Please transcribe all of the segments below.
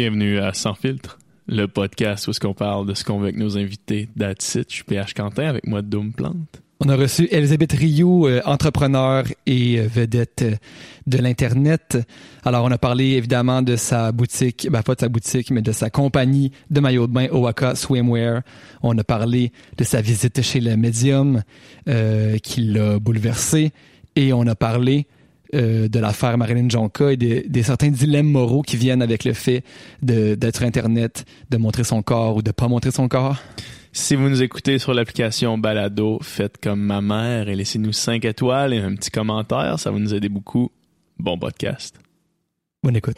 Bienvenue à Sans filtre, le podcast où ce qu'on parle de ce qu'on veut avec nos invités. That's it. Je suis PH Quentin avec moi Doom Plante. On a reçu Elisabeth Rioux, euh, entrepreneur et euh, vedette euh, de l'Internet. Alors, on a parlé évidemment de sa boutique, ben pas de sa boutique, mais de sa compagnie de maillots de bain Owaka Swimwear. On a parlé de sa visite chez le médium euh, qui l'a bouleversé. Et on a parlé euh, de l'affaire Marilyn Jonka et des, des certains dilemmes moraux qui viennent avec le fait d'être Internet, de montrer son corps ou de pas montrer son corps? Si vous nous écoutez sur l'application Balado, faites comme ma mère et laissez-nous 5 étoiles et un petit commentaire. Ça va nous aider beaucoup. Bon podcast. Bonne écoute.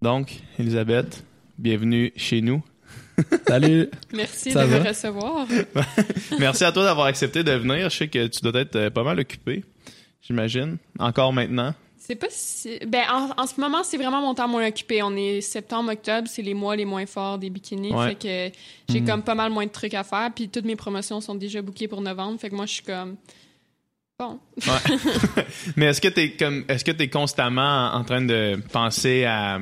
Donc, Elisabeth, bienvenue chez nous. Salut! Merci Ça de va? me recevoir. Merci à toi d'avoir accepté de venir. Je sais que tu dois être euh, pas mal occupé, j'imagine. Encore maintenant. C'est pas si... Ben, en, en ce moment, c'est vraiment mon temps moins occupé. On est septembre, octobre, c'est les mois les moins forts des bikinis. Ouais. Fait que j'ai Mm. comme pas mal moins de trucs à faire. Puis toutes mes promotions sont déjà bookées pour novembre. Fait que moi, je suis comme... Bon. Mais est-ce que t'es comme est-ce que t'es constamment en train de penser à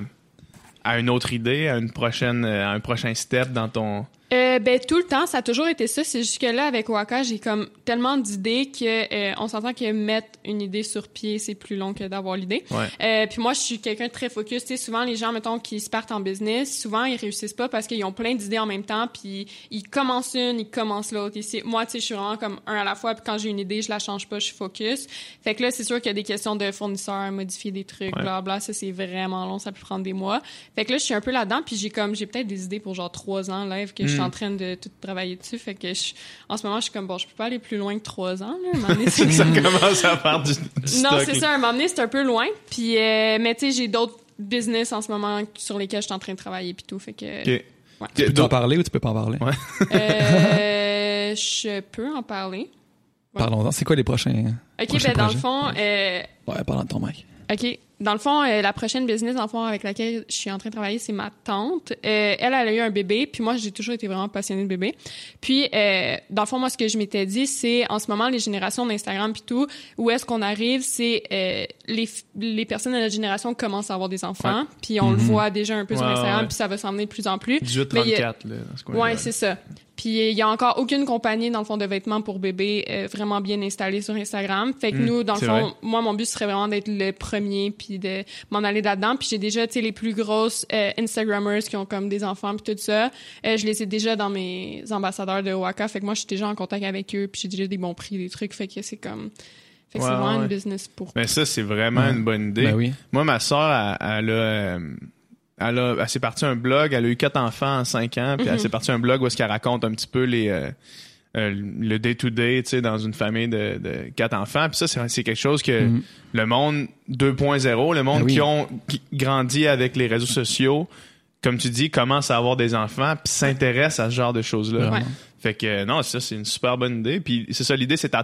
à une autre idée, à une prochaine à un prochain step dans ton Euh, ben, tout le temps, ça a toujours été ça. C'est juste que là, avec Waka, j'ai comme tellement d'idées que euh, on s'entend que mettre une idée sur pied, c'est plus long que d'avoir l'idée. Ouais. Euh, puis moi, je suis quelqu'un de très focus. Tu sais, souvent, les gens, mettons, qui se partent en business, souvent, ils réussissent pas parce qu'ils ont plein d'idées en même temps, puis ils commencent une, ils commencent l'autre. C'est- Moi, tu sais, je suis vraiment comme un à la fois, puis quand j'ai une idée, je la change pas, je suis focus. Fait que là, c'est sûr qu'il y a des questions de fournisseurs, modifier des trucs, Ouais. bla bla. Ça, c'est vraiment long, ça peut prendre des mois. Fait que là, je suis un peu là-dedans, puis j'ai comme, j'ai peut-être des idées pour genre trois ans live que je suis en train de tout travailler dessus. Fait que je- en ce moment, je suis comme, bon, je peux pas aller plus loin que trois ans, là. C'est ça commence à faire du, du non, c'est ça. À un moment donné, c'est un peu loin. Puis, euh, mais tu sais, j'ai d'autres business en ce moment sur lesquels je suis en train de travailler puis tout. Fait que. Ouais. Tu peux en parler ou tu peux pas en parler? Ouais. euh, je peux en parler. Ouais. Parlons-en. C'est quoi les prochains? Ok, ben dans le fond, euh, Ouais, parlons de ton mec. OK. Dans le fond, euh, la prochaine business, dans le fond, avec laquelle je suis en train de travailler, c'est ma tante. Euh, elle, elle a eu un bébé, puis moi, j'ai toujours été vraiment passionnée de bébé. Puis, euh, dans le fond, moi, ce que je m'étais dit, c'est, en ce moment, les générations d'Instagram puis tout, où est-ce qu'on arrive, c'est euh, les, les personnes de notre génération commencent à avoir des enfants, puis on le Mhm. voit déjà un peu sur Instagram, puis ça va s'emmener de plus en plus. 18 Mais il y a- 34 là ce. Ouais, c'est ça. Puis il y a encore aucune compagnie dans le fond de vêtements pour bébés euh, vraiment bien installée sur Instagram. Fait que Mm, nous, dans le fond, vrai. moi mon but serait vraiment d'être le premier puis de m'en aller là-dedans. Puis j'ai déjà tu sais les plus grosses euh, Instagrammers qui ont comme des enfants puis tout ça. Euh, je les ai déjà dans mes ambassadeurs de Waka. Fait que moi je suis déjà en contact avec eux puis j'ai déjà des bons prix des trucs. Fait que c'est comme fait que Ouais, c'est vraiment ouais. une business pour. Mais ça c'est vraiment une bonne idée. Ben oui. Moi ma soeur elle, elle a euh, elle, a, elle s'est partie un blog, elle a eu quatre enfants en cinq ans, puis elle Mhm. s'est partie un blog où est-ce qu'elle raconte un petit peu les euh, euh, le day to day, tu sais, dans une famille de, de quatre enfants. Puis ça, c'est c'est quelque chose que Mhm. le monde 2.0, le monde Ah oui. qui ont qui grandi avec les réseaux sociaux, comme tu dis, commence à avoir des enfants, puis s'intéresse à ce genre de choses-là. Ouais. Fait que non, ça c'est une super bonne idée. Puis c'est ça, l'idée, c'est euh,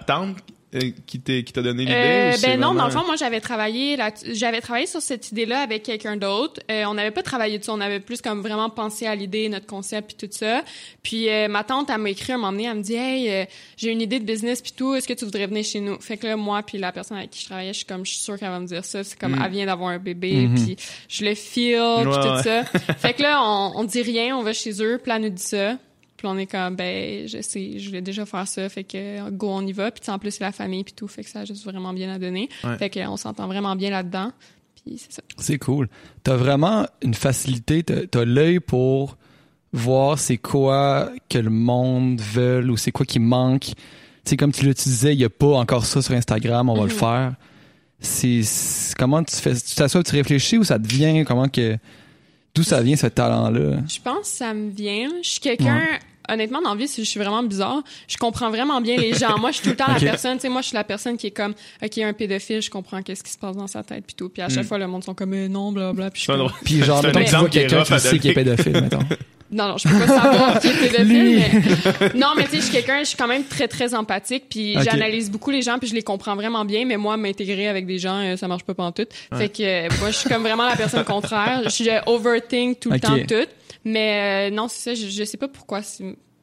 qui t'est- qui t'a donné l'idée. Euh, ou c'est ben non, vraiment- dans le fond, moi j'avais travaillé là, j'avais travaillé sur cette idée-là avec quelqu'un d'autre. Euh, on n'avait pas travaillé dessus, on avait plus comme vraiment pensé à l'idée, notre concept puis tout ça. Puis euh, ma tante, elle m'a écrit un moment donné, elle me dit "Hey, euh, j'ai une idée de business puis tout, est-ce que tu voudrais venir chez nous? Fait que là moi puis la personne avec qui je travaillais, je suis comme je suis sûre qu'elle va me dire ça, c'est comme Mm. elle vient d'avoir un bébé Mhm. puis je le feel puis Ouais, tout ouais. ça. fait que là on, on dit rien, on va chez eux, puis elle nous dit ça. Puis on est comme ben je sais, je voulais déjà faire ça, fait que go on y va. Puis en plus c'est la famille puis tout, fait que ça a juste vraiment bien à donner. Ouais. Fait qu'on s'entend vraiment bien là-dedans. Puis c'est ça. C'est cool. T'as vraiment une facilité, t'as l'œil pour voir c'est quoi que le monde veut ou c'est quoi qui manque. Tu sais, comme tu disais, il y a pas encore ça sur Instagram, on va le Mhm. faire. C'est comment tu fais, tu t'assois, tu réfléchis ou ça te vient, comment que, d'où ça vient ce talent-là? Je pense que ça me vient. Je suis quelqu'un. Honnêtement, dans la vie, je suis vraiment bizarre. Je comprends vraiment bien les gens. Moi, je suis tout le temps la personne. Tu sais, moi, je suis la personne qui est comme, OK, un pédophile, je comprends qu'est-ce qui se passe dans sa tête, puis tout. Puis à chaque Mm. fois, le monde sont comme, euh, non, blablabla. Puis je suis C'est pas comme, drôle. Puis genre, mettons que tu vois qui est quelqu'un, le sais qu'il est pédophile, mettons. Non, non, je peux pas savoir qui est pédophile, mais... Non, mais tu sais, je suis quelqu'un, je suis quand même très, très empathique, puis j'analyse beaucoup les gens, puis je les comprends vraiment bien, mais moi, m'intégrer avec des gens, euh, ça marche pas pantoute. Fait que euh, moi, je suis comme vraiment la personne contraire. Je suis overthink tout le temps tout. Mais euh, non, c'est ça, je, je sais pas pourquoi.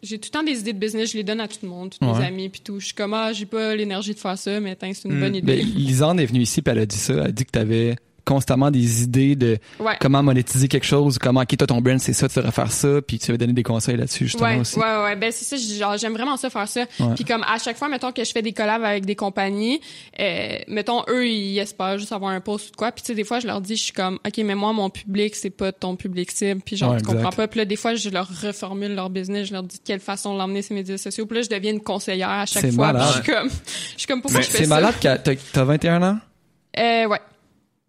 j'ai tout le temps des idées de business, je les donne à tout le monde, tous Ouais. mes amis, puis tout. Je suis comme, ah, j'ai pas l'énergie de faire ça, mais c'est une Mm. bonne idée. Ben, Lisande est venue ici puis elle a dit ça. Elle a dit que tu avais constamment des idées de ouais. comment monétiser quelque chose, comment, ok, toi, ton brand, c'est ça, tu devrais faire ça, puis tu avais donné des conseils là-dessus, justement, Ouais, aussi. ouais, ouais. Ben, c'est ça, genre, j'aime vraiment ça, faire ça. Ouais. Puis comme, à chaque fois, mettons que je fais des collabs avec des compagnies, euh, mettons, eux, ils espèrent juste avoir un post ou de quoi. Puis tu sais, des fois, je leur dis, je suis comme, OK, mais moi, mon public, c'est pas ton public cible. Puis genre, Ouais, tu comprends pas. Puis là, des fois, je leur reformule leur business, je leur dis de quelle façon l'emmener sur les médias sociaux. Puis là, je deviens une conseillère à chaque C'est fois. Puis malade. je suis comme, je suis comme, pourquoi Mais je fais C'est ça? malade que t'as t'as 21 ans? Euh, ouais.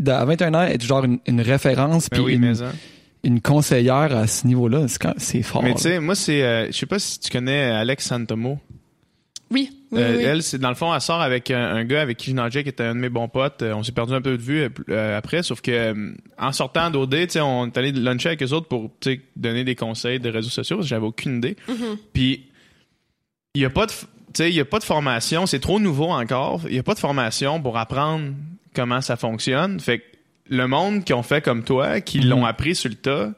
À 21 ans, être genre une, une référence Ben puis oui, une, une conseillère à ce niveau-là, c'est fort. Mais tu sais, moi, c'est. euh, je sais pas si tu connais Alex Santomo. Oui. Oui, Euh, oui. Elle, c'est dans le fond, elle sort avec un, un gars avec qui je nageais, qui était un de mes bons potes. Euh, on s'est perdu un peu de vue euh, après, sauf que euh, en sortant d'OD, tu sais, on est allé luncher avec eux autres pour donner des conseils de réseaux sociaux. parce que J'avais aucune idée. Mhm. Puis il y a pas de, f- tu sais, il y a pas de formation. C'est trop nouveau encore. Il y a pas de formation pour apprendre comment ça fonctionne. Fait que le monde qui ont fait comme toi, qui Mhm. l'ont appris sur le tas,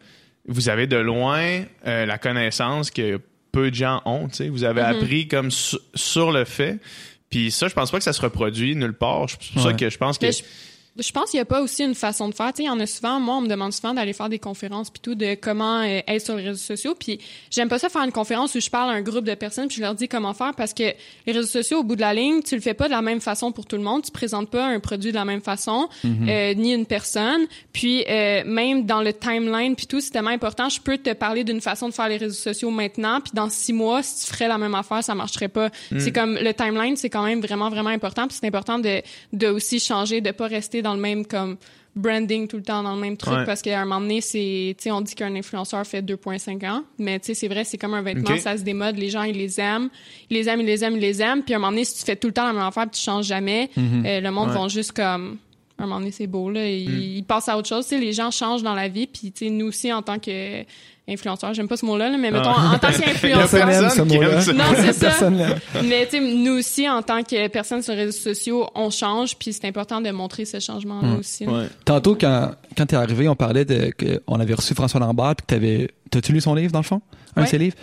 vous avez de loin euh, la connaissance que peu de gens ont. tu sais. Vous avez Mhm. appris comme su- sur le fait. Puis ça, je pense pas que ça se reproduit nulle part. C'est pour ça que je pense que Mais je, pense qu'il n'y a pas aussi une façon de faire. Tu sais, il y en a souvent, moi, on me demande souvent d'aller faire des conférences puis tout de comment euh, être sur les réseaux sociaux. Puis j'aime pas ça faire une conférence où je parle à un groupe de personnes puis je leur dis comment faire parce que les réseaux sociaux, au bout de la ligne, tu le fais pas de la même façon pour tout le monde. Tu présentes pas un produit de la même façon, euh, ni une personne. Puis euh, même dans le timeline puis tout, c'est tellement important. Je peux te parler d'une façon de faire les réseaux sociaux maintenant puis dans six mois, si tu ferais la même affaire, ça marcherait pas. C'est comme le timeline, c'est quand même vraiment vraiment important. Puis c'est important de de aussi changer, de pas rester dans le même comme branding tout le temps dans le même truc Ouais. parce qu'à un moment donné c'est tu sais on dit qu'un influenceur fait 2.5 ans mais tu sais c'est vrai c'est comme un vêtement ça se démode les gens ils les aiment ils les aiment ils les aiment ils les aiment puis à un moment donné si tu fais tout le temps la même affaire puis tu changes jamais euh, le monde Ouais. va juste comme un moment donné c'est beau là ils, ils passent à autre chose tu sais les gens changent dans la vie puis tu sais nous aussi en tant que influenceur j'aime pas ce mot là, mais mettons en tant qu'influenceur Personne n'aime ce mot-là. ça. Non, c'est ça. Mais tu sais, nous aussi, en tant que personnes sur les réseaux sociaux, on change, puis c'est important de montrer ce changement-là Mm. aussi. Ouais. Tantôt, quand, quand t'es arrivé, on parlait de, que on avait reçu François Lambert, puis que t'avais, t'as-tu lu son livre, dans le fond? Un de ses livres?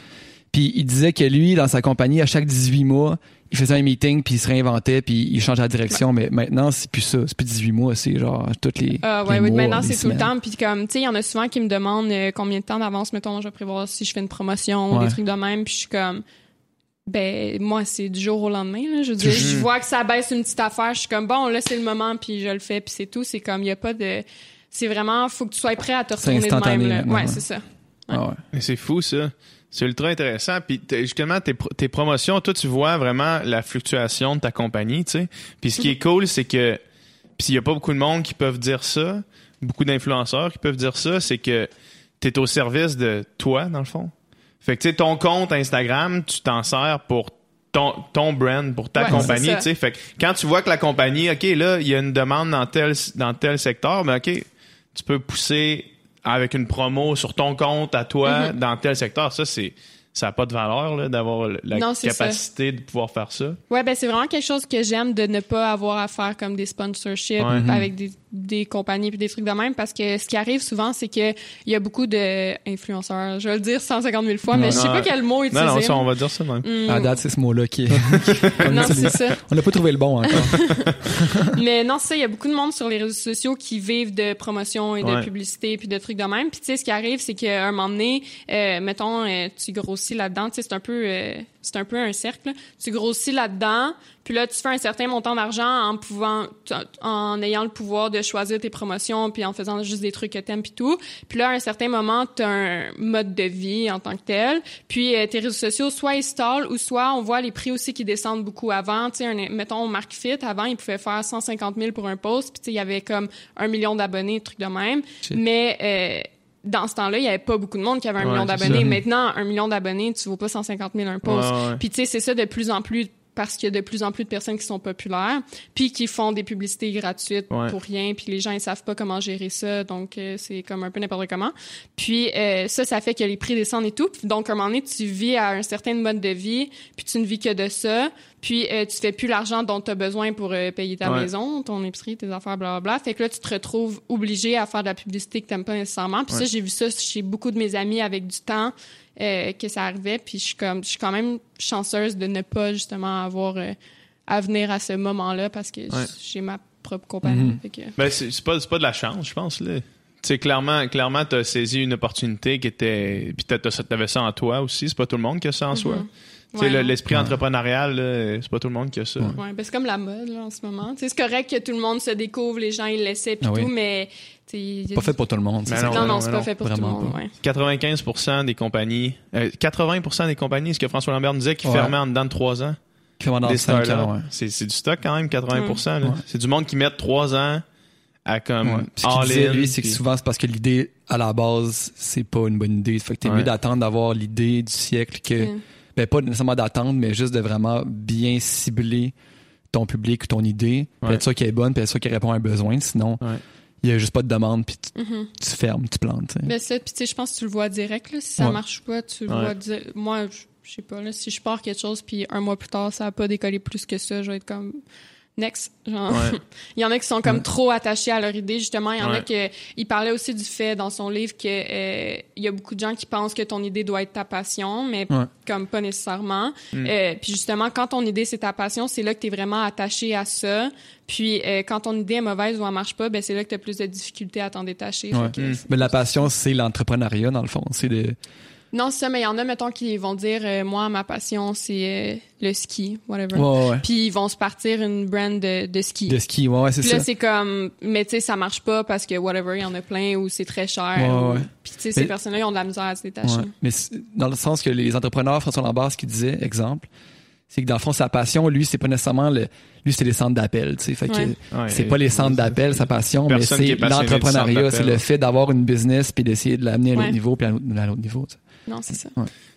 Puis il disait que lui, dans sa compagnie, à chaque 18 mois, il faisait un meeting, puis il se réinventait, puis il changeait la direction. Mais maintenant, c'est plus ça. C'est plus 18 mois, c'est genre toutes les, Ah ouais, les oui, mois, maintenant c'est tout le temps. Puis comme, tu sais, il y en a souvent qui me demandent euh, combien de temps d'avance, mettons, je vais prévoir si je fais une promotion ou Ouais. des trucs de même. Puis je suis comme, ben moi c'est du jour au lendemain. Là. Je veux dire, je vois que ça baisse une petite affaire, je suis comme bon, là c'est le moment, puis je le fais, puis c'est tout. C'est comme, il y a pas de, c'est vraiment, faut que tu sois prêt à te retourner de même. Là. Ouais, ouais. c'est ça. Ah ouais. Mais c'est fou, ça. C'est ultra intéressant. Puis justement, tes, pro- tes promotions, toi, tu vois vraiment la fluctuation de ta compagnie, tu sais. Puis ce qui est cool, c'est que... Puis il y a pas beaucoup de monde qui peuvent dire ça, beaucoup d'influenceurs qui peuvent dire ça, c'est que t'es au service de toi, dans le fond. Fait que, tu sais, ton compte Instagram, tu t'en sers pour ton, ton brand, pour ta Ouais, compagnie, tu sais. Fait que quand tu vois que la compagnie, OK, là, il y a une demande dans tel, dans tel secteur, mais OK, tu peux pousser avec une promo sur ton compte à toi Mhm. dans tel secteur. Ça, c'est ça n'a pas de valeur là, d'avoir la Non, capacité de pouvoir faire ça. Ouais, ben c'est vraiment quelque chose que j'aime de ne pas avoir à faire comme des sponsorships Ouais. avec des, des compagnies puis des trucs de même parce que ce qui arrive souvent c'est que il y a beaucoup de influenceurs. Je vais le dire 150 000 fois, mais Ouais. je sais Non, pas quel mot utiliser. Non, non, ça, on va dire ça même. Hmm. À date, c'est ce mot-là qui est. qu'on non, c'est ça. On n'a pas trouvé le bon encore. Mais non, c'est ça, il y a beaucoup de monde sur les réseaux sociaux qui vivent de promotion et de Ouais. publicité puis de trucs de même. Puis tu sais, ce qui arrive, c'est qu'à un moment donné, euh, mettons, euh, tu grossis là-dedans, tu sais, c'est un peu, euh, c'est un peu un cercle. Tu grossis là-dedans, puis là, tu fais un certain montant d'argent en pouvant, en ayant le pouvoir de choisir tes promotions puis en faisant juste des trucs que t'aimes puis tout. Puis là, à un certain moment, t'as un mode de vie en tant que tel. Puis euh, tes réseaux sociaux, soit ils stallent ou soit on voit les prix aussi qui descendent beaucoup avant. Tu sais, mettons, Mark Fit, avant, ils pouvaient faire 150 000 pour un post, puis tu sais, il y avait comme un million d'abonnés, trucs de même. Shit. Mais euh, dans ce temps-là, il y avait pas beaucoup de monde qui avait un Ouais, million d'abonnés. Maintenant, un million d'abonnés, tu vaux pas 150 000 un post. Ouais, ouais. Puis tu sais, c'est ça de plus en plus parce qu'il y a de plus en plus de personnes qui sont populaires, puis qui font des publicités gratuites Ouais. pour rien, puis les gens ils savent pas comment gérer ça, donc euh, c'est comme un peu n'importe comment. Puis euh, ça, ça fait que les prix descendent et tout. Donc à un moment donné, tu vis à un certain mode de vie, puis tu ne vis que de ça, puis euh, tu fais plus l'argent dont tu as besoin pour euh, payer ta Ouais. maison, ton épicerie, tes affaires, blablabla. Fait que là, tu te retrouves obligé à faire de la publicité que t'aimes pas nécessairement. Puis Ouais. ça, j'ai vu ça chez beaucoup de mes amis avec du temps euh, que ça arrivait. Puis je suis comme, je suis quand même chanceuse de ne pas justement avoir euh, à venir à ce moment-là parce que Ouais. j'ai ma propre compagnie. Que- Ben, c'est pas, c'est pas de la chance, je pense. Là. Tu sais, clairement, clairement, t'as saisi une opportunité qui était. Puis t'avais ça en toi aussi. C'est pas tout le monde qui a ça en soi. Mhm. Sais, Ouais, l'esprit entrepreneurial, là, c'est pas tout le monde qui a ça. Ouais, ben c'est comme la mode là, en ce moment. Tu sais, c'est correct que tout le monde se découvre, les gens ils l'essaient puis Ah oui. tout, mais a Pas fait pour tout le monde. c'est ça. non, non, non, non, c'est pas fait pour tout le monde. ouais. 95% des compagnies, euh, 80% des compagnies, ce que François Lambert nous disait, qui Ouais. fermaient en dedans de 3 ans. Ouais. C'est c'est du stock quand même, 80%. là. Ouais. C'est du monde qui met 3 ans à comme Ouais. Ce qu'il disait, lui, c'est que souvent, c'est parce que l'idée, à la base, c'est pas une bonne idée. Fait que t'es Ouais. mieux d'attendre d'avoir l'idée du siècle que, Mm. Ben, pas nécessairement d'attendre, mais juste de vraiment bien cibler ton public ou ton idée, puis Ouais. être sûr qu'elle est bonne, puis être sûr qu'elle répond à un besoin. Sinon, Ouais. il y a juste pas de demande, puis tu, Mhm. tu fermes, tu plantes. tu sais. Ben ça, puis tu sais, je pense que tu le vois direct, là, si ça Ouais. marche pas, tu le Ouais. vois di- Moi, je je sais pas, là, si je pars quelque chose, puis un mois plus tard, ça a pas décollé plus que ça, je vais être comme next. Genre, Ouais. il y en a qui sont comme Ouais. trop attachés à leur idée, justement. Il y en a que. Il parlait aussi du fait dans son livre que euh, il y a beaucoup de gens qui pensent que ton idée doit être ta passion, mais Ouais. comme pas nécessairement. Mm. Euh, puis justement, quand ton idée c'est ta passion, c'est là que tu es vraiment attaché à ça. Puis euh, quand ton idée est mauvaise ou elle marche pas, ben c'est là que tu as plus de difficultés à t'en détacher. Que Mm. Mais la passion, c'est l'entrepreneuriat, dans le fond. C'est de. Non, c'est ça, mais il y en a, mettons, qui vont dire, euh, moi, ma passion, c'est euh, le ski, whatever. Ouais, ouais. Puis ils vont se partir une brand de, de ski. De ski, ouais, ouais, c'est Puis ça. là, c'est comme, mais tu sais, ça marche pas parce que whatever, il y en a plein ou c'est très cher. Ouais, ou- ouais. Puis tu sais, ces personnes-là, ils ont de la misère à se détacher. Ouais. Mais dans le sens que les entrepreneurs, François Lambert, ce qu'il disait, exemple, c'est que dans le fond, sa passion, lui, c'est pas nécessairement le. Lui, c'est les centres d'appel, tu sais. Fait que Ouais. Ouais, c'est pas les centres d'appel, sa passion, mais c'est l'entrepreneuriat, c'est le fait d'avoir une business puis d'essayer de l'amener à Ouais. l'autre niveau puis à l'autre à l'autre niveau. tu sais. Non, c'est ça.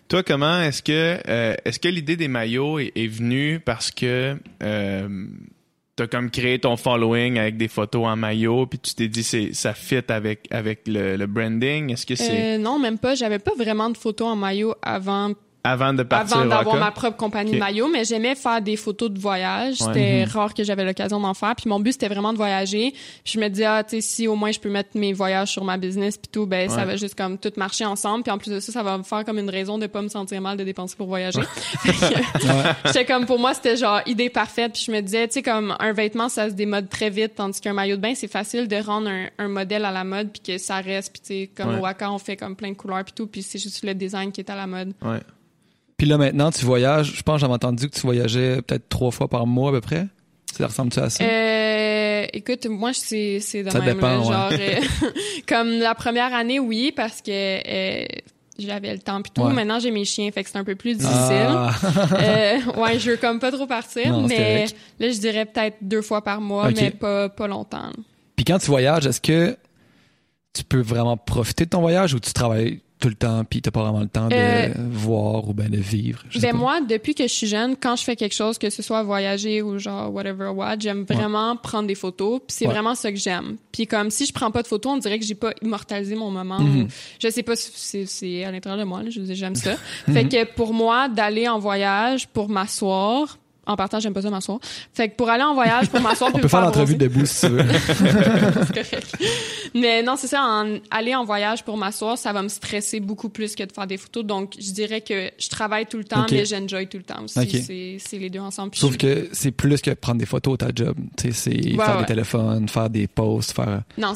Toi, comment est-ce que euh, est-ce que l'idée des maillots est, est venue parce que euh, t'as comme créé ton following avec des photos en maillot, puis tu t'es dit c'est ça fit avec avec le, le branding? Est-ce que c'est Euh, non, même pas. J'avais pas vraiment de photos en maillot avant avant de partir avant d'avoir ma propre compagnie de maillot, mais j'aimais faire des photos de voyage. Ouais. C'était Mhm. rare que j'avais l'occasion d'en faire. Puis mon but, c'était vraiment de voyager. Puis je me disais, ah, tu sais, si au moins je peux mettre mes voyages sur ma business puis tout, ben ça va juste comme tout marcher ensemble. Puis en plus de ça, ça va me faire comme une raison de pas me sentir mal de dépenser pour voyager. Fait que J'étais comme, pour moi, c'était genre idée parfaite. Puis je me disais, tu sais, comme un vêtement, ça se démode très vite, tandis qu'un maillot de bain, c'est facile de rendre un, un modèle à la mode puis que ça reste. Puis tu sais, comme Ouais. au Waka, on fait comme plein de couleurs puis tout. Puis c'est juste le design qui est à la mode. Ouais. Puis là, maintenant, tu voyages. Je pense que j'avais entendu que tu voyageais peut-être trois fois par mois à peu près. Ça ressemble-tu à ça? Euh, écoute, moi, c'est, c'est de Ça même. dépend, là, ouais. genre, euh, comme la première année, oui, parce que euh, j'avais le temps puis tout. Ouais. Maintenant, j'ai mes chiens, fait que c'est un peu plus difficile. Ah. Euh, ouais, je veux comme pas trop partir, Non, mais là, je dirais peut-être deux fois par mois, mais pas, pas longtemps. Puis quand tu voyages, est-ce que tu peux vraiment profiter de ton voyage ou tu travailles tout le temps puis t'as pas vraiment le temps de Euh, voir ou ben de vivre? Je Ben moi, depuis que je suis jeune, quand je fais quelque chose, que ce soit voyager ou genre whatever what, j'aime vraiment prendre des photos. Puis c'est Ouais. vraiment ça que j'aime. Puis comme si je prends pas de photos, on dirait que j'ai pas immortalisé mon moment. Mhm. je sais pas si c'est, à l'intérieur de moi. J'aime ça. Mhm. Fait que pour moi, d'aller en voyage pour m'asseoir. En partant, j'aime pas ça m'asseoir. Fait que pour aller en voyage pour m'asseoir, On peut faire faire l'entrevue debout si tu veux. c'est correct. Mais non, c'est ça, en- aller en voyage pour m'asseoir, ça va me stresser beaucoup plus que de faire des photos. Donc, je dirais que je travaille tout le temps, mais j'enjoy tout le temps aussi. C'est, les deux ensemble. Puis Sauf je- que c'est plus que prendre des photos ta job. C'est faire ouais. des téléphones, faire des posts, faire Non.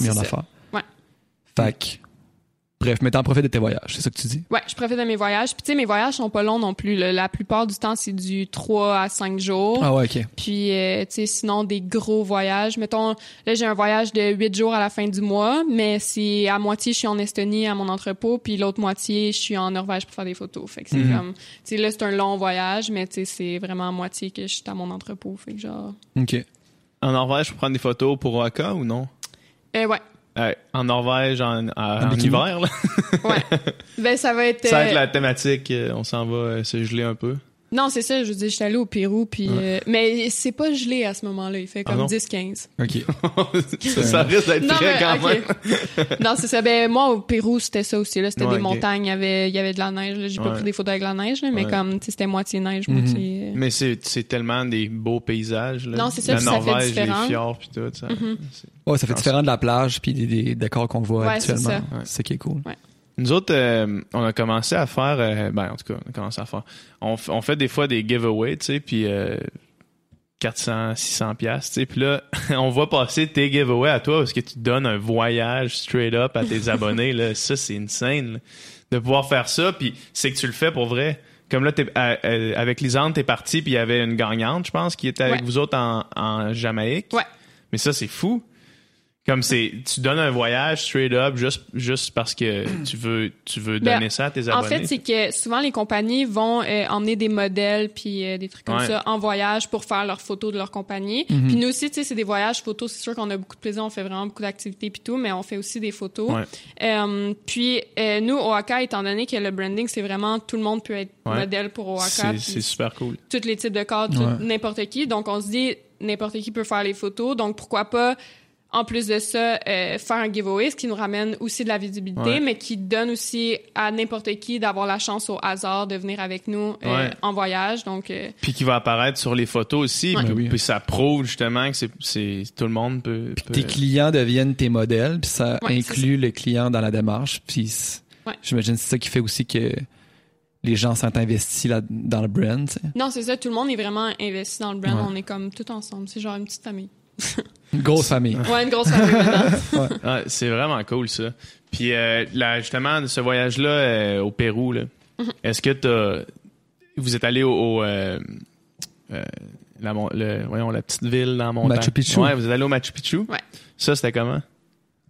Ouais. Fait que, bref, mais t'en profites de tes voyages, c'est ça que tu dis? Ouais, je profite de mes voyages. Puis, tu sais, mes voyages sont pas longs non plus. là. La plupart du temps, c'est du 3 à 5 jours. Ah ouais, ok. Puis, euh, tu sais, sinon, des gros voyages. Mettons, là, j'ai un voyage de 8 jours à la fin du mois, mais c'est à moitié, je suis en Estonie à mon entrepôt, puis l'autre moitié, je suis en Norvège pour faire des photos. Fait que c'est Mhm. comme, tu sais, là, c'est un long voyage, mais tu sais, c'est vraiment à moitié que je suis à mon entrepôt. Fait que genre, Ok. En Norvège, pour prendre des photos pour Rocca ou non? euh, ouais, Ouais, en Norvège, en, en- en bikini? hiver, là. ouais. ben, ça va être. ça va euh, être la thématique. euh, on s'en va euh, se geler un peu. Non, c'est ça, je veux dire, j'étais allée au Pérou, puis. euh, mais c'est pas gelé à ce moment-là, il fait Ah comme non? 10-15. Ok. ça, ça risque d'être Non, très mais, quand même. non, c'est ça. Ben, moi, au Pérou, c'était ça aussi. Là. C'était Ouais, des montagnes, il y avait, il y avait de la neige. Là. J'ai pas pris des photos avec la neige, là, mais Ouais. comme, tu sais, c'était moitié neige, Mhm. moitié. euh, Mais c'est c'est tellement des beaux paysages. Là. Non, c'est ça, La puis ça fait Norvège, différent. les fjords, puis tout. Ça, Mhm. Ouais, ça fait Ah, différent de la plage puis des, des décors qu'on voit Ouais, c'est ça. Ouais. C'est ça qui est cool. Ouais. Nous autres, euh, on a commencé à faire, euh, ben en tout cas, on a commencé à faire. On, fait des fois des giveaways, tu sais, puis euh, 400, 600 pièces, tu sais, puis là, on voit passer tes giveaways à toi parce que tu donnes un voyage straight up à tes abonnés, là. Ça, c'est insane, là. de pouvoir faire ça, puis c'est que tu le fais pour vrai. Comme là, à- à- avec Lisande, t'es parti, puis il y avait une gagnante, je pense, qui était avec Ouais. vous autres en, en Jamaïque. Ouais. Mais ça, c'est fou. Comme c'est, tu donnes un voyage straight up juste, juste parce que tu veux, tu veux Ben, donner ça à tes En abonnés. fait, c'est que souvent les compagnies vont euh, emmener des modèles puis euh, des trucs comme Ouais. ça en voyage pour faire leurs photos de leur compagnie. Mhm. Puis nous aussi, tu sais, c'est des voyages photos. C'est sûr qu'on a beaucoup de plaisir, on fait vraiment beaucoup d'activités puis tout, mais on fait aussi des photos. Ouais. Euh, puis euh, nous, OAKA, étant donné que le branding, c'est vraiment tout le monde peut être Ouais. modèle pour OAKA. c'est, super cool. tous les types de cadres, tout- Ouais. n'importe qui. Donc, on se dit, n'importe qui peut faire les photos. Donc, pourquoi pas, en plus de ça, euh, faire un giveaway, ce qui nous ramène aussi de la visibilité, Ouais. mais qui donne aussi à n'importe qui d'avoir la chance au hasard de venir avec nous euh, Ouais. en voyage. Donc, euh, Puis qui va apparaître sur les photos aussi. Ouais. Puis, oui. puis ça prouve justement que c'est, c'est tout le monde peut. peut- Tes clients deviennent tes modèles, puis ça inclut le client dans la démarche. Puis j'imagine que c'est ça qui fait aussi que les gens sont investis là, dans le brand. non, c'est ça, tout le monde est vraiment investi dans le brand. Ouais. On est comme tout ensemble. C'est genre une petite famille. Une grosse famille. Ouais, une grosse famille. Ah, c'est vraiment cool ça. Puis euh, là, justement, ce voyage-là euh, au Pérou, là, Mhm. est-ce que t'as, vous êtes allé au, au, euh, euh, la, le, voyons, la petite ville dans la montagne? Machu Picchu. Ouais, vous êtes allé au Machu Picchu? Ouais. Ça, c'était comment?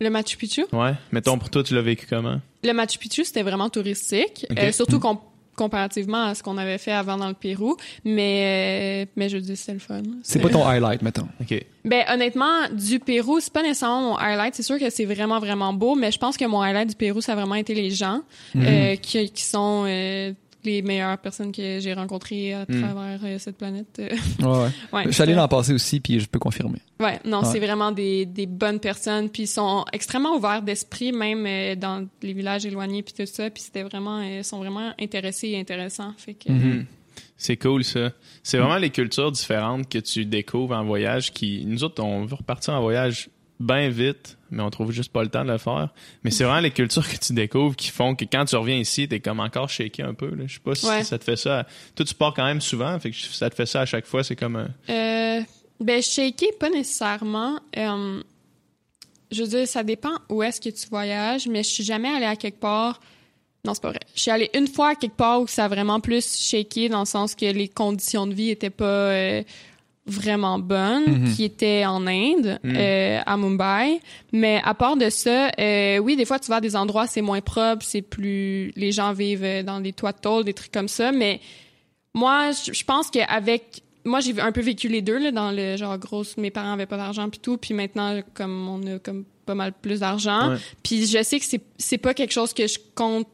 Le Machu Picchu? Ouais. Mettons, pour toi, tu l'as vécu comment? Le Machu Picchu, c'était vraiment touristique, euh, surtout com- comparativement à ce qu'on avait fait avant dans le Pérou. Mais, euh, mais je dis, c'était le fun. C'est pas ton highlight, mettons. OK. Ben honnêtement, du Pérou, c'est pas nécessairement mon highlight. C'est sûr que c'est vraiment vraiment beau, mais je pense que mon highlight du Pérou, ça a vraiment été les gens Mhm. euh, qui, qui sont euh, les meilleures personnes que j'ai rencontrées à Mm. travers euh, cette planète. Euh, Ouais, ouais. ouais, Je suis allé l'an passé aussi, puis je peux confirmer. Ouais, non, Ouais. c'est vraiment des, des bonnes personnes, puis ils sont extrêmement ouverts d'esprit, même euh, dans les villages éloignés, puis tout ça, puis c'était vraiment, euh, ils sont vraiment intéressés et intéressants, fait que. Mhm. C'est cool ça. C'est vraiment les cultures différentes que tu découvres en voyage qui nous autres on veut repartir en voyage bien vite, mais on trouve juste pas le temps de le faire. Mais c'est vraiment les cultures que tu découvres qui font que quand tu reviens ici, t'es comme encore shaké un peu. Là. Je sais pas si Ouais. ça te fait ça. Toi, tu pars quand même souvent, fait que ça te fait ça à chaque fois. C'est comme un... Euh, ben, shaker, pas nécessairement. Euh, je veux dire, ça dépend où est-ce que tu voyages, mais je suis jamais allée à quelque part. Non, c'est pas vrai. Je suis allée une fois à quelque part où ça a vraiment plus shaké, dans le sens que les conditions de vie étaient pas euh, vraiment bonnes, Mhm. qui était en Inde, Mhm. euh, à Mumbai. Mais à part de ça, euh, oui, des fois, tu vas à des endroits, c'est moins propre, c'est plus... Les gens vivent euh, dans des toits de tôle, des trucs comme ça, mais moi, je pense qu'avec... Moi, j'ai un peu vécu les deux, là, dans le genre, grosse, mes parents avaient pas d'argent puis tout, puis maintenant, comme on a comme pas mal plus d'argent, puis je sais que c'est pas quelque chose que je compte.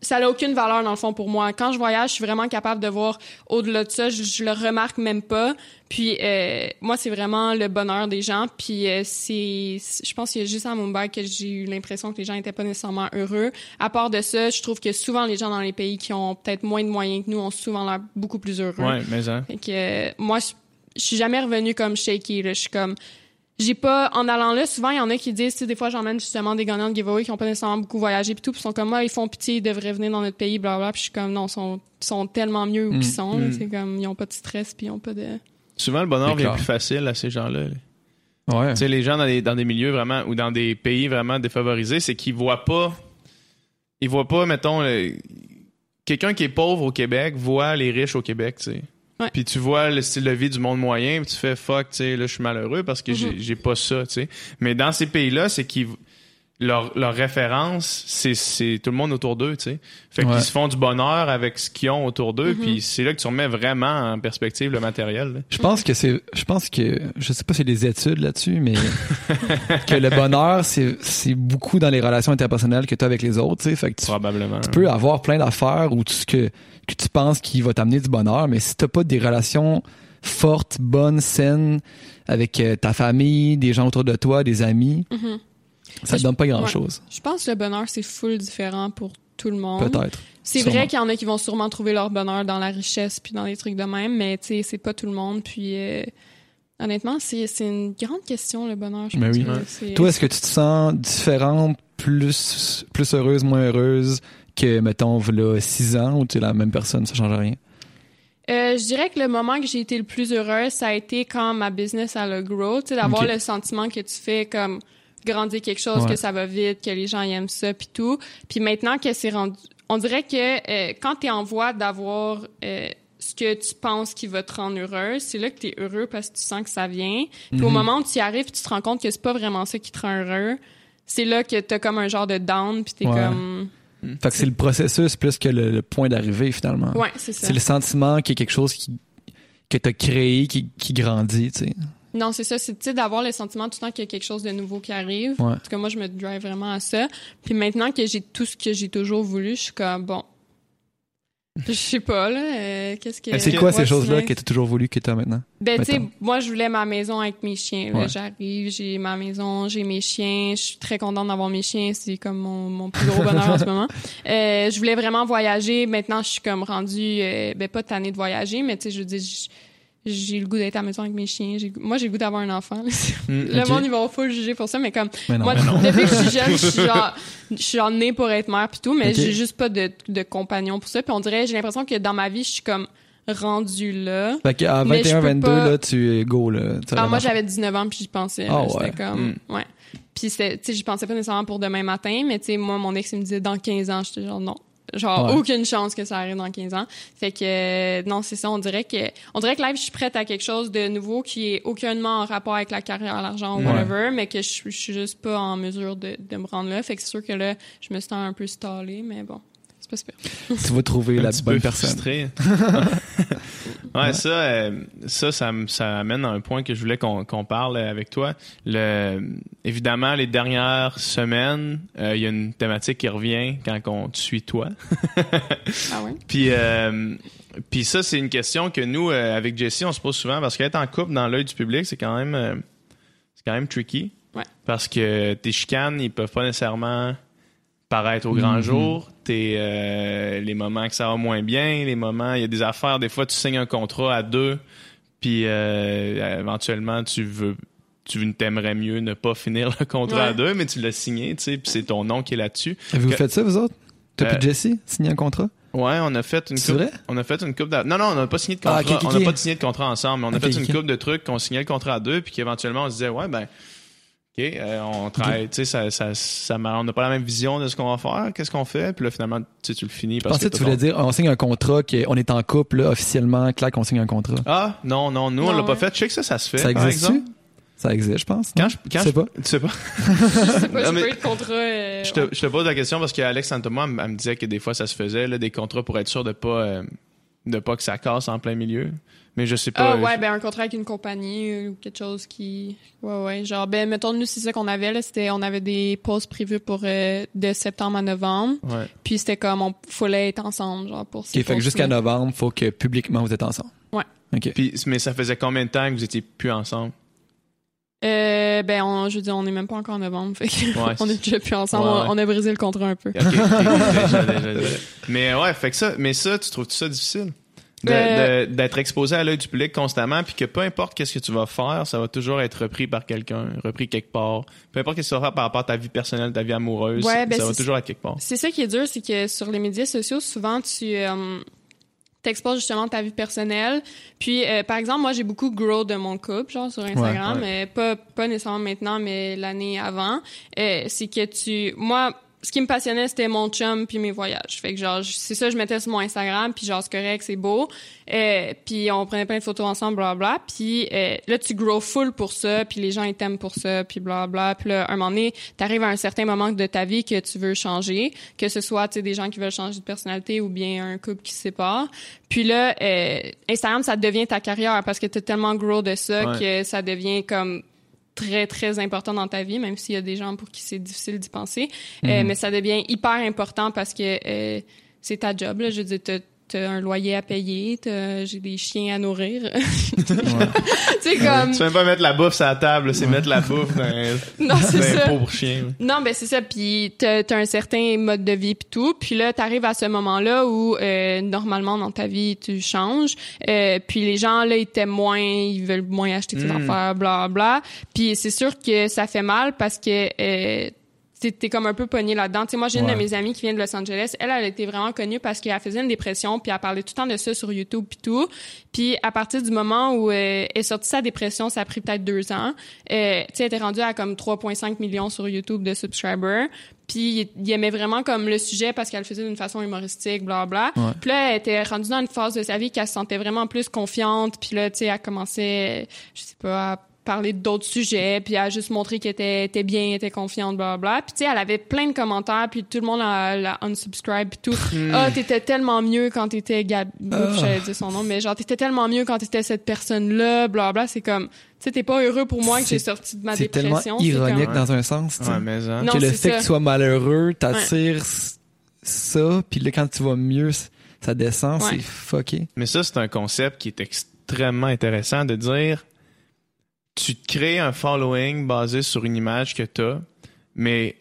Ça n'a aucune valeur dans le fond pour moi. Quand je voyage, je suis vraiment capable de voir au-delà de ça. Je, je le remarque même pas. Puis euh, moi, c'est vraiment le bonheur des gens. Puis euh, c'est, je pense qu'il y a juste à Mumbai que j'ai eu l'impression que les gens étaient pas nécessairement heureux. À part de ça, je trouve que souvent les gens dans les pays qui ont peut-être moins de moyens que nous ont souvent l'air beaucoup plus heureux. Ouais, mais hein. Fait que euh, moi, je, je suis jamais revenue comme shaky. Là. Je suis comme. J'ai pas. En allant là, souvent, il y en a qui disent, tu sais, des fois, j'emmène justement des gagnants de giveaway qui ont pas nécessairement beaucoup voyagé puis tout, puis ils sont comme, ah, ils font pitié, ils devraient venir dans notre pays, blablabla. Puis je suis comme, non, ils sont, ils sont tellement mieux où Mm. ils sont. là. Mm. C'est comme, ils ont pas de stress puis ils ont pas de. Souvent, le bonheur vient plus facile à ces gens-là. là. Ouais. Tu sais, les gens dans des, dans des milieux vraiment ou dans des pays vraiment défavorisés, c'est qu'ils voient pas. Ils voient pas, mettons, le- quelqu'un qui est pauvre au Québec voit les riches au Québec, tu sais. Ouais. Puis tu vois le style de vie du monde moyen, puis tu fais fuck, tu sais, là je suis malheureux parce que j'ai- Mhm. j'ai pas ça, tu sais. Mais dans ces pays-là, c'est qu'ils leur, leur référence, c'est c'est tout le monde autour d'eux, tu sais. Fait Ouais. qu'ils se font du bonheur avec ce qu'ils ont autour d'eux, Mhm. puis c'est là que tu remets vraiment en perspective le matériel. là. Je pense que c'est, je pense que, je sais pas si c'est des études là-dessus, mais que le bonheur, c'est, c'est beaucoup dans les relations interpersonnelles que tu as avec les autres, tu sais. Fait que tu, Probablement. tu peux avoir plein d'affaires où tout ce que, que tu penses qui va t'amener du bonheur, mais si t'as pas des relations fortes, bonnes, saines avec euh, ta famille, des gens autour de toi, des amis, Mhm. Ça te Je- donne pas grand-chose. Je pense que le bonheur, c'est full différent pour tout le monde. Peut-être. C'est vrai qu'il y en a qui vont sûrement trouver leur bonheur dans la richesse puis dans des trucs de même, mais tu sais, c'est pas tout le monde. Puis euh, honnêtement, c'est c'est une grande question le bonheur. Je Mais pense oui. que Ouais. c'est- Toi, est-ce que tu te sens différente plus, plus heureuse, moins heureuse que, mettons, là, six ans ou tu es la même personne, ça change rien? Euh, je dirais que le moment que j'ai été le plus heureuse, ça a été quand ma business a le grow, tu sais, d'avoir le sentiment que tu fais comme grandir quelque chose, Ouais. que ça va vite, que les gens y aiment ça, puis tout. Puis maintenant que c'est rendu, on dirait que euh, quand t'es en voie d'avoir euh, ce que tu penses qui va te rendre heureuse, c'est là que t'es heureux parce que tu sens que ça vient. Puis Mhm. au moment où tu y arrives, tu te rends compte que c'est pas vraiment ça qui te rend heureux, c'est là que t'as comme un genre de down, puis t'es Ouais. comme... Fait que c'est le processus plus que le, le point d'arrivée, finalement. Ouais, c'est ça. C'est le sentiment qu'il y a quelque chose qui, que tu as créé, qui, qui grandit, tu sais. Non, c'est ça. C'est d'avoir le sentiment tout le temps qu'il y a quelque chose de nouveau qui arrive. Ouais. En tout cas, moi, je me drive vraiment à ça. Puis maintenant que j'ai tout ce que j'ai toujours voulu, je suis comme, bon, je sais pas, là, euh, qu'est-ce que... C'est quoi ces choses-là que tu as toujours voulu que tu as maintenant? Ben, tu sais, moi, je voulais ma maison avec mes chiens. Ouais. J'arrive, j'ai ma maison, j'ai mes chiens. Je suis très contente d'avoir mes chiens. C'est comme mon, mon plus gros bonheur en ce moment. Euh, je voulais vraiment voyager. Maintenant, je suis comme rendue, euh, ben, pas tannée de voyager, mais tu sais, je veux dire, j'ai le goût d'être à la maison avec mes chiens. Moi, j'ai le goût d'avoir un enfant. Mm, le ok. monde, ils vont full juger pour ça, mais comme, Mais non. moi, mais depuis que je suis jeune, je suis genre, je suis genre née pour être mère pis tout, mais j'ai juste pas de, de compagnon pour ça. Puis on dirait, j'ai l'impression que dans ma vie, je suis comme rendue là. Fait qu'à Mais je 21, peux 22, pas- là, tu es go, là. Ah, moi, j'avais 19 ans puis j'y pensais. Ah ouais. J'étais comme, ouais. Puis c'était, tu sais, j'y pensais pas nécessairement pour demain matin, mais tu sais, moi, mon ex, il me disait dans 15 ans, j'étais genre non. Genre, Ouais. aucune chance que ça arrive dans 15 ans. Fait que, euh, non, c'est ça, on dirait que, on dirait que live, je suis prête à quelque chose de nouveau qui est aucunement en rapport avec la carrière, l'argent ou Ouais. whatever, mais que je, je suis juste pas en mesure de, de me rendre là. Fait que c'est sûr que là, je me sens un peu stallée, mais bon, c'est pas super. Tu vas trouver un la petit bonne peu personne. frustré. ouais, ça, euh, ça, ça, amène à un point que je voulais qu'on qu'on parle avec toi. Le, évidemment, les dernières semaines, euh, il y a une thématique qui revient quand on te suit toi. Ah ouais? Puis, euh, puis ça, c'est une question que nous, euh, avec Jessie, on se pose souvent parce qu'être en couple dans l'œil du public, c'est quand même, euh, c'est quand même tricky. Ouais. Parce que tes chicanes, ils peuvent pas nécessairement paraître au grand Mhm. jour. T'es, euh, les moments que ça va moins bien, les moments, il y a des affaires, des fois, tu signes un contrat à deux, puis euh, éventuellement, tu veux tu t'aimerais mieux ne pas finir le contrat Ouais. à deux, mais tu l'as signé, tu sais, puis c'est ton nom qui est là-dessus. Avez-vous Que- fait ça, vous autres? Toi Euh, puis Jesse, signer un contrat? Ouais, on a fait une C'est coupe. vrai? On a fait une coupe. d'a- Non, non, on n'a pas signé de Ah, contrat. On n'a pas signé de contrat ensemble, mais on a fait une coupe de trucs qu'on signait le contrat à deux, puis qu'éventuellement on se disait ouais ben, ok, euh, on travaille, tu sais, ça, ça, ça, on n'a pas la même vision de ce qu'on va faire, qu'est-ce qu'on fait, puis là finalement, tu sais, tu le finis Je parce pensais que tu voulais ton- dire, on signe un contrat, qu'on est en couple, là, officiellement, clac, on signe un contrat. Ah non, non, nous on Non, l'a pas ouais. fait. Je sais que ça, ça se fait. Ça existe-tu? exemple. Ça existe, je pense. Quand je, quand Je sais je- pas? Tu sais pas. Je sais pas, Non, mais- pas eu de contrat. euh, Je te, ouais. je te pose la question parce qu'Alex elle, me- elle me disait que des fois ça se faisait, là, des contrats pour être sûr de pas, euh, de pas que ça casse en plein milieu. Mais je sais pas. Ah ouais, je- ben un contrat avec une compagnie euh, ou quelque chose qui... Ouais, ouais. Genre, ben mettons, nous, c'est ça qu'on avait, là. C'était, on avait des pauses prévues pour euh, de septembre à novembre. ouais. Puis c'était comme, on fallait être ensemble, genre, pour ces Ok, fait que jusqu'à novembre, faut que publiquement vous êtes ensemble. Ouais. Ok. Puis, mais ça faisait combien de temps que vous étiez plus ensemble? Euh, ben, on, je veux dire, on est même pas encore en novembre. Fait Ouais, on est déjà plus ensemble. Ouais, on- ouais. On, a brisé le contrat un peu. Mais ouais, fait que ça, mais ça, tu trouves ça difficile? De- Euh, de- D'être exposé à l'œil du public constamment, puis que peu importe qu'est-ce que tu vas faire, ça va toujours être repris par quelqu'un, repris quelque part. Peu importe ce que tu vas faire par rapport à ta vie personnelle, ta vie amoureuse, ben ça va toujours être quelque part. C'est ça qui est dur, c'est que sur les médias sociaux, souvent, tu euh, t'exposes justement ta vie personnelle. Puis, euh, par exemple, moi, j'ai beaucoup grow de mon couple, genre sur Instagram, Ouais, pas, pas nécessairement maintenant, mais l'année avant. Euh, c'est que tu... Moi, ce qui me passionnait, c'était mon chum puis mes voyages. Fait que genre, c'est ça, je mettais sur mon Instagram, puis genre, c'est correct, c'est beau. Euh, puis on prenait plein de photos ensemble, bla bla. Puis euh, là, tu grow full pour ça, puis les gens, ils t'aiment pour ça, puis bla bla. Puis là, un moment donné, t'arrives à un certain moment de ta vie que tu veux changer, que ce soit, des gens qui veulent changer de personnalité ou bien un couple qui se sépare. Puis là, euh, Instagram, ça devient ta carrière parce que t'es tellement grow de ça Ouais. que ça devient comme très très important dans ta vie même s'il y a des gens pour qui c'est difficile d'y penser. Euh, mais ça devient hyper important parce que euh, c'est ta job là. Je veux dire t'as t'as un loyer à payer t'as- j'ai des chiens à nourrir tu sais comme Tu peux même pas mettre la bouffe sur la table, c'est mettre la bouffe dans, non c'est ça un pauvre chien. non, ben c'est ça. Puis t'as as un certain mode de vie puis tout. Puis là, t'arrives à ce moment-là où euh, normalement dans ta vie tu changes. Euh, puis les gens là ils t'aiment moins, ils veulent moins acheter tes Mm. affaires, bla bla. Puis c'est sûr que ça fait mal parce que euh, t'es comme un peu pogné là-dedans. Tu sais, moi, j'ai une Ouais. de mes amies qui vient de Los Angeles. Elle, elle était vraiment connue parce qu'elle faisait une dépression, puis elle parlait tout le temps de ça sur YouTube puis tout. Puis à partir du moment où euh, elle est sortie sa dépression, ça a pris peut-être deux ans. Euh, tu sais, elle était rendue à comme 3,5 millions sur YouTube de subscribers. Puis il aimait vraiment comme le sujet parce qu'elle le faisait d'une façon humoristique, bla bla. Ouais. Puis là, elle était rendue dans une phase de sa vie qu'elle se sentait vraiment plus confiante. Puis là, tu sais, elle commençait, je sais pas, à parler d'autres sujets, puis à juste montrer qu'elle était, était bien, était confiante, bla bla. Puis tu sais, elle avait plein de commentaires, puis tout le monde la, la unsubscribe, puis tout. Ah, t'étais tellement mieux quand t'étais Gab... Oups, j'allais dire son nom, mais genre, t'étais tellement mieux quand t'étais cette personne-là, bla bla. C'est comme, tu sais, t'es pas heureux pour moi que j'ai sorti de ma C'est tellement dépression. c'est ironique comme- dans un sens. tu sais. Ouais, mais hein. Non, que le fait ça. que tu sois malheureux t'attire s- ça, puis là, quand tu vas mieux, ça descend, Ouais. c'est fucké. Mais ça, c'est un concept qui est extrêmement intéressant de dire tu te crées un following basé sur une image que tu as, mais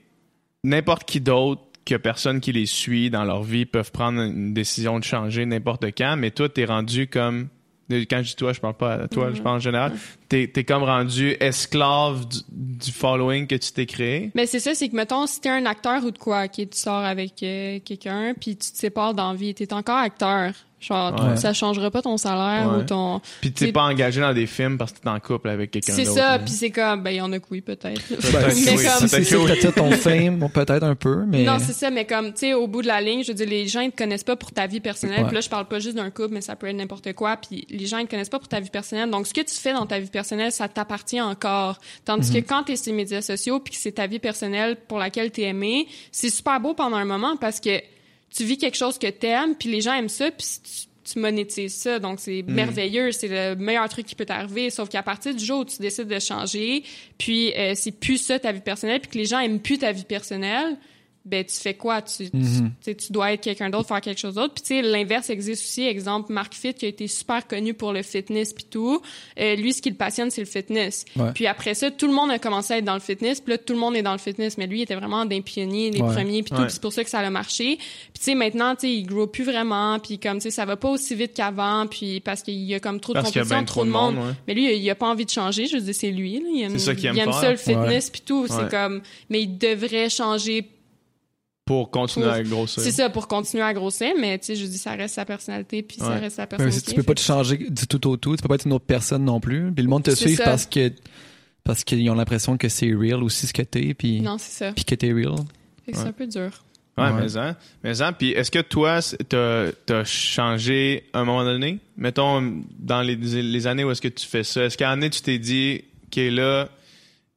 n'importe qui d'autre que personne qui les suit dans leur vie peuvent prendre une décision de changer n'importe quand, mais toi, t'es rendu comme. Quand je dis toi, je parle pas à toi, je parle en général. T'es es comme rendu esclave du, du following que tu t'es créé? Mais c'est ça, c'est que, mettons, si t'es un acteur ou de quoi, ok, tu sors avec euh, quelqu'un, puis tu te sépares d'envie, t'es encore acteur. Genre, Ouais. ça changera pas ton salaire Ouais. ou ton... Puis t'es C'est- pas engagé dans des films parce que t'es en couple avec quelqu'un C'est d'autre. ça, là. puis c'est comme, ben, il y en a que oui, peut-être. Peut-être Ben, oui, comme- si c'est peut-être ton fame, peut-être un peu, mais Non, c'est ça, mais comme, tu sais, au bout de la ligne, je veux dire, les gens, ils te connaissent pas pour ta vie personnelle. Ouais. Puis là, je parle pas juste d'un couple, mais ça peut être n'importe quoi. Puis les gens, ils te connaissent pas pour ta vie personnelle. Donc, ce que tu fais dans ta vie personnelle, ça t'appartient encore. Tandis Mhm. que quand t'es sur les médias sociaux, puis que c'est ta vie personnelle pour laquelle t'es aimé, c'est super beau pendant un moment parce que tu vis quelque chose que t'aimes, puis les gens aiment ça, puis tu, tu monétises ça. Donc, c'est Mhm. merveilleux. C'est le meilleur truc qui peut t'arriver. Sauf qu'à partir du jour où tu décides de changer, puis euh, c'est plus ça ta vie personnelle, puis que les gens aiment plus ta vie personnelle, ben tu fais quoi? Tu, tu- Mhm. tu dois être quelqu'un d'autre faire quelque chose d'autre puis tu sais l'inverse existe aussi exemple Mark Fit qui a été super connu pour le fitness puis tout Euh, lui ce qui le passionne c'est le fitness Ouais. puis après ça tout le monde a commencé à être dans le fitness puis là tout le monde est dans le fitness mais lui il était vraiment d'un pionnier des Ouais. premiers puis tout Ouais. c'est pour ça que ça a marché puis tu sais maintenant tu sais il grow plus vraiment puis comme tu sais ça va pas aussi vite qu'avant puis parce qu'il y a comme trop de Parce compétition bien trop de monde, ouais. mais lui, il a pas envie de changer. Je veux dire, c'est lui. Là. Il aime, C'est ça qu'il aime il aime ça, le fitness puis tout. Ouais. C'est comme... Mais il devrait changer. Pour continuer Pour- à grossir. C'est ça, pour continuer à grossir. Mais, tu sais, je dis, ça reste sa personnalité puis ça reste sa personnalité. si tu peux pas te changer du tout au tout, tu peux pas être une autre personne non plus. Puis le monde te suit parce que parce qu'ils ont l'impression que c'est real aussi ce que t'es, puis Non, c'est ça. puis que t'es real. Fait que C'est un peu dur. Ouais, Ouais. mais hein. Mais hein. Puis est-ce que toi, t'as as changé à un moment donné? Mettons, dans les, les années où est-ce que tu fais ça, est-ce qu'à un année, tu t'es dit, OK, là,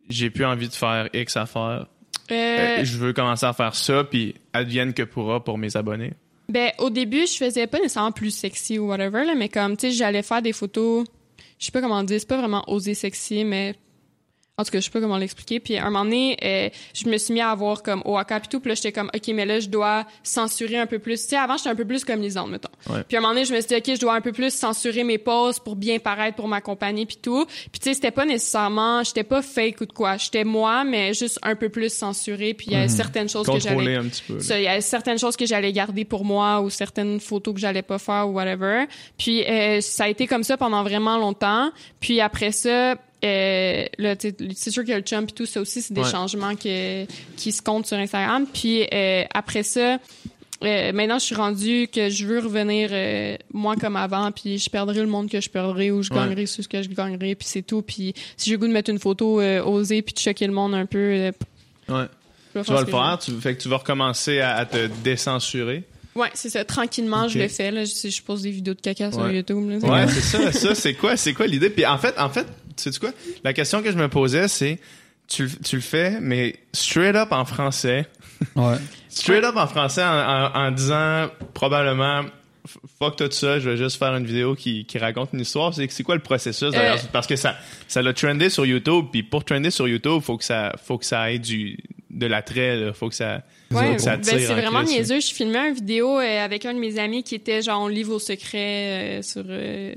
j'ai plus envie de faire X affaires? Euh, Euh, je veux commencer à faire ça, puis advienne que pourra pour mes abonnés. Ben, au début, je faisais pas nécessairement plus sexy ou whatever, là, mais comme, tu sais, j'allais faire des photos, je sais pas comment dire, c'est pas vraiment oser sexy, mais en tout cas, je sais pas comment l'expliquer. Puis à un moment donné, euh, je me suis mis à avoir comme Oaka pis tout, puis là, j'étais comme, OK, mais là, je dois censurer un peu plus. Tu sais, avant, j'étais un peu plus comme Lisande, mettons. Ouais. Puis à un moment donné, je me suis dit, OK, je dois un peu plus censurer mes poses pour bien paraître pour ma compagnie puis tout. Puis tu sais, c'était pas nécessairement, j'étais pas fake ou de quoi. J'étais moi, mais juste un peu plus censurée, puis il y a certaines choses que j'allais il y a certaines choses que j'allais garder pour moi ou certaines photos que j'allais pas faire ou whatever. Puis euh, ça a été comme ça pendant vraiment longtemps. Puis après ça, euh, là, c'est sûr qu'il y a le chum et tout, ça aussi, c'est des Ouais. changements que, qui se comptent sur Instagram. Puis euh, après ça, euh, maintenant, je suis rendue que je veux revenir euh, moi comme avant, puis je perdrai le monde que je perdrai ou je Ouais. gagnerai ce que je gagnerai, puis c'est tout. Puis si j'ai le goût de mettre une photo euh, osée puis de choquer le monde un peu, Ouais. Tu vas le faire, tu, fait que tu vas recommencer à, à te décensurer. Ouais, c'est ça. Tranquillement, je le fais. Là. Je, je pose des vidéos de caca sur Ouais. YouTube. Là, Ouais, c'est ça, ça, c'est quoi, c'est quoi l'idée? Puis en fait, en fait, sais quoi? La question que je me posais, c'est, tu, le- tu le fais, mais straight up en français. Ouais. Straight up en français en, en- en disant probablement fuck tout ça, je vais juste faire une vidéo qui, qui raconte une histoire. C'est c'est quoi le processus derrière? Euh, Parce que ça ça l'a trendé sur YouTube, puis pour trender sur YouTube, faut que ça faut que ça ait du de l'attrait, là. faut que ça Ouais, ça ben, tire c'est en vraiment crise. niaiseux. Je filmais une vidéo euh, avec un de mes amis qui était genre on lit vos secrets euh, sur euh,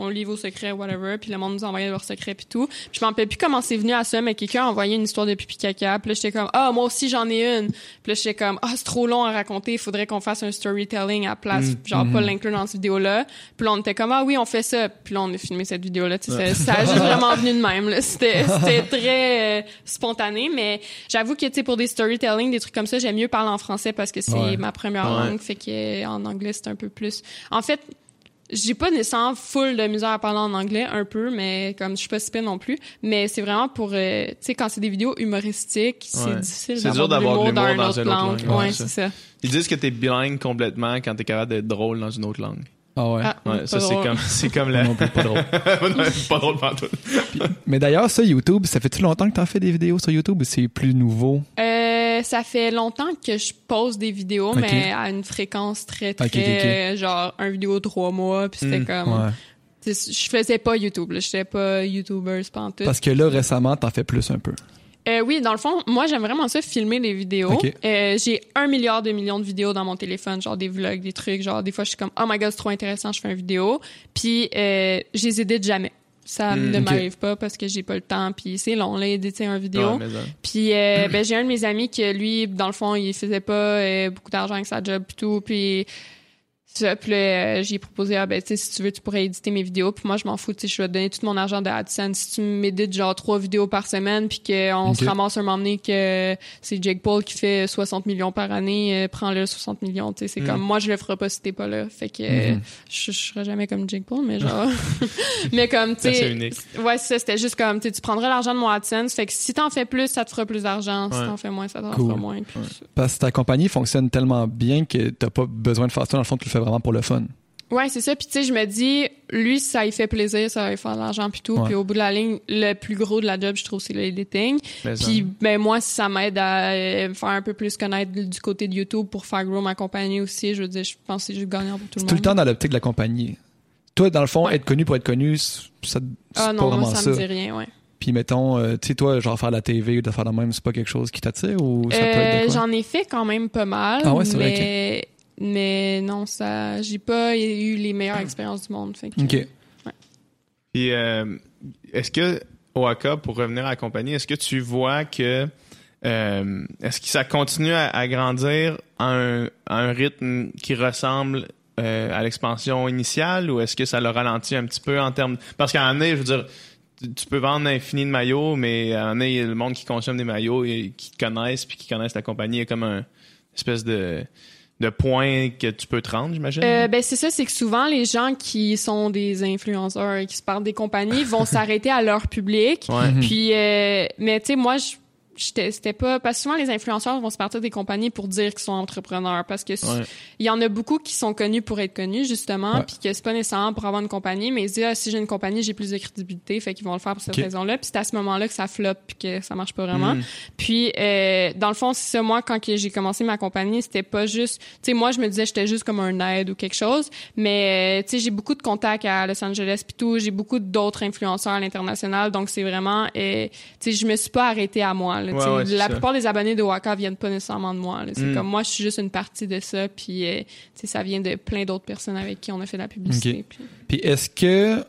on livre vos secrets, whatever. Puis le monde nous envoyait leurs secrets puis tout. Puis je m'en rappelle plus comment c'est venu à ça, mais quelqu'un a envoyé une histoire de pipi caca. Puis là, j'étais comme, ah, moi aussi, j'en ai une. Puis là, j'étais comme, ah, c'est trop long à raconter. Il faudrait qu'on fasse un storytelling à place. Mm. Genre, pas l'inclure dans cette vidéo-là. Puis là, on était comme, ah oui, on fait ça. Puis là, on a filmé cette vidéo-là. Tu sais, ça, a juste vraiment venu de même, là. C'était, c'était très euh, spontané. Mais j'avoue que, tu sais, pour des storytelling, des trucs comme ça, j'aime mieux parler en français parce que c'est Ouais. ma première Ouais. langue. Fait que, en anglais, c'est un peu plus. En fait, j'ai pas nécessairement full de misère à parler en anglais, un peu, mais comme je suis pas si pire non plus. Mais c'est vraiment pour, euh, tu sais, quand c'est des vidéos humoristiques, c'est Ouais. difficile d'avoir de l'humour dans dans une autre autre langue. langue, Ouais, ouais, c'est ça. ça. Ils disent que t'es bilingue complètement quand t'es capable d'être drôle dans une autre langue. Ah ouais. Ah, Ouais, pas ça c'est comme c'est comme la Non plus, pas drôle. pas drôle pantoute. Mais d'ailleurs, ça, YouTube, ça fait-tu longtemps que t'en fais des vidéos sur YouTube ou c'est plus nouveau? Euh, ça fait longtemps que je pose des vidéos, mais à une fréquence très, très, genre, un vidéo trois mois, puis c'était Mm, comme... Ouais. Je faisais pas YouTube, là. J'étais pas YouTuber, pantoute. Parce que là, récemment, t'en fais plus un peu. Euh, oui, dans le fond, moi, j'aime vraiment ça, filmer des vidéos. Euh, j'ai un milliard de millions de vidéos dans mon téléphone, genre des vlogs, des trucs. Genre, des fois, je suis comme, oh my god, c'est trop intéressant, je fais une vidéo. Puis, euh, je les édite jamais. Ça Mm, ne m'arrive pas parce que j'ai pas le temps. Puis, c'est long, là, éditer une vidéo. Ouais. Puis euh, ben, j'ai un de mes amis que lui, dans le fond, il faisait pas euh, beaucoup d'argent avec sa job et tout. Puis ça, puis là, euh, j'ai proposé, ah, ben, tu sais, si tu veux, tu pourrais éditer mes vidéos. Puis moi, je m'en fous, tu sais, je vais te donner tout mon argent de AdSense. Si tu m'édites genre trois vidéos par semaine, puis qu'on Ok. se ramasse un moment donné que c'est Jake Paul qui fait 60 millions par année, euh, prends-le 60 millions, tu sais. C'est Mm. comme, moi, je le ferai pas si t'es pas là. Fait que euh, Mhm. je, je serai jamais comme Jake Paul, mais genre... mais comme, tu sais... Ouais, ça, c'était juste comme, tu prendrais l'argent de mon AdSense. Fait que si t'en fais plus, ça te fera plus d'argent. Si Ouais. t'en fais moins, ça t'en Cool. fera moins. Puis. Parce que ta compagnie fonctionne tellement bien que t'as pas besoin de faire ça. Dans le fond, tu le fais vraiment pour le fun. Ouais, c'est ça. Puis tu sais, je me dis, lui, ça lui fait plaisir, ça lui faire de l'argent puis tout. Ouais. Puis au bout de la ligne, le plus gros de la job, je trouve, c'est l'editing. Mais ça. Puis ben moi, si ça m'aide à euh, me faire un peu plus connaître du côté de YouTube pour faire grow ma compagnie aussi, je veux dire, je pense que c'est juste gagnant pour tout le monde. tout le temps dans l'optique de la compagnie. Toi, dans le fond, Ouais. être connu pour être connu, ça, Ah pas non, vraiment moi, ça, ça. me dit rien, ouais. Puis mettons, euh, tu sais, toi, genre faire la TV ou de faire la même, c'est pas quelque chose qui t'attire ou ça peut être Euh? J'en ai fait quand même pas mal. Ah ouais, c'est vrai, mais non, ça, j'ai pas eu les meilleures expériences du monde. Fait que, Ok. Puis, euh, est-ce que, Oaka, pour revenir à la compagnie, est-ce que tu vois que, euh, est-ce que ça continue à, à grandir à un, à un rythme qui ressemble euh, à l'expansion initiale ou est-ce que ça le ralentit un petit peu en termes. Parce qu'à un moment donné, je veux dire, tu- tu peux vendre infini de maillots, mais à un moment donné, il y a le monde qui consomme des maillots et qui te connaissent puis qui connaissent la compagnie. Il y a comme un espèce de, de point que tu peux te rendre, j'imagine? Euh, ben c'est ça, c'est que souvent les gens qui sont des influenceurs et qui se parlent des compagnies vont s'arrêter à leur public. ouais. Puis, euh, mais tu sais, moi, je- c'était pas parce que souvent les influenceurs vont se partir des compagnies pour dire qu'ils sont entrepreneurs parce que Ouais. il y en a beaucoup qui sont connus pour être connus justement puis que c'est pas nécessairement pour avoir une compagnie mais ils se disent ah, si j'ai une compagnie j'ai plus de crédibilité fait qu'ils vont le faire pour cette raison-là puis c'est à ce moment-là que ça floppe puis que ça marche pas vraiment Mhm. puis euh, dans le fond c'est ça moi quand que j'ai commencé ma compagnie c'était pas juste tu sais moi je me disais j'étais juste comme un aide ou quelque chose mais euh, tu sais j'ai beaucoup de contacts à Los Angeles puis tout j'ai beaucoup d'autres influenceurs à l'international donc c'est vraiment euh, tu sais je me suis pas arrêtée à moi là, Ouais, ouais, la ça. plupart des abonnés de Waka viennent pas nécessairement de moi c'est Mm. comme moi je suis juste une partie de ça puis euh, ça vient de plein d'autres personnes avec qui on a fait de la publicité puis- Puis est-ce que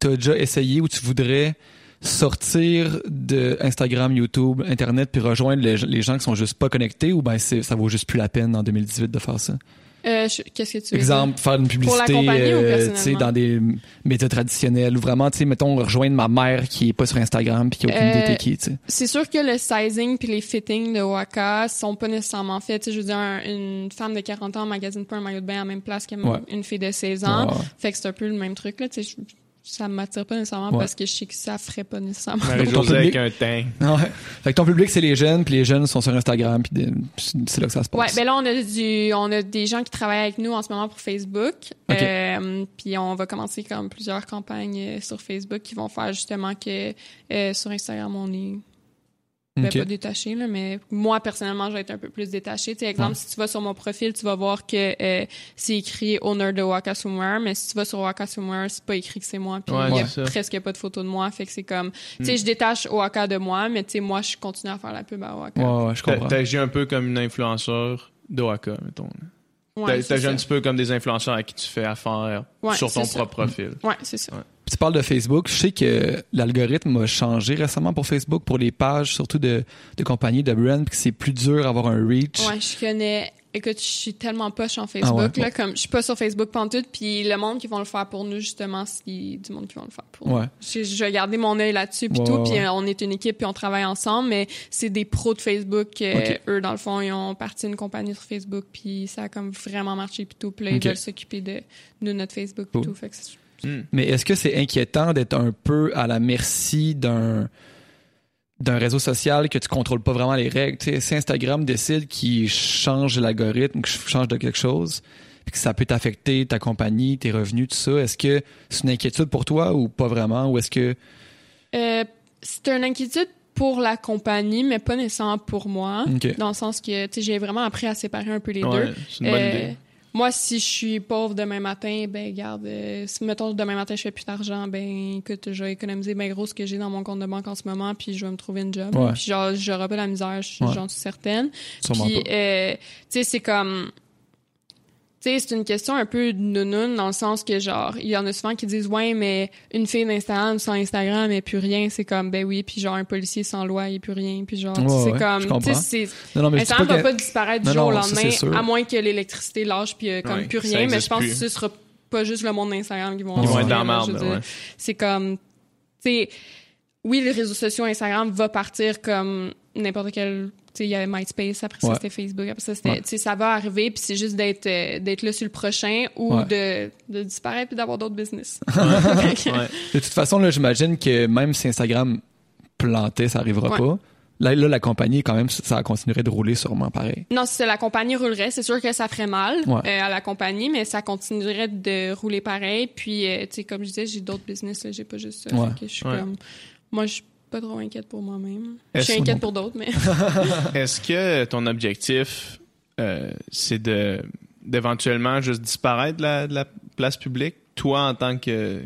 tu as déjà essayé ou tu voudrais sortir de Instagram, YouTube, Internet puis rejoindre les, les gens qui sont juste pas connectés ou ben ça vaut juste plus la peine en 2018 de faire ça? Euh, qu'est-ce que tu veux Exemple, faire une publicité euh, dans des médias traditionnels ou vraiment, tu sais, mettons, rejoindre ma mère qui est pas sur Instagram puis qui a aucune idée Euh, qui. C'est sûr que le sizing puis les fittings de Waka sont pas nécessairement faits. Je veux dire, un- une femme de 40 ans magasine pas un maillot de bain à la même place qu'une Ouais. fille de 16 ans. Ouais. Fait que c'est un peu le même truc, là. Tu sais, je- ça m'attire pas nécessairement Ouais. parce que je sais que ça ferait pas nécessairement. Marie-Josée avec public- un teint. Ouais. Fait que ton public, c'est les jeunes, puis les jeunes sont sur Instagram, puis de- c'est là que ça se Ouais, passe. ben là on a du, on a des gens qui travaillent avec nous en ce moment pour Facebook. Ok. Euh, puis on va commencer comme plusieurs campagnes euh, sur Facebook qui vont faire justement que euh, sur Instagram on est ben, Ok. pas détaché là, mais moi personnellement je vais être un peu plus détaché. Tu sais, exemple, Ouais. si tu vas sur mon profil, tu vas voir que euh, c'est écrit owner de Waka Swimwear, mais si tu vas sur Waka Swimwear, c'est pas écrit que c'est moi. Puis Ouais, il y a ça. presque pas de photos de moi, fait que c'est comme, tu sais, je détache Waka de moi, mais tu sais, moi je continue à faire la pub à Waka. Ouais, ouais, je T'as- comprends. T'agis un peu comme une influenceur d'Oaka, mettons. là. Ouais, ça. un petit peu comme des influenceurs à qui tu fais affaire Ouais, sur ton ça. propre profil. Ouais, c'est ça. Tu parles de Facebook. Je sais que l'algorithme a changé récemment pour Facebook, pour les pages, surtout de, de compagnies, de brands, puis que c'est plus dur d'avoir un reach. Ouais, je connais. Écoute, je suis tellement poche en Facebook, Ah ouais, là, ouais. comme je suis pas sur Facebook pantoute, puis le monde qui vont le faire pour nous, justement, c'est du monde qui vont le faire pour Ouais. nous. Je, je vais garder mon œil là-dessus, puis tout, puis euh, on est une équipe, puis on travaille ensemble, mais c'est des pros de Facebook. euh, Ok. Eux, dans le fond, ils ont parti une compagnie sur Facebook, puis ça a comme vraiment marché, puis tout, puis là, ils veulent s'occuper de, de notre Facebook, puis Cool. tout. Fait que Hmm. Mais est-ce que c'est inquiétant d'être un peu à la merci d'un d'un réseau social que tu contrôles pas vraiment les règles? Si Instagram décide qu'il change l'algorithme, qu'il change de quelque chose, puis que ça peut t'affecter ta compagnie, tes revenus, tout ça, est-ce que c'est une inquiétude pour toi ou pas vraiment? Ou est-ce que... Euh, c'est une inquiétude pour la compagnie, mais pas nécessairement pour moi. Dans le sens que, j'ai vraiment appris à séparer un peu les Ouais, deux. c'est une bonne Euh, idée. Moi, si je suis pauvre demain matin, ben garde, euh, si mettons demain matin je fais plus d'argent, ben écoute, je vais économiser ben gros ce que j'ai dans mon compte de banque en ce moment, puis je vais me trouver une job. Ouais. Puis genre, j'aurai pas la misère, j'en suis certaine. Sûrement Puis, euh, tu sais, c'est comme, sais, c'est une question un peu de nounoun dans le sens que genre, il y en a souvent qui disent ouais, mais une fille d'Instagram sans Instagram, et plus rien, c'est comme ben oui, puis genre un policier sans loi, il plus rien, puis genre, Ouais, c'est ouais, comme, tu sais, Instagram va pas disparaître du Non, jour au lendemain, à moins que l'électricité lâche puis euh, comme Ouais, plus rien. Mais je pense plus. que ce sera pas juste le monde d'Instagram qui vont. Ils vont être dans marde. C'est comme, tu sais, oui, les réseaux sociaux, Instagram va partir comme n'importe quel. Il y avait MySpace, après ça c'était Facebook, après ça c'était. Ouais. Ça va arriver, puis c'est juste d'être euh, d'être là sur le prochain ou Ouais. de, de disparaître puis d'avoir d'autres business. Ouais. De toute façon, là, j'imagine que même si Instagram plantait, ça arrivera Ouais. pas. Là, là, la compagnie, quand même, ça continuerait de rouler sûrement pareil. Non, si la compagnie roulerait, c'est sûr que ça ferait mal Ouais. euh, à la compagnie, mais ça continuerait de rouler pareil. Puis, euh, tu sais, comme je disais, j'ai d'autres business, là, j'ai pas juste ça. Ouais. Fait que je suis Ouais. comme... Moi, je suis pas trop inquiète pour moi-même. Je suis inquiète pour d'autres, mais... Est-ce que ton objectif, euh, c'est de d'éventuellement juste disparaître de la, de la place publique, toi en tant que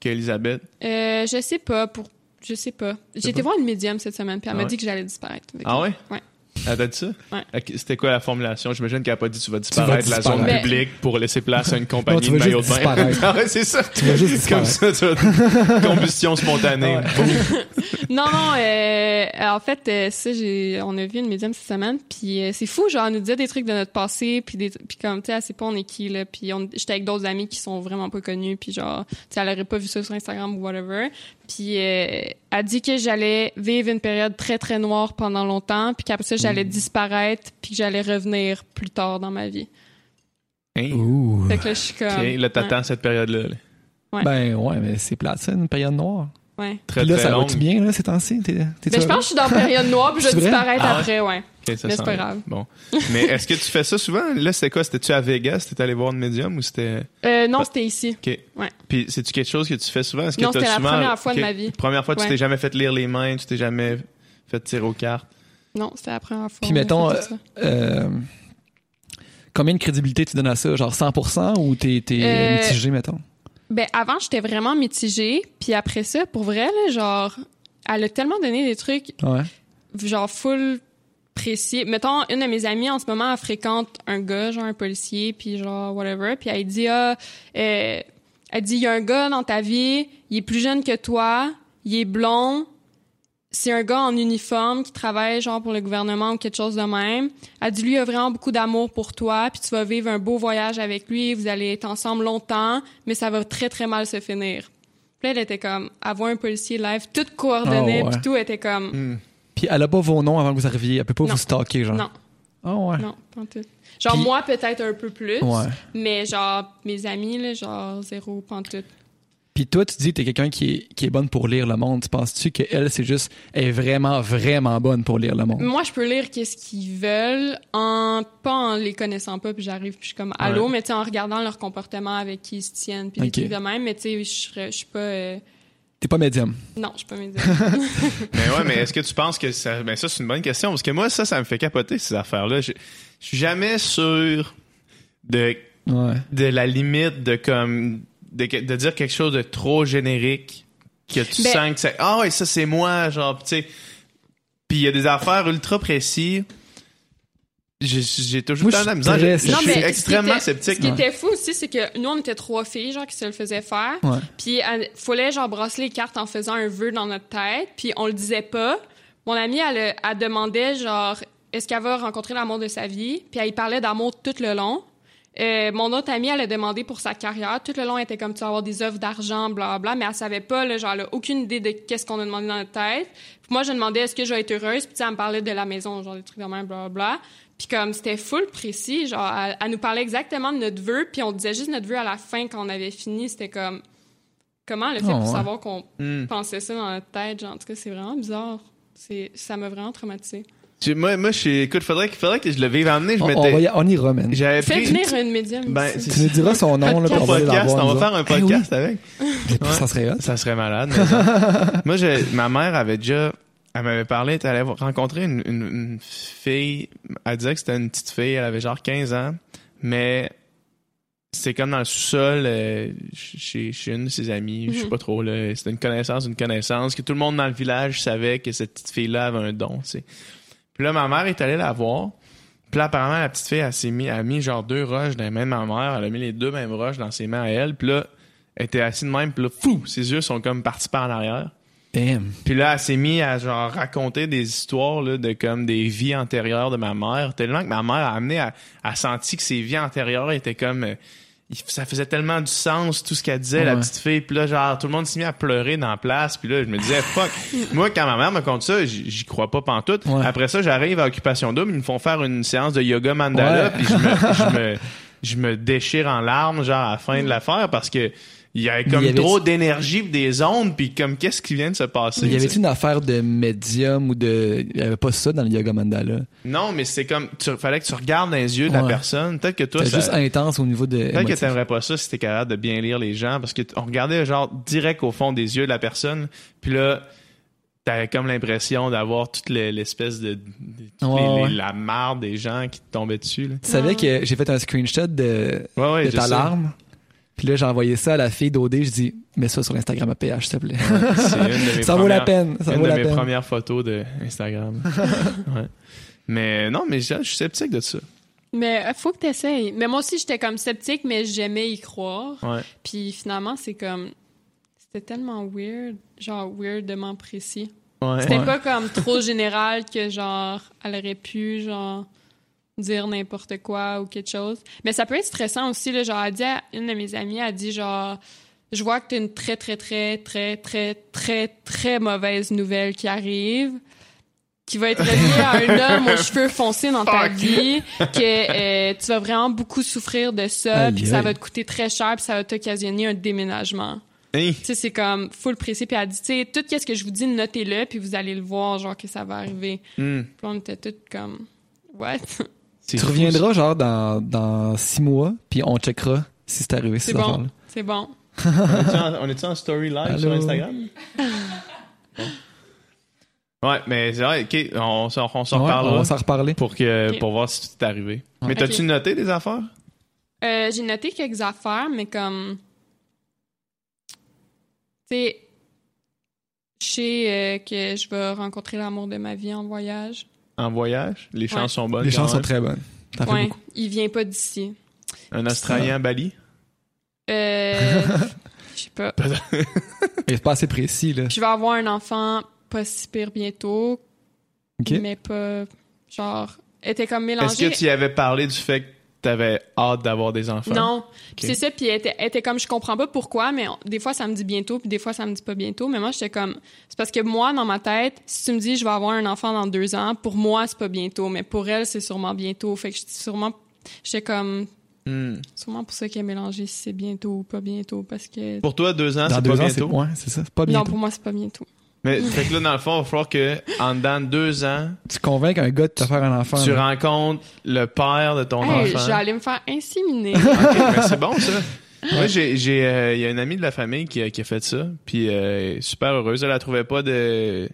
qu'Elisabeth? Euh, je sais pas, pour... Je sais pas. J'ai été voir une médium cette semaine, puis elle Ah m'a ouais? dit que j'allais disparaître. Ah ouais? Ouais. Elle t'a dit ça? Ouais. C'était quoi la formulation? J'imagine qu'elle a pas dit tu vas disparaître de la zone disparaître. publique pour laisser place à une compagnie tu de maillot de bain. Ah ouais, c'est ça. Tu vas juste Comme ça, tu vas- combustion spontanée. Ouais. Non, non, euh, en fait, euh, ça, j'ai, on a vu une médium cette semaine, puis euh, c'est fou, genre, elle nous disait des trucs de notre passé, puis des, puis comme, tu sais, elle sait pas on est qui, là, puis on, j'étais avec d'autres amis qui sont vraiment pas connus, puis genre, tu sais, elle aurait pas vu ça sur Instagram ou whatever, puis euh, elle dit que j'allais vivre une période très, très noire pendant longtemps, puis qu'après ça, j'allais disparaître, puis que j'allais revenir plus tard dans ma vie. Hein? Ouh. Fait que là, je suis comme... Là, t'attends cette période-là. là. Ouais. Ben ouais, mais c'est plate, ça, une période noire. Ouais. Très, Puis là, très ça va-tu bien, là, ces temps-ci? T'es, Ben, je pense que je suis dans la période noire, puis je vais disparaître Ah ouais? après, ouais. Ça Mais c'est pas bien. grave. Bon. Mais est-ce que tu fais ça souvent? Là, c'était quoi? C'était-tu à Vegas? T'étais allé voir une médium ou c'était. Euh, non, c'était ici. OK. Ouais. Puis, c'est-tu quelque chose que tu fais souvent? Est-ce que Non, c'était la première fois de ma vie. Première fois, tu Ouais. t'es jamais fait lire les mains, tu t'es jamais fait tirer aux cartes? Non, c'était la première fois. Puis mettons, ça. Euh, combien de crédibilité tu donnes à ça? Genre 100% ou t'es, t'es Euh, mitigé, mettons? Ben, avant, j'étais vraiment mitigée. Puis après ça, pour vrai, là, genre, elle a tellement donné des trucs, Ouais. genre, full précis. Mettons, une de mes amies, en ce moment, elle fréquente un gars, genre un policier, puis genre, whatever. Puis elle dit, ah, euh, elle dit, il y a un gars dans ta vie, il est plus jeune que toi, il est blond, c'est un gars en uniforme qui travaille genre pour le gouvernement ou quelque chose de même. Elle dit lui il a vraiment beaucoup d'amour pour toi, puis tu vas vivre un beau voyage avec lui, vous allez être ensemble longtemps, mais ça va très très mal se finir. Puis là, elle était comme avoir un policier live, tout coordonné, ouais. puis tout était comme Hmm. Puis elle a pas vos noms avant que vous arriviez. Elle peut pas Non. vous stalker, genre. non, Ah ouais. non, pas en tout. Genre Puis- moi peut-être un peu plus, Ouais. mais genre mes amis là, genre zéro pantoute. Puis toi, tu dis que t'es quelqu'un qui est, qui est bonne pour lire le monde. Tu penses-tu qu'elle, c'est juste, elle est vraiment, vraiment bonne pour lire le monde? Moi, je peux lire qu'est-ce qu'ils veulent en pas en les connaissant pas, puis j'arrive, puis je suis comme allô, Ouais. mais tu sais en regardant leur comportement avec qui ils se tiennent, puis des Ok. trucs de même, mais tu sais, je serais- je suis pas euh, T'es pas médium. non, je suis pas médium. Mais ouais, mais est-ce que tu penses que ça. Ben, ça, c'est une bonne question. Parce que moi, ça, ça me fait capoter, ces affaires-là. Je je suis jamais sûr de, Ouais. de la limite de comme. De, de dire quelque chose de trop générique que tu Ben- sens que c'est. Ah ouais, ça, c'est moi, genre, tu sais. Puis il y a des affaires ultra précises J'ai j'ai toujours Moi, de la suis misère. très Je- Je suis extrêmement était- sceptique. Ce qui était fou aussi, c'est que nous, on était trois filles, genre, qui se le faisaient faire. Ouais. Puis, il fallait, genre, brasser les cartes en faisant un vœu dans notre tête. Puis, on le disait pas. Mon amie, elle, elle demandait, genre, est-ce qu'elle va rencontrer l'amour de sa vie? Puis, elle y parlait d'amour tout le long. Euh, mon autre amie, elle a demandé pour sa carrière. Tout le long, elle était comme, tu vas avoir des offres d'argent, bla bla, mais elle savait pas, là, genre, elle a aucune idée de qu'est-ce qu'on a demandé dans notre tête. Puis moi, je demandais, est-ce que je vais être heureuse? Puis, tu sais, elle me parlait de la maison, genre, des trucs de même, bla bla. Puis comme c'était full précis, genre elle, elle nous parlait exactement de notre vœu, puis on disait juste notre vœu à la fin quand on avait fini, c'était comme comment le fait Oh, pour ouais. savoir qu'on Hmm. pensait ça dans notre tête, genre en tout cas c'est vraiment bizarre. C'est ça m'a vraiment traumatisé. Tu- Moi, moi, je suis, écoute, faudrait, que- faudrait que je le vive emmener. Je On, on, y- on ira, man. j'avais Fais pris venir une médium Ben, Tu nous diras son nom, là, la podcast, voir. on va faire un autres. Eh podcast avec. oui. Ça serait hot. Ça serait malade. mais. Moi, je, ma mère avait déjà, elle m'avait parlé, elle allait rencontrer une, une, une fille, elle disait que c'était une petite fille, elle avait genre 15 ans, mais c'était comme dans le sous-sol, euh, chez, chez une de ses amies, je sais Mhm. pas trop, là, c'était une connaissance, une connaissance, que tout le monde dans le village savait que cette petite fille-là avait un don, tu sais. Puis là, ma mère est allée la voir, puis là, apparemment, la petite fille, elle s'est mis, elle a mis genre deux roches dans les mains de ma mère, elle a mis les deux mêmes roches dans ses mains à elle, puis là, elle était assise de même, puis là, fou, ses yeux sont comme partis par en arrière. Damn. Puis là, elle s'est mis à genre raconter des histoires là, de comme des vies antérieures de ma mère. Tellement que ma mère a amené à, a senti que ses vies antérieures étaient comme euh, ça faisait tellement du sens tout ce qu'elle disait la petite fille. Puis là, genre tout le monde s'est mis à pleurer dans la place. Puis là, je me disais fuck. Moi, quand ma mère me compte ça, j'y j'y crois pas pantoute. Ouais. Après ça, j'arrive à Occupation Double, ils me font faire une séance de yoga mandala. Ouais. Puis je me, je me je me déchire en larmes genre à la fin de l'affaire parce que il y avait comme y avait- trop d'énergie des ondes puis comme qu'est-ce qui vient de se passer Il y avait-tu une affaire de médium ou de. Il y avait pas ça dans le yoga mandala? Non, mais c'est comme, tu fallait que tu regardes dans les yeux de la personne. Peut-être que toi, ça, juste intense au niveau de. peut-être que t'aimerais pas ça si t'es capable de bien lire les gens, parce que t- on regardait genre direct au fond des yeux de la personne, puis là, t'avais comme l'impression d'avoir toute le- l'espèce de, de- toutes Ouais, les- les- ouais. la marde des gens qui te tombaient dessus. Là. Tu savais que j'ai fait un screenshot de, Ouais, ouais, de je ta sais. Puis là, j'ai envoyé ça à la fille d'OD. Je dis, mets ça sur Instagram à PH, s'il te plaît. C'est ça vaut la peine. Ça une vaut de la mes peine. premières photos de Instagram. ouais. Mais non, mais je je suis sceptique de ça. Mais euh, faut que t'essayes. Mais moi aussi j'étais comme sceptique mais j'aimais y croire. Ouais. Puis finalement c'est comme c'était tellement weird, genre weirdement précis. Ouais. C'était Ouais. pas comme trop général que genre elle aurait pu genre dire n'importe quoi ou quelque chose. Mais ça peut être stressant aussi là, genre elle dit à une de mes amies, elle dit genre je vois que t'as une très très très très très très très mauvaise nouvelle qui arrive qui va être reliée à un homme aux cheveux foncés dans ta Fuck. vie, que euh, tu vas vraiment beaucoup souffrir de ça, puis que ça va te coûter très cher, puis ça va t'occasionner un déménagement. Hey. Tu sais, c'est comme full précis. Puis elle dit, tu sais, tout ce que je vous dis, notez-le, puis vous allez le voir, genre, que ça va arriver. Hmm. Puis on était toutes comme, what? C'est Tu reviendras genre dans, dans six mois, puis on checkera si c'est arrivé C'est ces bon. C'est bon. On est-tu en- story live Allô? sur Instagram? Bon. Ouais, mais c'est vrai, ok, on, s'en- on s'en Ouais, reparlera. on va s'en reparler. pour que pour voir si tout est arrivé. Ouais. Mais t'as-tu noté des affaires? Euh, j'ai noté quelques affaires, mais comme, tu sais, je sais euh, que je vais rencontrer l'amour de ma vie en voyage. En voyage? Les chances Ouais. sont bonnes. Les chances sont très bonnes. T'en fais beaucoup. il vient pas d'ici. Un Australien à Bali? Euh, je sais pas. Mais c'est pas assez précis, là. Je vais avoir un enfant pas si pire bientôt, OK? mais pas, genre, était comme Est-ce mélangé. que tu y avais parlé du fait que t'avais hâte d'avoir des enfants? Non. Puis Ok. c'est ça, puis elle était, elle était comme, je comprends pas pourquoi, mais on- des fois, ça me dit bientôt, puis des fois, ça me dit pas bientôt. Mais moi, j'étais comme, c'est parce que moi, dans ma tête, si tu me dis, je vais avoir un enfant dans deux ans, pour moi, c'est pas bientôt, mais pour elle, c'est sûrement bientôt. Fait que je dis sûrement, j'étais comme, Hmm. sûrement pour ça qu'elle est mélangée si c'est bientôt ou pas bientôt, parce que... Pour toi, deux ans, c'est deux pas ans, c'est bientôt? ouais, c'est ça. C'est pas Non, bientôt. pour moi, c'est pas bientôt. Mais fait que là, dans le fond, il va falloir que, en dedans de deux ans, Tu convaincs un gars de te faire un enfant. tu là. rencontres le père de ton Hey, enfant. je vais aller me faire inséminer. Ok, ben c'est bon ça. Moi, j'ai, j'ai, euh, il y a une amie de la famille qui a, qui a fait ça, puis euh, elle est super heureuse. Elle, elle trouvait pas de,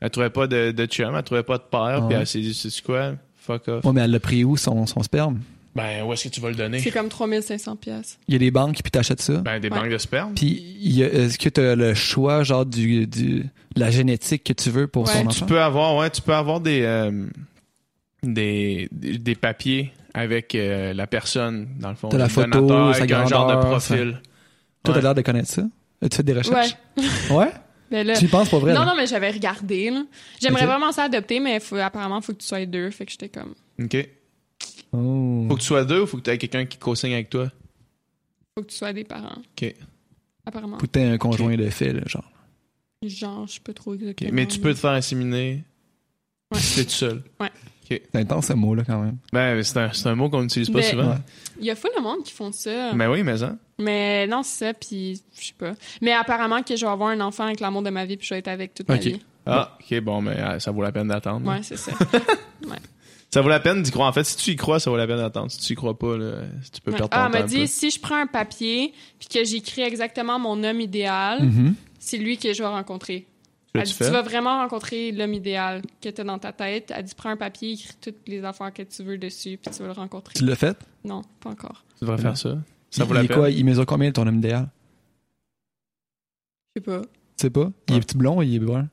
elle trouvait pas de, de chum, elle trouvait pas de père, Ah puis ouais. elle s'est dit, c'est quoi, fuck off. Ouais, mais elle l'a pris où, son, son sperme? Ben, où est-ce que tu vas le donner? C'est comme 3500 pièces. Il y a des banques, puis t'achètes ça? Ben, des Ouais. banques de sperme. Puis, il est-ce que t'as le choix, genre, du, du, de la génétique que tu veux pour Ouais. ton Tu enfant? Tu peux avoir, ouais, tu peux avoir des, euh, des, des, des papiers avec euh, la personne, dans le fond. T'as la photo, donateur, sa avec un genre de grandeur, profil. Toi, Ouais. t'as l'air de connaître ça. As-tu fait des recherches? Ouais? Mais là, Tu y penses pas vrai? non, là? non, mais j'avais regardé. là. J'aimerais vraiment ça adopter, mais faut, apparemment, faut que tu sois deux. Fait que j'étais comme, OK. Oh. Faut que tu sois deux ou faut que tu aies quelqu'un qui co-signe avec toi? faut que tu sois des parents. OK. Apparemment. Faut que t'aies un conjoint de fait, là, genre. Genre, je sais pas trop OK. exactement. Mais tu peux te faire inséminer Ouais. si t'es tout seul. C'est intense, ce mot-là, quand même. Ben, c'est un, c'est un mot qu'on n'utilise pas Ben, souvent. Ouais. Il y a full de monde qui font ça. Ben oui, mais ça. Mais non, c'est ça, puis je sais pas. Mais apparemment que je vais avoir un enfant avec l'amour de ma vie, puis je vais être avec toute ma Ok. vie. Ah, OK, bon, mais euh, ça vaut la peine d'attendre. Ouais, c'est ça. Ça vaut la peine d'y croire. En fait, si tu y crois, ça vaut la peine d'attendre. Si tu y crois pas, là, tu peux perdre ton Ah, elle temps. m'a un dit, si je prends un papier, puis que j'écris exactement mon homme idéal, Mhm. c'est lui que je vais rencontrer. Elle tu dit, fais? tu vas vraiment rencontrer l'homme idéal que tu as dans ta tête. Elle dit, prends un papier, écris toutes les affaires que tu veux dessus, puis tu vas le rencontrer. Tu l'as fait? Non, pas encore. Tu devrais faire ça. Ça il, vaut la il est peine. quoi? Il mesure combien ton homme idéal? Je sais pas. Tu sais pas? Il est petit blond ou il est brun?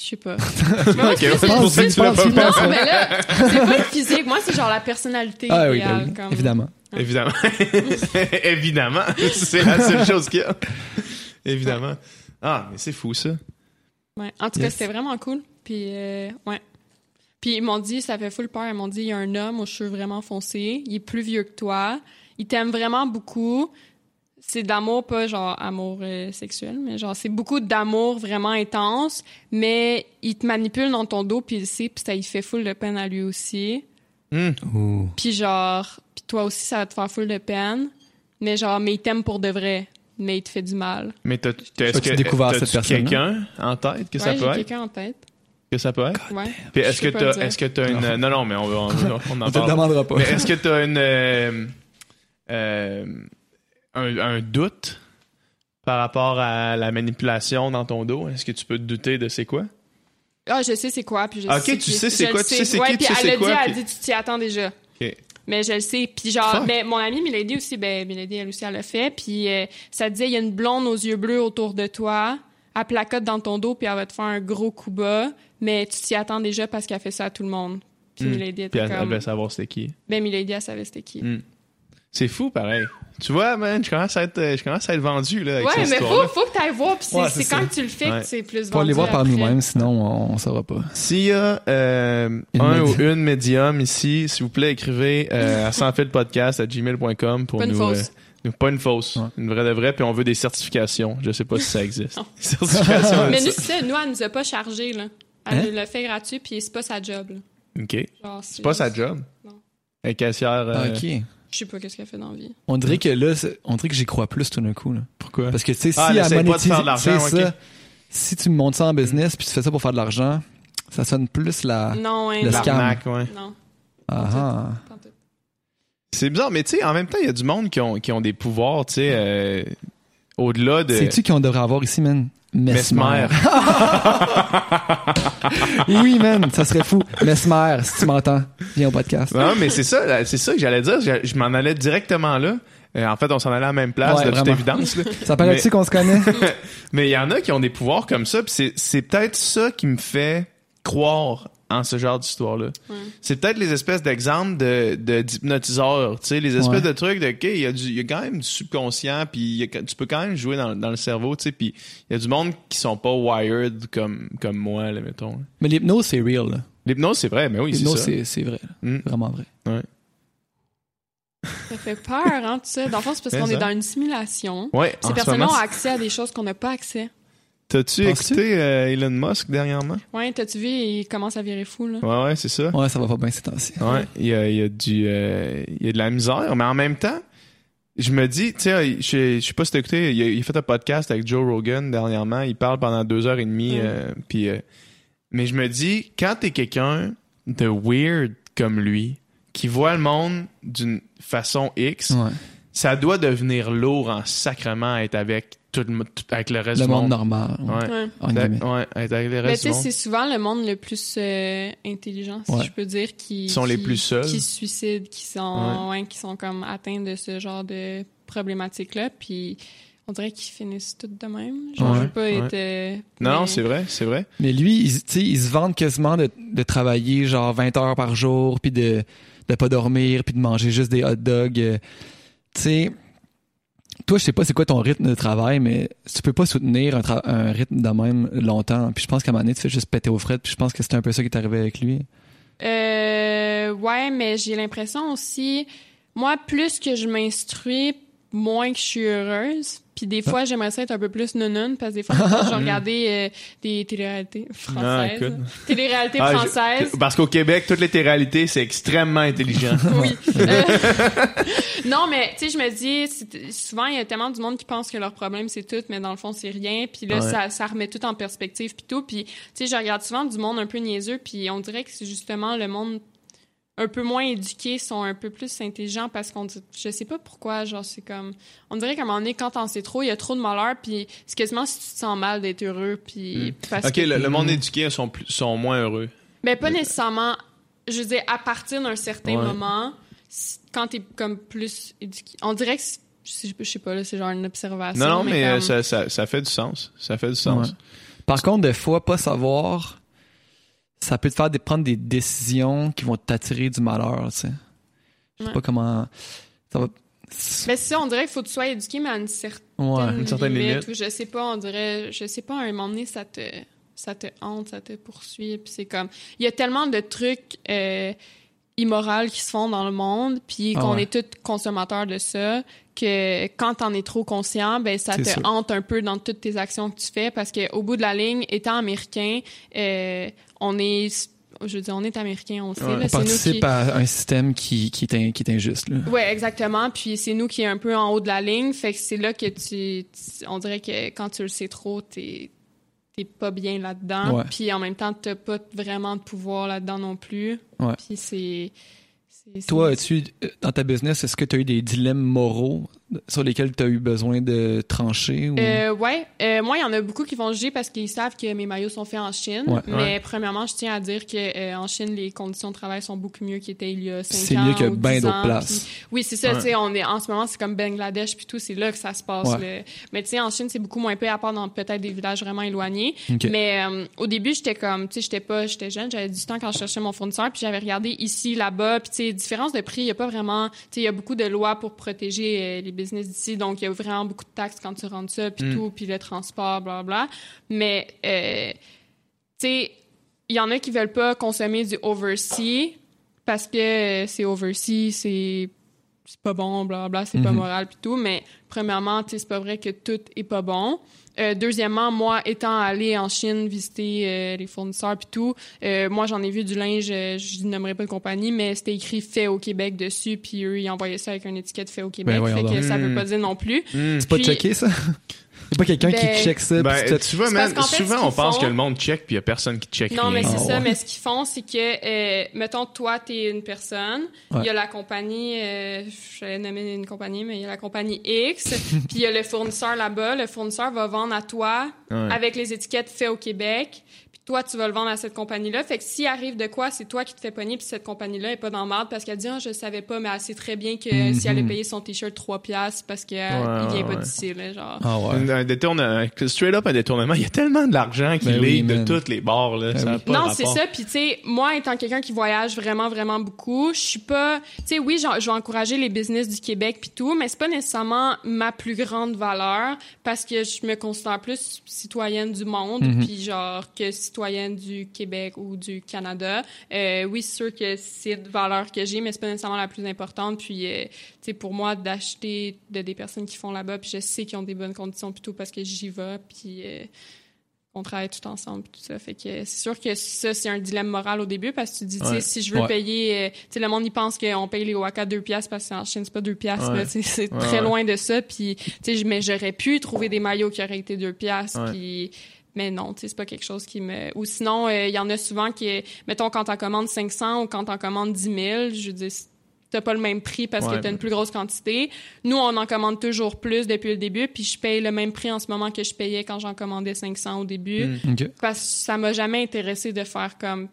Je sais pas. Ok, Moi, je ouais, sais- c'est que tu l'as pas. Non, mais là, c'est pas le physique. Moi, c'est genre la personnalité Ah oui, idéale. oui, comme... évidemment. Évidemment. Évidemment. C'est la seule chose qu'il y a. Évidemment. Ah, mais c'est fou, ça. Ouais. En tout Yes. cas, c'était vraiment cool. Puis, euh, ouais. Puis, ils m'ont dit, ça fait full peur. Ils m'ont dit, il y a un homme aux cheveux vraiment foncés. Il est plus vieux que toi. Il t'aime vraiment beaucoup. C'est d'amour, pas genre amour euh, sexuel, mais genre, c'est beaucoup d'amour vraiment intense. Mais il te manipule dans ton dos, puis il sait, puis ça il fait full de peine à lui aussi. Ouh. Puis genre, puis toi aussi, ça va te faire full de peine. Mais genre, mais il t'aime pour de vrai. Mais il te fait du mal. Mais t'as, t'as, est-ce que, découvert cette personne-là? quelqu'un en tête que ça peut être? quelqu'un en tête. Que ça peut être? Ouais. Puis est-ce que t'as, est-ce que t'as une, non, non, mais on, va- on, va- on en On te demandera pas. Mais est-ce que t'as une, euh, euh, un, un doute par rapport à la manipulation dans ton dos? Est-ce que tu peux te douter de c'est quoi? Ah, je sais c'est quoi, puis je Ok, sais tu qui- sais c'est quoi, tu sais c'est ouais, qui, puis tu sais elle a dit, puis- elle a dit, tu t'y attends déjà. Ok. Mais je le sais. Puis genre, Fuck. mais mon amie Milady aussi, ben Milady, elle aussi, elle l'a fait. Puis euh, ça disait, il y a une blonde aux yeux bleus autour de toi, elle placote dans ton dos, puis elle va te faire un gros coup bas. Mais tu t'y attends déjà parce qu'elle fait ça à tout le monde. Puis Hmm. Milady Puis était elle, elle comme... savoir c'était qui. Ben Milady, elle savait c'était qui. Hmm. C'est fou, pareil. Tu vois, man, je commence à être, je commence à être vendu, là, avec Ouais, cette mais faut, faut que t'ailles voir, puis c'est Ouais, quand ça. que tu le fais Ouais. que c'est plus Faut aller vendu voir par nous-mêmes, sinon on, on saura pas. S'il y a euh, Une un ou une médium ici, s'il vous plaît, écrivez euh, à sans fil podcast à gmail.com pour Pas une nous, fausse. euh, nous- Pas une fausse, Ouais. une vraie de vraie, puis on veut des certifications. Je sais pas si ça existe. Certifications. Mais nous, ça. c'est ça, nous, elle nous a pas chargé, là. Elle Hein? nous l'a fait gratuit, puis c'est pas sa job, là. OK. C'est pas sa job? Non. Elle caissière. euh, ok. Je sais pas qu'est-ce qu'elle fait dans la vie. On dirait que là, on dirait que j'y crois plus tout d'un coup. Là. Pourquoi? Parce que tu sais, si Ah, elle elle pas de faire de ça. Si tu me montes ça en business puis tu fais ça pour faire de l'argent, ça sonne plus la. Non, hein, Le non. scam. Ouais. Non, Ah, ah. C'est bizarre, mais tu sais, en même temps, il y a du monde qui ont, qui ont des pouvoirs, tu sais, euh, au-delà de... Sais-tu qu'on devrait avoir ici, man? Mesmer. Oui, man, ça serait fou. Mesmer, si tu m'entends, viens au podcast. Non, mais c'est ça, c'est ça que j'allais dire. Je, je m'en allais directement là. Euh, en fait, on s'en allait à la même place, Ouais, de toute vraiment. évidence. là. Ça paraît-tu Mais- qu'on se connaît? Mais il y en a qui ont des pouvoirs comme ça, puis c'est peut-être ça qui me fait croire en ce genre d'histoire-là. Ouais. C'est peut-être les espèces d'exemples de, de d'hypnotiseurs, tu sais, les espèces Ouais. de trucs de, OK, il y, a du- il y a quand même du subconscient, puis il y a- tu peux quand même jouer dans, dans le cerveau, tu sais, puis il y a du monde qui sont pas wired comme, comme moi, là, mettons. là. Mais l'hypnose, c'est real. là. L'hypnose, c'est vrai, mais oui, c'est L'hypnose, ça. c'est c'est vrai. Mm. Vraiment vrai. Ça fait peur, hein, tout ça. Dans le fond, c'est parce Mais qu'on ça. est dans une simulation. Ouais, Ces ce moment, ont accès à des choses qu'on n'a pas accès. T'as-tu écouté euh, Elon Musk dernièrement? Ouais, t'as-tu vu, il commence à virer fou, là? Ouais, ouais, c'est ça. Ouais, ça va pas bien ces temps-ci. Ouais, il y a, il y a du, euh, il y a de la misère, mais en même temps, je me dis, tu sais, je, sais- je sais pas si t'as écouté, il a, il a fait un podcast avec Joe Rogan dernièrement, il parle pendant deux heures et demie, Mm. euh, puis, euh, mais je me dis, quand t'es quelqu'un de weird comme lui, qui voit le monde d'une façon X, Ouais. Ça doit devenir lourd en sacrement à être avec tout le, tout- avec le reste Le du monde monde. normal. Ouais. Ouais. Ouais. En guillemets. Ouais, être avec le Mais reste tu du sais, monde. c'est souvent le monde le plus euh, intelligent, si Ouais. je peux dire, qui Qui sont les plus seuls. qui se suicident, qui sont, ouais. qui sont comme atteints de ce genre de problématique-là. Puis on dirait qu'ils finissent tout de même. Genre, Ouais, je veux pas ouais. être. euh, Non, mais- c'est vrai, c'est vrai. Mais lui, il, tu sais, il se vante quasiment de, de travailler genre 20 heures par jour, puis de de pas dormir, puis de manger juste des hot dogs. Tu sais, toi, je sais pas c'est quoi ton rythme de travail, mais tu peux pas soutenir un, rythme de même longtemps. Puis je pense qu'à un moment donné, tu fais juste péter aux frettes. Puis je pense que c'est un peu ça qui est arrivé avec lui. Euh, ouais, mais j'ai l'impression aussi, moi, plus que je m'instruis, moins que je suis heureuse. Puis des fois, j'aimerais ça être un peu plus nounoun, parce que des fois, je regardais euh, des téléréalités Ah, françaises, écoute. téléréalités Ah, je- françaises, Parce qu'au Québec, toutes les réalités, c'est extrêmement intelligent. oui. Euh, non, mais tu sais, je me dis, souvent, il y a tellement du monde qui pense que leur problème, c'est tout, mais dans le fond, c'est rien. Puis là, Ouais. ça, ça remet tout en perspective, puis tout. Puis, tu sais, je regarde souvent du monde un peu niaiseux, puis on dirait que c'est justement le monde un peu moins éduqué sont un peu plus intelligents parce qu'on dit, je sais pas pourquoi, genre, c'est comme, on dirait qu'à un moment donné, quand t'en sais trop, il y a trop de malheur, puis c'est quasiment si tu te sens mal d'être heureux, puis parce OK, que... le, le monde éduqué sont, plus, sont moins heureux. Mais pas nécessairement. Je veux dire, à partir d'un certain Ouais. moment, quand t'es comme plus éduqué. On dirait que. c'est- Je sais, pas, là, c'est genre une observation. Non, non, mais, euh, comme- ça, ça, ça fait du sens. Ça fait du sens. Ouais. Par contre, des fois, pas savoir, ça peut te faire des- prendre des décisions qui vont t'attirer du malheur, tu sais. Je sais Ouais. pas comment... Ça va... Mais ça, on dirait qu'il faut que tu sois éduqué, mais à une certaine, Ouais. Une certaine limite. limite. Ou je sais pas, on dirait. Je sais pas, à un moment donné, ça te. Ça te hante, ça te poursuit. Puis c'est comme. Il y a tellement de trucs euh, immoraux qui se font dans le monde, puis Ah qu'on ouais. est tous consommateurs de ça, que quand t'en es trop conscient, ben ça te sûr. hante un peu dans toutes tes actions que tu fais, parce qu'au bout de la ligne, étant américain, euh, on est. Je veux dire, on est américain, on sait. Ouais. là, On c'est nous participe qui... à un système qui, qui, est, in- qui est injuste. Là. Ouais, exactement. Puis c'est nous qui est un peu en haut de la ligne. Fait que c'est là que tu, tu- on dirait que quand tu le sais trop, t'es t'es pas bien là-dedans. Ouais. Puis en même temps, t'as pas vraiment de pouvoir là-dedans non plus. Ouais. Puis c'est. Toi, as-tu, euh, dans ta business, est-ce que tu as eu des dilemmes moraux sur lesquels tu as eu besoin de trancher? Ou... Euh, ouais, Euh, moi, il y en a beaucoup qui vont juger parce qu'ils savent que mes maillots sont faits en Chine. Ouais. mais Ouais. premièrement, je tiens à dire que euh, en Chine, les conditions de travail sont beaucoup mieux qu'ils étaient il y a 5 ans. c'est mieux que bien 10 d'autres places. puis- Oui, c'est ça. Ouais. On est en ce moment, c'est comme Bangladesh puis tout, c'est là que ça se passe. Le- Mais tu sais, en Chine, c'est beaucoup moins peu à part dans peut-être des villages vraiment éloignés. Mais euh, au début, j'étais comme, tu sais, j'étais pas, j'étais jeune, j'avais du temps quand je cherchais mon fournisseur, puis j'avais regardé ici, là-bas, puis tu sais, différence de prix, il y a pas vraiment, tu sais, il y a beaucoup de lois pour protéger les business d'ici, donc il y a vraiment beaucoup de taxes quand tu rentres ça, puis Mm. tout, puis le transport, bla bla. Mais euh, tu sais, il y en a qui veulent pas consommer du overseas parce que c'est overseas, c'est c'est pas bon, blablabla, c'est pas Mhm. moral puis tout. Mais premièrement, tu sais, c'est pas vrai que tout est pas bon. Euh, deuxièmement, moi, étant allé en Chine visiter euh, les fournisseurs puis tout, euh, moi, j'en ai vu du linge, je nommerai pas de compagnie, mais c'était écrit fait au Québec dessus, puis eux, ils envoyaient ça avec une étiquette fait au Québec. Ben, fait que ça veut pas dire non plus. Hmm. C'est pas checké, ça? C'est pas quelqu'un Ben- qui check ça. Ben, puis tu tu vois, C'est man, fait, souvent, on pense font- que le monde check, puis il y a personne qui check Non, rien. mais c'est Ah ça. ouais. Mais ce qu'ils font, c'est que, euh, mettons, toi, t'es une personne. Il Ouais. y a la compagnie, euh, j'allais nommer une compagnie, mais il y a la compagnie X. puis il y a le fournisseur là-bas. Le fournisseur va vendre à toi Ouais. avec les étiquettes fait au Québec. Toi, tu vas le vendre à cette compagnie-là. Fait que s'il arrive de quoi, c'est toi qui te fais pogner, puis cette compagnie-là est pas dans le marde parce qu'elle dit, ah, je savais pas, mais elle sait très bien que Mhm. si elle a payé son t-shirt 3 piastres parce qu'il Ouais, vient pas ouais. d'ici, là, genre. Ah ouais. Un, détournement, straight up un détournement, il y a tellement de l'argent qui Ben oui, ligue de toutes les bords là, Ben ça oui. pas non, c'est ça. Puis, tu sais, moi, étant quelqu'un qui voyage vraiment, vraiment beaucoup, je suis pas... Tu sais, oui, je vais encourager les business du Québec puis tout, mais c'est pas nécessairement ma plus grande valeur parce que je me considère plus citoyenne du monde Mhm. puis genre que citoyenne du Québec ou du Canada. Euh, oui, c'est sûr que c'est une valeur que j'ai, mais c'est pas nécessairement la plus importante. Puis, euh, tu sais, pour moi, d'acheter de des personnes qui font là-bas, puis je sais qu'ils ont des bonnes conditions tout parce que j'y vais, puis... euh, on travaille tout ensemble puis tout ça fait que c'est sûr que ça c'est un dilemme moral au début parce que tu dis tu sais Ouais. si je veux Ouais. payer euh, tu sais le monde il pense qu'on paye les waka 2 piastres parce qu'en Chine c'est pas 2 piastres Ouais. c'est très loin de ça puis tu sais mais j'aurais pu trouver des maillots qui auraient été 2 piastres puis mais non, tu sais, c'est pas quelque chose qui me... Ou sinon, euh, il y en a souvent qui... Mettons, quand t'en commandes 500 ou quand t'en commandes 10 000, je veux dire, t'as pas le même prix parce Ouais. que t'as une plus grosse quantité. Nous, on en commande toujours plus depuis le début, puis je paye le même prix en ce moment que je payais quand j'en commandais 500 au début Mm. Ok. parce que ça m'a jamais intéressé de faire comme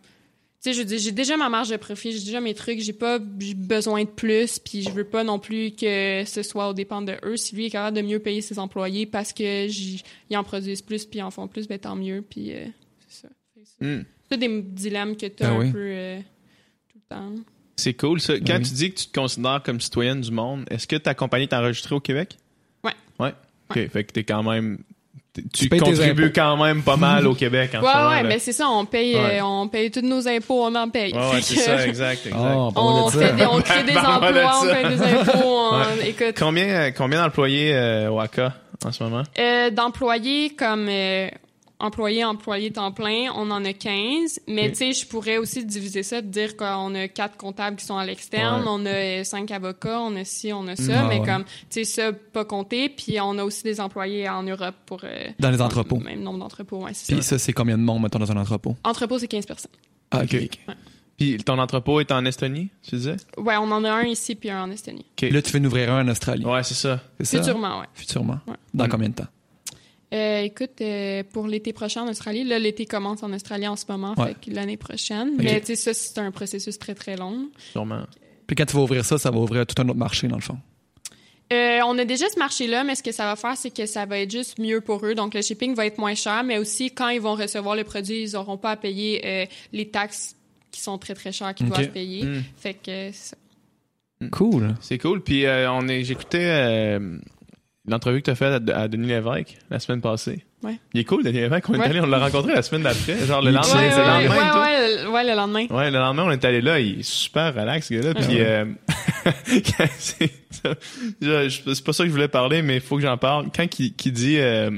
Tu sais, je j'ai déjà ma marge de profit, j'ai déjà mes trucs, j'ai pas besoin de plus, puis je veux pas non plus que ce soit au dépend de eux. Si lui est capable de mieux payer ses employés parce que ils en produisent plus puis ils en font plus, ben tant mieux, puis euh, c'est ça. C'est- Hmm. C'est des dilemmes que t'as Ah un oui. peu euh, tout le temps. C'est cool, ça. Quand oui. tu dis que tu te considères comme citoyenne du monde, est-ce que ta compagnie est enregistrée au Québec? Ouais? Ouais. OK. Fait que t'es quand même. Tu, Tu payes tes contribues quand même pas mal au Québec en Ouais, ce moment. ouais, là. mais c'est ça, on paye, Ouais. euh, on paye tous nos impôts, on en paye. Ouais, c'est ça, exact, exact. Oh, On, fait des, on crée des emplois, on ça. paye des impôts. on- Écoute, Combien, euh, combien d'employés euh, ACA en ce moment? euh, d'employés comme euh, employés, employés temps plein, on en a 15. Mais tu sais, je pourrais aussi diviser ça, de dire qu'on a quatre comptables qui sont à l'externe, Ouais. on a euh, cinq avocats, on a ci, on a ça. Ah, mais ouais. comme, tu sais, ça, pas compté. Puis on a aussi des employés en Europe pour... euh, Dans les entrepôts. Même nombre d'entrepôts, ouais, Puis ça. ça, c'est combien de monde, mettons, dans un entrepôt? Entrepôt, c'est 15 personnes. Ah, OK. Puis ton entrepôt est en Estonie, tu disais? Ouais, on en a un ici puis un en Estonie. Là, tu fais en ouvrir un en Australie. Ouais, c'est ça. C'est ça? Futurement, ouais. Futurement. Ouais. Dans Mm. combien de temps? Euh, écoute, euh, pour l'été prochain en Australie, là, l'été commence en Australie en ce moment, Ouais. fait que l'année prochaine. Mais tu sais, ça, c'est un processus très, très long. Sûrement. Puis quand tu vas ouvrir ça, ça va ouvrir tout un autre marché, dans le fond. Euh, on a déjà ce marché-là, mais ce que ça va faire, c'est que ça va être juste mieux pour eux. Donc, le shipping va être moins cher, mais aussi, quand ils vont recevoir le produit, ils n'auront pas à payer euh, les taxes qui sont très, très chères qu'ils doivent payer. Mm. Fait que c'est ça. Cool. C'est cool. Puis euh, on est, j'écoutais euh, l'entrevue que tu as faite à, à Denis Lévesque la semaine passée. Ouais. Il est cool, Denis Lévesque. On est Ouais. allé, on l'a rencontré la semaine d'après. Genre le lendemain. c'est le ouais, lendemain, ouais, ouais, le- ouais, le lendemain. Ouais, le lendemain, on est allé là, il est super relax, ce gars-là. Puis, euh, c'est pas ça que je voulais parler, mais il faut que j'en parle. Quand il, qu'il dit, euh,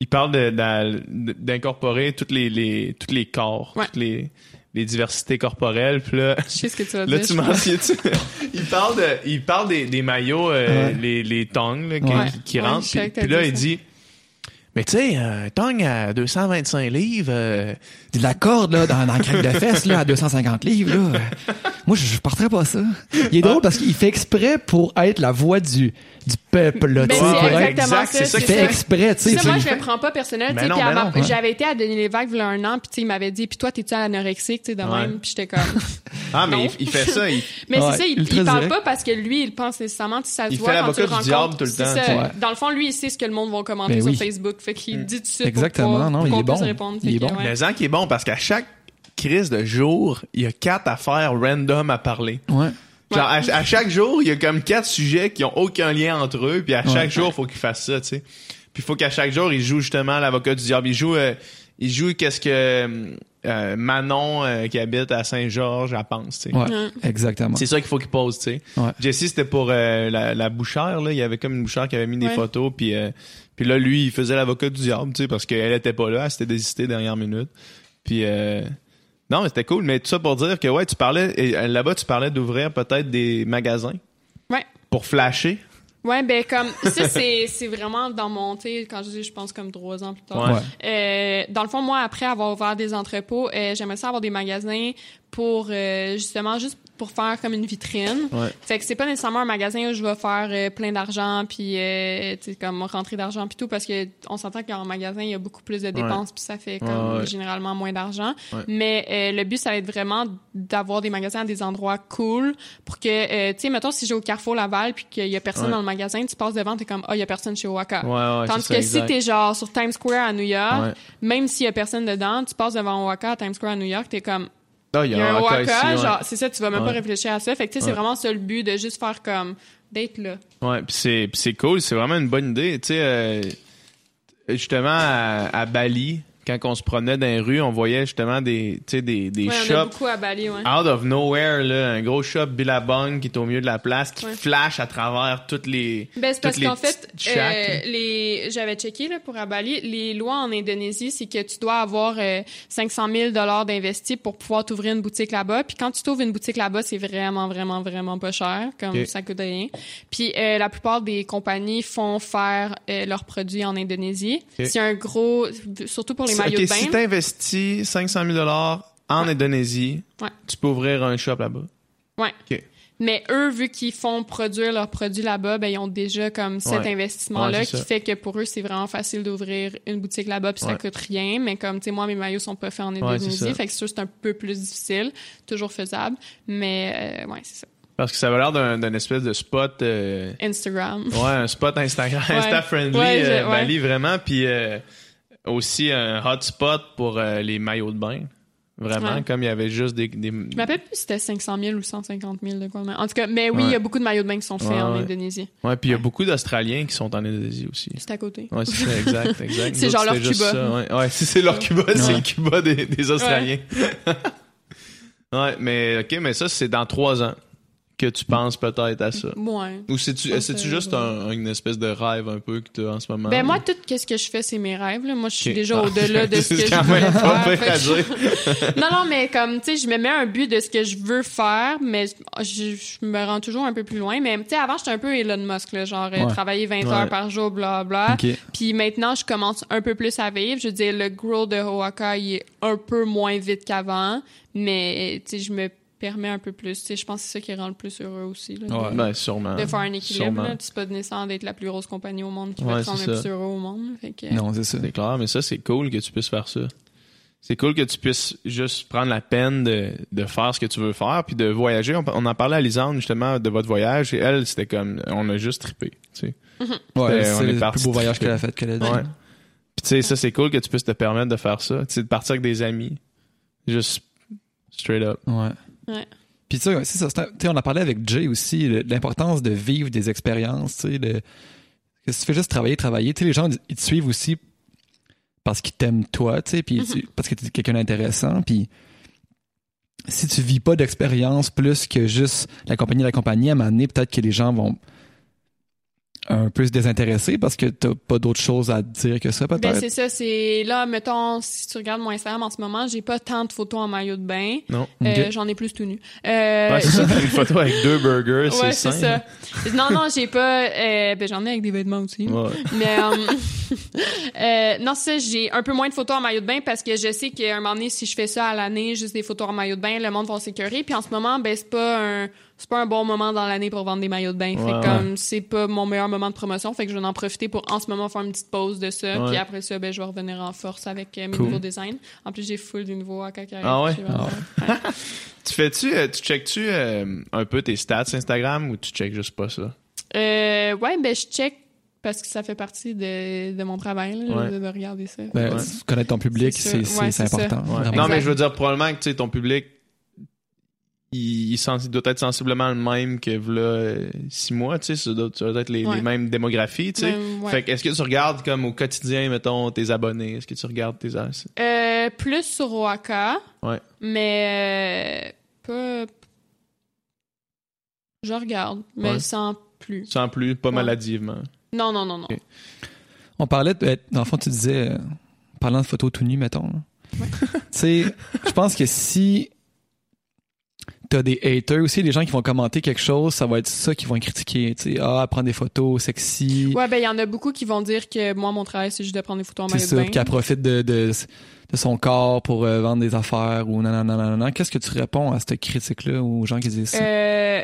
il parle de, de- d'incorporer toutes les, les, tous les corps, Ouais. toutes les, les diversités corporelles. Puis là, Je sais ce que tu vas là dire. tu je m'en pense. souviens-tu? Il parle de, il parle des, des maillots, euh, Ouais. les, les tongs, là, qui, Ouais. qui- qui Ouais, rentrent. Puis, puis là, dit il dit, mais tu sais, un tong à 225 livres, euh, De la corde, là, dans, dans la craque de fesses, là, à 250 livres, là. Moi, je, je porterais pas ça. Il est drôle parce qu'il fait exprès pour être la voix du, du peuple, là, tu sais. c'est pour être- exactement exact, ça. c'est ça Il qu'il fait ça. exprès, tu sais. Ça, moi, je le prends pas personnel. Mais tu sais, non, puis mais à ma- non, ouais. J'avais été à Denis Lévesque il y a un an, puis tu sais, il m'avait dit, puis toi, t'es-tu anorexique, tu sais, de Ouais. même, puis j'étais comme. ah, mais Non. il, il fait ça, il, Mais Ouais, c'est ça, il, ultra il parle direct. pas parce que lui, il pense nécessairement, tu sais, ça se Il voit fait quand tu le l'avocat du rencontres. diable tout le C'est temps, ça. Ouais. Dans le fond, lui, il sait ce que le monde va commenter Ben sur oui. Facebook, fait qu'il dit tout de suite. Exactement, pour pas- non, pour il qu'on est puisse bon. répondre. Il Fait est que, bon. ouais. Est bon parce qu'à chaque crise de jour, il y a quatre affaires random à parler. Ouais. Genre, à, à chaque jour, il y a comme quatre sujets qui ont aucun lien entre eux, puis à Ouais. chaque jour, il faut qu'il fasse ça, tu sais. Puis il faut qu'à chaque jour, il joue justement l'avocat du diable. Il joue, euh, il joue qu'est-ce que euh, Manon, euh, qui habite à Saint-Georges, elle pense, tu sais. Ouais. Ouais. Exactement. C'est ça qu'il faut qu'il pose, tu sais. Ouais. Jessie, c'était pour euh, la, la bouchère, là. Il y avait comme une bouchère qui avait mis des Ouais. photos, puis euh, puis là, lui, il faisait l'avocat du diable, tu sais, parce qu'elle était pas là, elle s'était désistée dernière minute. Puis euh, non, mais c'était cool. Mais tout ça pour dire que ouais, tu parlais euh, là-bas, tu parlais d'ouvrir peut-être des magasins Ouais. pour flasher. Ouais, ben comme ça, c'est vraiment dans mon, tu quand je dis, je pense comme trois ans plus tard. Ouais. Euh, dans le fond, moi, après avoir ouvert des entrepôts, euh, j'aimerais ça avoir des magasins pour euh, justement juste pour faire comme une vitrine. Ouais. Fait que c'est pas nécessairement un magasin où je vais faire euh, plein d'argent puis euh, comme rentrer d'argent puis tout parce que on s'entend qu'en magasin il y a beaucoup plus de dépenses puis ça fait comme Ouais, généralement moins d'argent. Ouais. Mais euh, le but ça va être vraiment d'avoir des magasins à des endroits cool pour que euh, tu sais mettons si j'ai au Carrefour Laval puis qu'il y a personne dans le magasin, tu passes devant t'es comme ah il y a personne chez Waka. Ouais, ouais, Tandis ça, que si t'es genre sur Times Square à New York, même s'il y a personne dedans, tu passes devant Waka à Times Square à New York, t'es comme Ah, il y a un Waka Waka, ici, ouais. genre c'est ça, tu vas même Ouais. pas réfléchir à ça. Fait que tu sais, Ouais. c'est vraiment ça le but de juste faire comme d'être là. Ouais, puis c'est c'est cool, c'est vraiment une bonne idée. Tu sais, euh, justement à, à Bali, quand on se promenait dans les rues, on voyait justement des, tu sais, des, des Ouais, on a shops beaucoup à Bali, ouais. out of nowhere, là, un gros shop Billabong qui est au milieu de la place, qui Ouais. flash à travers toutes les. Ben, c'est parce qu'en fait, euh, les, j'avais checké là, pour à Bali, les lois en Indonésie, c'est que tu dois avoir euh, 500 000 dollars d'investi pour pouvoir t'ouvrir une boutique là-bas. Puis quand tu t'ouvres une boutique là-bas, c'est vraiment, vraiment, vraiment pas cher, comme ça coûte rien. Puis euh, la plupart des compagnies font faire euh, leurs produits en Indonésie. C'est un gros, surtout pour les maillots ok, de bain. si t'investis 500 000 en Indonésie, Ouais. tu peux ouvrir un shop là-bas. Ok. Mais eux, vu qu'ils font produire leurs produits là-bas, ben ils ont déjà comme cet Ouais. investissement-là qui ça. fait que pour eux, c'est vraiment facile d'ouvrir une boutique là-bas puis ça coûte rien. Mais comme, tu sais, moi, mes maillots sont pas faits en Indonésie, fait que c'est sûr, c'est un peu plus difficile. Toujours faisable. Mais, euh, ouais, c'est ça. Parce que ça avait l'air d'un espèce de spot. euh, Instagram. Ouais, un spot Instagram. Insta-friendly, Ouais, euh, ouais. Bali, vraiment. Puis euh, aussi un hotspot pour euh, les maillots de bain. Vraiment, Ouais. comme il y avait juste des... des... Je me rappelle plus si c'était 500 000 ou 150 000 de quoi. mais En tout cas, mais oui, il Ouais. y a beaucoup de maillots de bain qui sont faits Ouais, en. Indonésie. Ouais, puis il y a beaucoup d'Australiens qui sont en Indonésie aussi. C'est à côté. Ouais, c'est ça, exact, exact. C'est genre leur Cuba. ça, ouais. ouais, si c'est leur Cuba, c'est le Cuba des, des Australiens. ouais, mais ok, mais ça, c'est dans trois ans que tu penses peut-être à ça? Ouais. Ou c'est-tu c'est-tu c'est- juste un- une espèce de rêve un peu que tu as en ce moment? Ben moi, tout ce que je fais, c'est mes rêves. Là. Moi, je suis déjà Ah. au-delà de ce que je pas faire. Fait que- non, non, mais comme, tu sais, je me mets un but de ce que je veux faire, mais je, je me rends toujours un peu plus loin. Mais, tu sais, avant, j'étais un peu Elon Musk, là, genre, euh, Ouais. travailler 20 Ouais. heures par jour, bla bla. Puis maintenant, je commence un peu plus à vivre. Je veux dire, le grow de Hoaka, il est un peu moins vite qu'avant, mais, tu sais, je me permets un peu plus. Tu sais, je pense que c'est ça qui rend le plus heureux aussi, là, de- Ouais. Ben, sûrement. de faire un équilibre. Là. C'est pas nécessaire d'être la plus grosse compagnie au monde qui Ouais, va te rendre c'est le plus heureux au monde. Fait que, Non, c'est ça. C'est clair, mais ça, c'est cool que tu puisses faire ça. C'est cool que tu puisses juste prendre la peine de, de faire ce que tu veux faire, puis de voyager. On, on en parlait à Lisande, justement, de votre voyage, et elle, c'était comme, on a juste trippé, tu sais. Ouais, on est c'est le plus beau voyage qu'elle a fait qu'elle a dit. Ouais. Puis tu sais, ça, c'est cool que tu puisses te permettre de faire ça. Tu sais, de partir avec des amis. Juste straight up. Ouais. Ouais. Puis ça, c'est ça. un- tu sais, on a parlé avec Jay aussi, l'importance de vivre des expériences, tu sais, de, que si tu fais juste travailler, travailler, tu sais, les gens, ils te suivent aussi parce qu'ils t'aiment toi, tu sais, puis tu- parce que tu es quelqu'un d'intéressant, puis si tu vis pas d'expérience plus que juste la compagnie, la compagnie, à un moment donné, peut-être que les gens vont un peu se désintéresser parce que t'as pas d'autre chose à dire que ça, Ben, peut-être? c'est ça, c'est là, mettons, si tu regardes mon Instagram en ce moment, j'ai pas tant de photos en maillot de bain. Non. Euh. J'en ai plus tout nu. Euh, Ouais, c'est ça, une photo avec deux burgers, ouais, c'est ça. Non, non, j'ai pas. euh, ben, j'en ai avec des vêtements aussi. Ouais. Mais euh, euh, non, ça, j'ai un peu moins de photos en maillot de bain parce que je sais qu'à un moment donné, si je fais ça à l'année, juste des photos en maillot de bain, le monde va s'écœurer. Puis en ce moment, ben c'est pas un c'est pas un bon moment dans l'année pour vendre des maillots de bain. Ouais, fait que comme c'est pas mon meilleur moment de promotion, fait que je vais en profiter pour en ce moment faire une petite pause de ça. Ouais. Puis après ça, ben je vais revenir en force avec euh, mes Cool. nouveaux designs. En plus, j'ai full du nouveau à caca. Ah ouais? Ouais. Tu fais-tu, euh, tu checkes-tu euh, un peu tes stats Instagram ou tu checkes juste pas ça? Euh, ouais, ben je check parce que ça fait partie de, de mon travail là, Ouais. de, de regarder ça. Ben, Ouais. Connaître ton public, C'est Ouais, important. Non, mais je veux dire, probablement que tu sais, ton public, il, il, sens- il doit être sensiblement le même que là, euh, six mois, tu sais, ça doit, ça doit être les, Ouais. les mêmes démographies, tu sais. Ouais. Fait que est-ce que tu regardes comme au quotidien, mettons, tes abonnés? Est-ce que tu regardes tes as- Euh, plus sur Oaxaca. Ouais. Mais euh, pas. Je regarde, mais Ouais. sans plus. Sans plus, pas Ouais. maladivement. Non, non, non, non. On parlait, de, dans le fond, tu disais, euh, parlant de photos tout nues, mettons. tu sais, je pense que si t'as des haters aussi, des gens qui vont commenter quelque chose, ça va être ça qu'ils vont critiquer. Tu sais, ah, prendre des photos sexy. Ouais, ben il y en a beaucoup qui vont dire que moi, mon travail, c'est juste de prendre des photos en c'est maillot de ça, qu'elle profite de, de, de son corps pour euh, vendre des affaires ou non, non, non, non, non. Qu'est-ce que tu réponds à cette critique-là aux gens qui disent ça? Euh,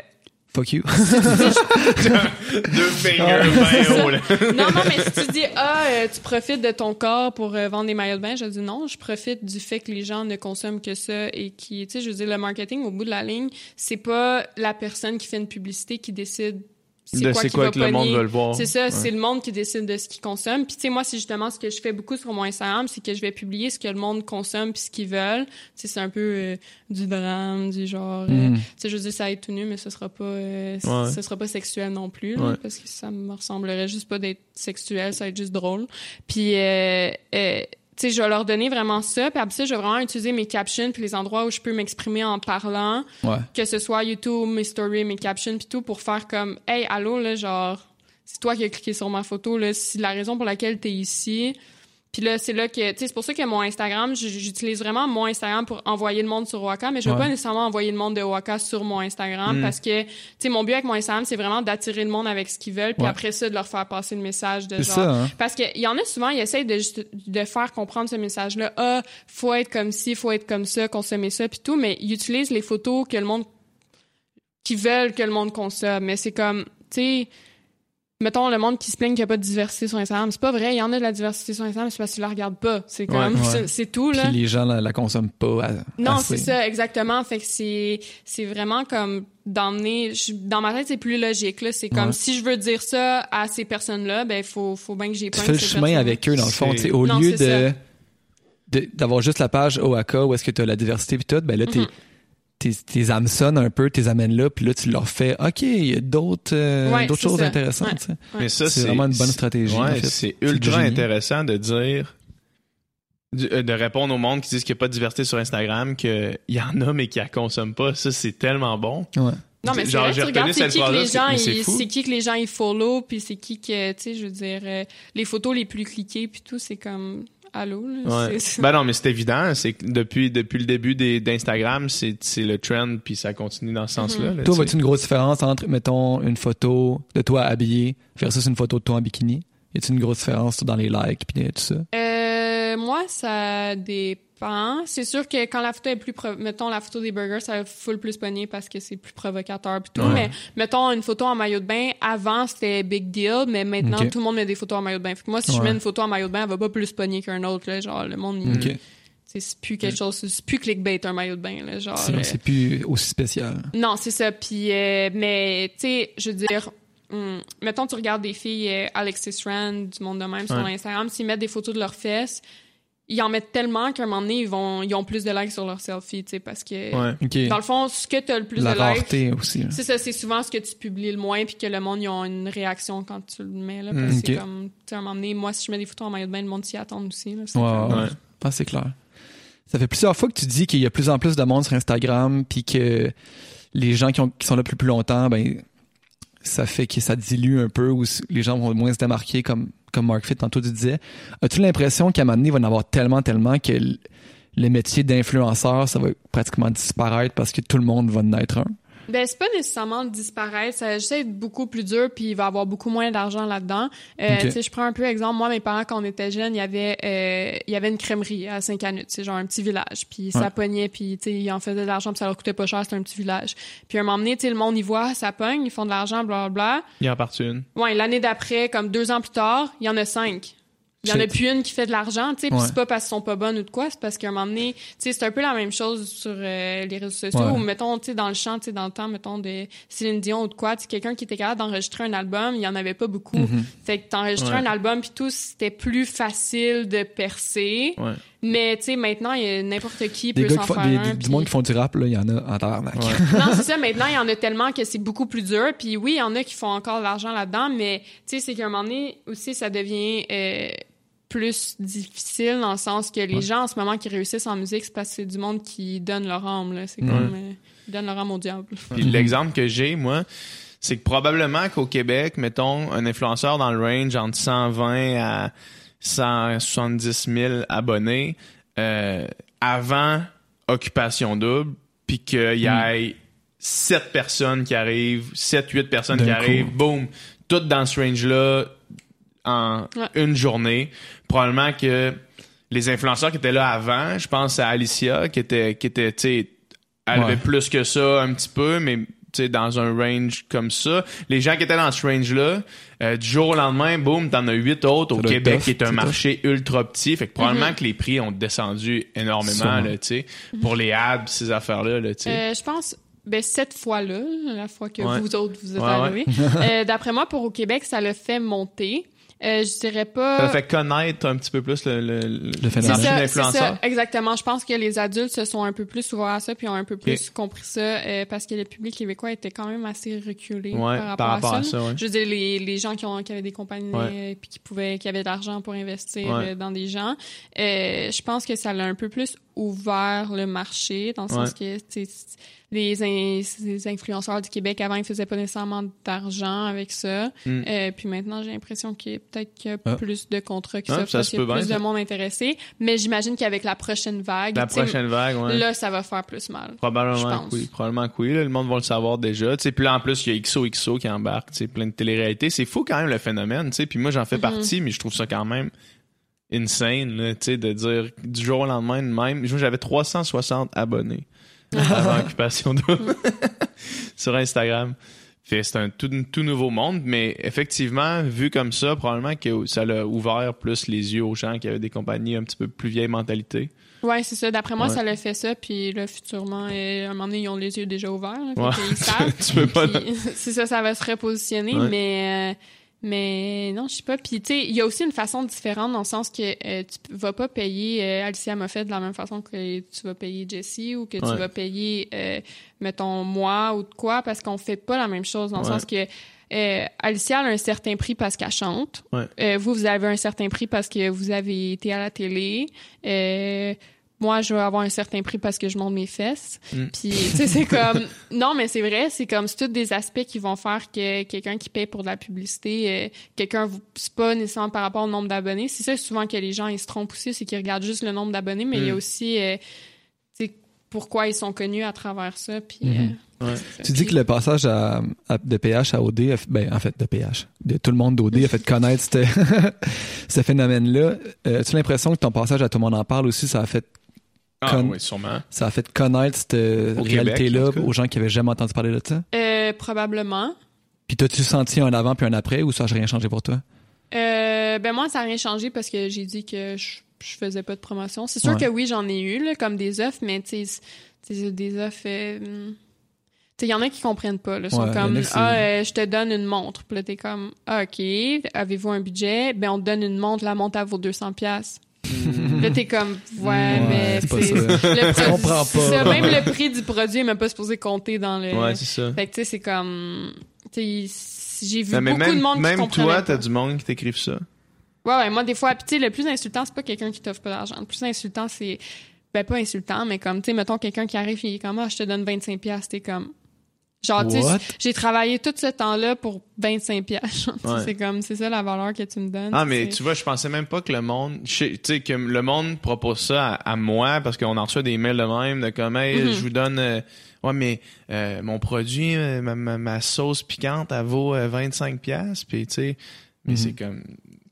Fuck you. Deux fingers là. non, non, mais si tu dis, ah, euh, tu profites de ton corps pour euh, vendre des maillots de bain, je dis non, je profite du fait que les gens ne consomment que ça et qui, tu sais, je veux dire, le marketing, au bout de la ligne, c'est pas la personne qui fait une publicité qui décide De c'est quoi que le monde veut le voir. C'est ça, Ouais. c'est le monde qui décide de ce qu'il consomme. Puis tu sais, moi, c'est justement ce que je fais beaucoup sur mon Instagram, c'est que je vais publier ce que le monde consomme puis ce qu'ils veulent. Tu sais, c'est un peu euh, du drame, du genre. euh, Mm. tu sais, je veux dire, ça va être tout nu, mais ce sera pas, euh, Ouais. ce sera pas sexuel non plus, là, parce que ça me ressemblerait juste pas d'être sexuel, ça va être juste drôle. Puis euh, euh, tu sais, je vais leur donner vraiment ça, puis après ça, je vais vraiment utiliser mes captions puis les endroits où je peux m'exprimer en parlant Ouais. que ce soit YouTube, mes stories, mes captions, puis tout, pour faire comme, hey, allô, là, genre, c'est toi qui as cliqué sur ma photo, là, si la raison pour laquelle t'es ici. Puis là, c'est là que, tu sais, c'est pour ça que mon Instagram, j'utilise vraiment mon Instagram pour envoyer le monde sur Waka, mais je veux Ouais. pas nécessairement envoyer le monde de Waka sur mon Instagram Mm. parce que, tu sais, mon but avec mon Instagram, c'est vraiment d'attirer le monde avec ce qu'ils veulent, puis Ouais. après ça, de leur faire passer le message de genre, ça, hein? parce qu'il y en a souvent, ils essayent de, juste- de faire comprendre ce message-là. Ah, faut être comme ci, faut être comme ça, consommer ça, puis tout, mais ils utilisent les photos que le monde qui veulent que le monde consomme. Mais c'est comme, tu sais, mettons le monde qui se plaigne qu'il n'y a pas de diversité sur Instagram. C'est pas vrai, il y en a de la diversité sur Instagram, c'est parce que tu la regardes pas. C'est comme, Ouais. c'est- c'est tout, là. Puis les gens la, la consomment pas. à- Non, c'est ça, exactement. Fait que c'est, c'est vraiment comme d'emmener. Dans ma tête, c'est plus logique. Là, c'est comme Ouais. si je veux dire ça à ces personnes-là, ben faut, faut bien que j'y Tu fais le chemin avec eux, dans le fond. Tu Au Non, lieu de d'avoir juste la page OAK où est-ce que tu as la diversité puis tout, ben là, t'es t'es t'es hameçonnes un peu, t'es amènes là, puis là, tu leur fais, OK, il y a d'autres euh, Ouais, d'autres c'est choses ça. intéressantes. Ouais. Mais ça, C'est vraiment une bonne stratégie, en Ouais, fait. c'est ultra intéressant de dire. euh, de répondre au monde qui disent qu'il n'y a pas de diversité sur Instagram, qu'il y en a mais qui la consomment pas. Ça, c'est tellement bon. Ouais. Non, mais c'est vrai, tu regardes c'est qui que les gens, c'est qui que les gens ils follow, puis c'est qui que, tu sais, je veux dire, euh, les photos les plus cliquées, puis tout, c'est comme, allô, là. Ouais. c'est- Ben non, mais c'est évident. C'est que depuis, depuis le début des- d'Instagram, c'est c'est le trend, puis ça continue dans ce sens-là. là, Toi, vois-tu une grosse différence entre, mettons, une photo de toi habillé versus une photo de toi en bikini? Y a-t-il une grosse différence dans les likes puis tout ça? Euh, moi, ça dépend. C'est sûr que quand la photo est plus, pro- mettons la photo des burgers, ça va full plus pogner parce que c'est plus provocateur pis tout. Ouais. Mais mettons une photo en maillot de bain, avant c'était big deal, mais maintenant tout le monde met des photos en maillot de bain. Fait que moi, si je mets une photo en maillot de bain, elle va pas plus pogner qu'un autre. Là, genre le monde, il- c'est plus quelque chose, c'est plus clickbait un maillot de bain. Là, genre. C'est euh, c'est plus aussi spécial. non, c'est ça. Puis, euh, mais, tu sais, je veux dire, hum, mettons, tu regardes des filles, euh, Alexis Rand, du monde de même, sur. Instagram, s'ils mettent des photos de leurs fesses, ils en mettent tellement qu'à un moment donné, ils, vont, ils ont plus de likes sur leurs selfies, tu sais, parce que, Ouais. Dans le fond, ce que tu as le plus La de likes, aussi. hein. c'est ça, c'est souvent ce que tu publies le moins, puis que le monde, ils ont une réaction quand tu le mets, là. Parce Mm, que ok. c'est comme, tu sais, à un moment donné, moi, si je mets des photos en maillot de bain, le monde s'y attend aussi, là. C'est ouais. Ah, clair. Ça fait plusieurs fois que tu dis qu'il y a plus en plus de monde sur Instagram, puis que les gens qui, ont- qui sont là plus plus longtemps, ben ça fait que ça dilue un peu ou les gens vont moins se démarquer comme comme Mark Fit tantôt tu disais. As-tu l'impression qu'à un moment donné, il va en avoir tellement tellement que le métier d'influenceur, ça va pratiquement disparaître parce que tout le monde va en un? Ben, c'est pas nécessairement de disparaître. Ça, je sais être beaucoup plus dur, puis il va y avoir beaucoup moins d'argent là-dedans. Euh, Ok. Tu sais, je prends un peu exemple. Moi, mes parents, quand on était jeunes, il y avait, euh, il y avait une crèmerie à Saint-Canute. C'est genre un petit village. Puis ça Ouais. pognait, puis tu sais, ils en faisaient de l'argent, puis ça leur coûtait pas cher. C'était un petit village. Puis à un moment donné, tu sais, le monde y voit, ça pogne, ils font de l'argent, blablabla. Il en part une. Ouais, l'année d'après, comme deux ans plus tard, il y en a cinq. Il y en a plus une qui fait de l'argent, tu sais, Ouais. c'est pas parce qu'elles sont pas bonnes ou de quoi, c'est parce qu'à un moment donné, tu sais, c'est un peu la même chose sur euh, les réseaux sociaux, Ouais. ou mettons, tu sais, dans le champ, tu sais, dans le temps, mettons, de Céline Dion ou de quoi, tu sais, quelqu'un qui était capable d'enregistrer un album, il y en avait pas beaucoup. Mhm. Fait que t'enregistrais Ouais. un album, puis tout, c'était plus facile de percer. Ouais. Mais, tu sais, maintenant, il y a n'importe qui Des peut s'en qui faire des- un. des- du monde qui font du rap, là, il y en a en tabarnak. Non, c'est ça. Maintenant, il y en a tellement que c'est beaucoup plus dur. Puis oui, il y en a qui font encore de l'argent là-dedans, mais tu sais, c'est qu'à un moment donné aussi, ça devient euh, plus difficile dans le sens que les Ouais. gens en ce moment qui réussissent en musique, c'est parce que c'est du monde qui donne leur âme. Là. C'est comme euh, ils donnent leur âme au diable. Puis l'exemple que j'ai, moi, c'est que probablement qu'au Québec, mettons, un influenceur dans le range entre 120 à 170 000 abonnés, euh, avant Occupation Double, puis qu'il y ait 7 personnes qui arrivent, 7, 8 personnes D'un qui coup. arrivent, boum, toutes dans ce range-là en Ouais. une journée. Probablement que les influenceurs qui étaient là avant, je pense à Alicia, qui était, qui était, tu sais, elle Ouais. avait plus que ça un petit peu, mais tu sais, dans un range comme ça. Les gens qui étaient dans ce range-là, euh, du jour au lendemain, boum, t'en as huit autres au Québec, tough, qui est un marché ultra petit. Fait que probablement que les prix ont descendu énormément, là, tu sais, pour les ads, ces affaires-là, là, tu sais. Euh, je pense, ben, cette fois-là, la fois que Ouais. vous autres, vous êtes Ouais, arrivés, euh, d'après moi, pour au Québec, ça l'a fait monter. Euh, je dirais pas... Ça fait connaître un petit peu plus le, le, le phénomène. ça, ça, exactement. Je pense que les adultes se sont un peu plus ouverts à ça, puis ont un peu plus compris ça, euh, parce que le public québécois était quand même assez reculé Ouais, par rapport, à ça. là. ouais. Je veux dire, les, les gens qui, ont, qui avaient des compagnies, Ouais. euh, puis qui pouvaient, qui avaient de l'argent pour investir Ouais. euh, dans des gens, euh, je pense que ça l'a un peu plus ouvert le marché, dans le sens que, tu sais, les, in- les influenceurs du Québec, avant, ils faisaient pas nécessairement d'argent avec ça. Mm. Euh, puis maintenant, j'ai l'impression qu'il y a peut-être Ah. plus de contrats qui Ah, s'offrent ça parce qu'il y a plus bien, de monde intéressé. Mais j'imagine qu'avec la prochaine vague, La prochaine vague, ouais. là, ça va faire plus mal. Probablement que oui. Probablement que oui. là, le monde va le savoir déjà. Tu sais, puis là, en plus, il y a XOXO qui embarque. Tu sais, plein de télé-réalités. C'est fou quand même le phénomène. Tu sais, puis moi, j'en Mhm. fais partie, mais je trouve ça quand même insane, là, tu sais, de dire du jour au lendemain de même. J'avais 360 abonnés avant Occupation Double. sur Instagram. C'est un tout, tout nouveau monde, mais effectivement, vu comme ça, probablement que ça l'a ouvert plus les yeux aux gens qui avaient des compagnies un petit peu plus vieille mentalité. Ouais, c'est ça. D'après moi, Ouais. ça l'a fait ça. Puis là, futurement, euh, à un moment donné, ils ont les yeux déjà ouverts. Là, fait Ouais. qu'ils savent. tu peux pas. C'est ça, ça va se repositionner, Ouais. mais euh, mais non, je sais pas. Puis tu sais, il y a aussi une façon différente dans le sens que euh, tu vas pas payer euh, Alicia Moffett de la même façon que tu vas payer Jessie ou que tu vas payer euh, mettons moi ou de quoi parce qu'on fait pas la même chose dans le sens que euh, Alicia a un certain prix parce qu'elle chante. Ouais. Euh, vous, vous avez un certain prix parce que vous avez été à la télé. Moi, je vais avoir un certain prix parce que je monte mes fesses. Mm. Puis, tu sais, c'est comme... Non, mais c'est vrai, c'est comme... C'est tous des aspects qui vont faire que quelqu'un qui paye pour de la publicité, euh, quelqu'un... vous- C'est pas nécessairement par rapport au nombre d'abonnés. C'est ça, souvent, que les gens, ils se trompent aussi, c'est qu'ils regardent juste le nombre d'abonnés, mais il y a Mm. aussi... euh, tu sais, pourquoi ils sont connus à travers ça, puis... Mhm. euh, Ouais. c'est ça. Tu dis que le passage à, à- de PH à OD, a fait- ben, en fait, de PH, de tout le monde d'OD a fait connaître ce, ce phénomène-là. Euh, As-tu l'impression que ton passage à Tout le monde en parle aussi, ça a fait, Ah Comme- oui, sûrement. ça a fait connaître cette Au Québec, réalité-là aux gens qui avaient jamais entendu parler de ça? Euh, probablement. Puis t'as-tu senti un avant puis un après ou ça n'a rien changé pour toi? Euh, ben moi, ça n'a rien changé parce que j'ai dit que je, je faisais pas de promotion. C'est sûr Ouais. que oui, j'en ai eu, là, comme des offres, mais tu sais, des offres... euh, tu sais, il y en a qui comprennent pas. Ils sont Ouais, comme, ah, euh, je te donne une montre. Puis là, t'es comme, ah, OK, avez-vous un budget? Ben, on te donne une montre, la montre, elle vaut 200 pièces. Là, t'es comme, ouais, Ouais, mais c'est pas c'est- ça. le produit- comprends pas. ça, même le prix du produit est même pas supposé compter dans le... Ouais, c'est ça. Fait que, tu sais, c'est comme... Tu sais, j'ai vu Non, beaucoup même, de monde qui même comprenait toi, pas. t'as du monde qui t'écrive ça. Ouais, ouais, moi, des fois, puis tu sais, le plus insultant, c'est pas quelqu'un qui t'offre pas d'argent. Le plus insultant, c'est, ben, pas insultant, mais comme, tu sais, mettons quelqu'un qui arrive, il est comme, ah, je te donne 25 pièces t'es comme, genre, tu j'ai travaillé tout ce temps-là pour 25 pièces Ouais. C'est comme, c'est ça la valeur que tu me donnes. Ah, mais tu vois, je pensais même pas que le monde, tu sais, que le monde propose ça à, à moi parce qu'on en reçoit des mails de même de comme, hey, Mhm. je vous donne, euh, ouais, mais euh, mon produit, euh, ma, ma, ma sauce piquante, elle vaut euh, 25 pièces puis tu sais, mais Mhm. c'est comme,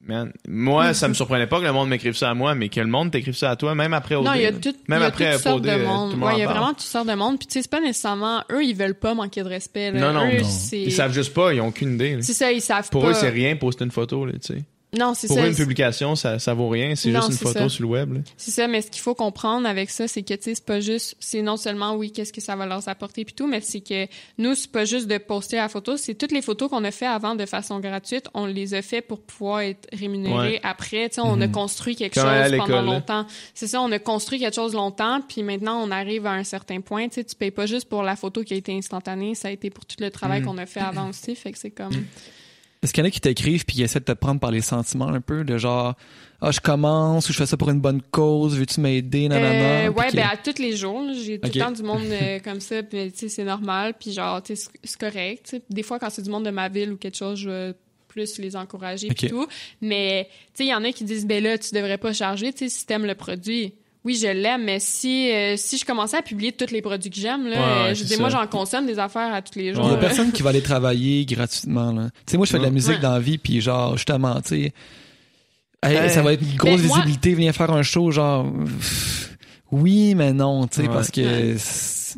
man, moi, ça me surprenait pas que le monde m'écrive ça à moi, mais que le monde t'écrive ça à toi, même après OD. Non, il y a tout, Même il y a après toutes sortes OD, de euh, monde. Ouais, il y a parle. vraiment toutes sortes de monde. Puis tu sais, c'est pas nécessairement, eux, ils veulent pas manquer de respect. Là. Non, non, Eux, non. Ils savent juste pas, ils ont aucune idée. C'est ça, ils savent Pour pas. eux, c'est rien, poster une photo, là, tu sais. Non, c'est Pour ça. eux, une publication, ça, ça vaut rien, c'est juste une photo ça. sur le web. C'est ça, mais ce qu'il faut comprendre avec ça, c'est que, tu sais, c'est pas juste, c'est non seulement, oui, qu'est-ce que ça va leur apporter puis tout, mais c'est que nous, c'est pas juste de poster la photo, c'est toutes les photos qu'on a fait avant de façon gratuite, on les a fait pour pouvoir être rémunérés Ouais. après, tu sais, on a Mhm. construit quelque Comme chose pendant longtemps. C'est ça, on a construit quelque chose longtemps, puis maintenant, on arrive à un certain point, tu sais, tu payes pas juste pour la photo qui a été instantanée, ça a été pour tout le travail Mhm. qu'on a fait avant aussi, fait que c'est comme... Est-ce qu'il y en a qui t'écrivent puis qui essaient de te prendre par les sentiments un peu, de genre, ah, je commence ou je fais ça pour une bonne cause, veux-tu m'aider, nanana? Euh, ouais, que- ben à tous les jours, j'ai tout le temps du monde euh, comme ça, puis tu sais c'est normal, puis genre tu sais c'est- correct. Des fois quand c'est du monde de ma ville ou quelque chose, je vais plus les encourager puis Ok. tout, mais tu sais il y en a qui disent ben là tu devrais pas charger, tu sais si t'aimes le produit. Oui, je l'aime, mais si euh, si je commençais à publier tous les produits que j'aime là, Ouais, ouais, euh, je c'est dis moi j'en consomme des affaires à tous les Il jours. y a là. personne qui va aller travailler gratuitement. Là. Tu sais, moi, je fais de la musique Ouais. dans la vie, puis genre, justement, tu sais, hey, Euh, ça va être une grosse ben, moi- visibilité, viens faire un show, genre, oui, mais non, tu sais, Ouais. parce que c'est-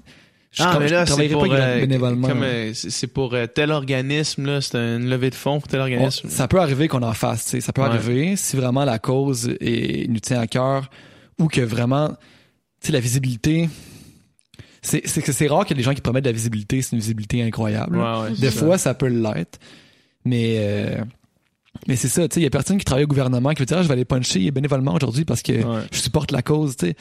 je, Ah, mais là, c'est travaillerai pour, pas euh, euh, c'est c'est pour euh, tel organisme, là, c'est une levée de fonds pour tel On- organisme. ça peut arriver qu'on en fasse, tu sais, ça peut Ouais. arriver si vraiment la cause est, nous tient à cœur ou que vraiment, tu sais, la visibilité, c'est c'est que c'est rare que les gens qui promettent de la visibilité, c'est une visibilité incroyable. Ouais, ouais, Des fois, ça peut l'être. Mais, euh, mais c'est ça, tu sais, il y a personne qui travaille au gouvernement qui veut dire, ah, je vais aller puncher bénévolement aujourd'hui parce que. Ouais. je supporte la cause, tu sais.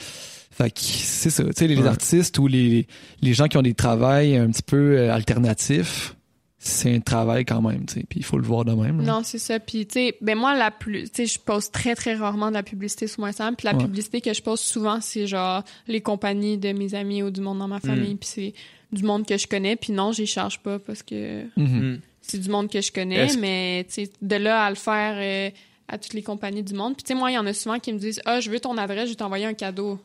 Fait que c'est ça, tu sais, les artistes ou les, les gens qui ont des travails un petit peu euh, alternatifs, c'est un travail quand même, tu sais, puis il faut le voir de même. là. Non, c'est ça. Puis, tu sais, ben moi, la plus, tu sais, je poste très, très rarement de la publicité sur mon Instagram. Puis la Ouais. publicité que je poste souvent, c'est genre les compagnies de mes amis ou du monde dans ma famille. Puis c'est du monde que je connais. Puis non, j'y charge pas parce que Mhm. Mm. c'est du monde que je connais. Que- Mais, tu sais, de là à le faire euh, à toutes les compagnies du monde. Puis, tu sais, moi, il y en a souvent qui me disent Ah, je veux ton adresse, je vais t'envoyer un cadeau.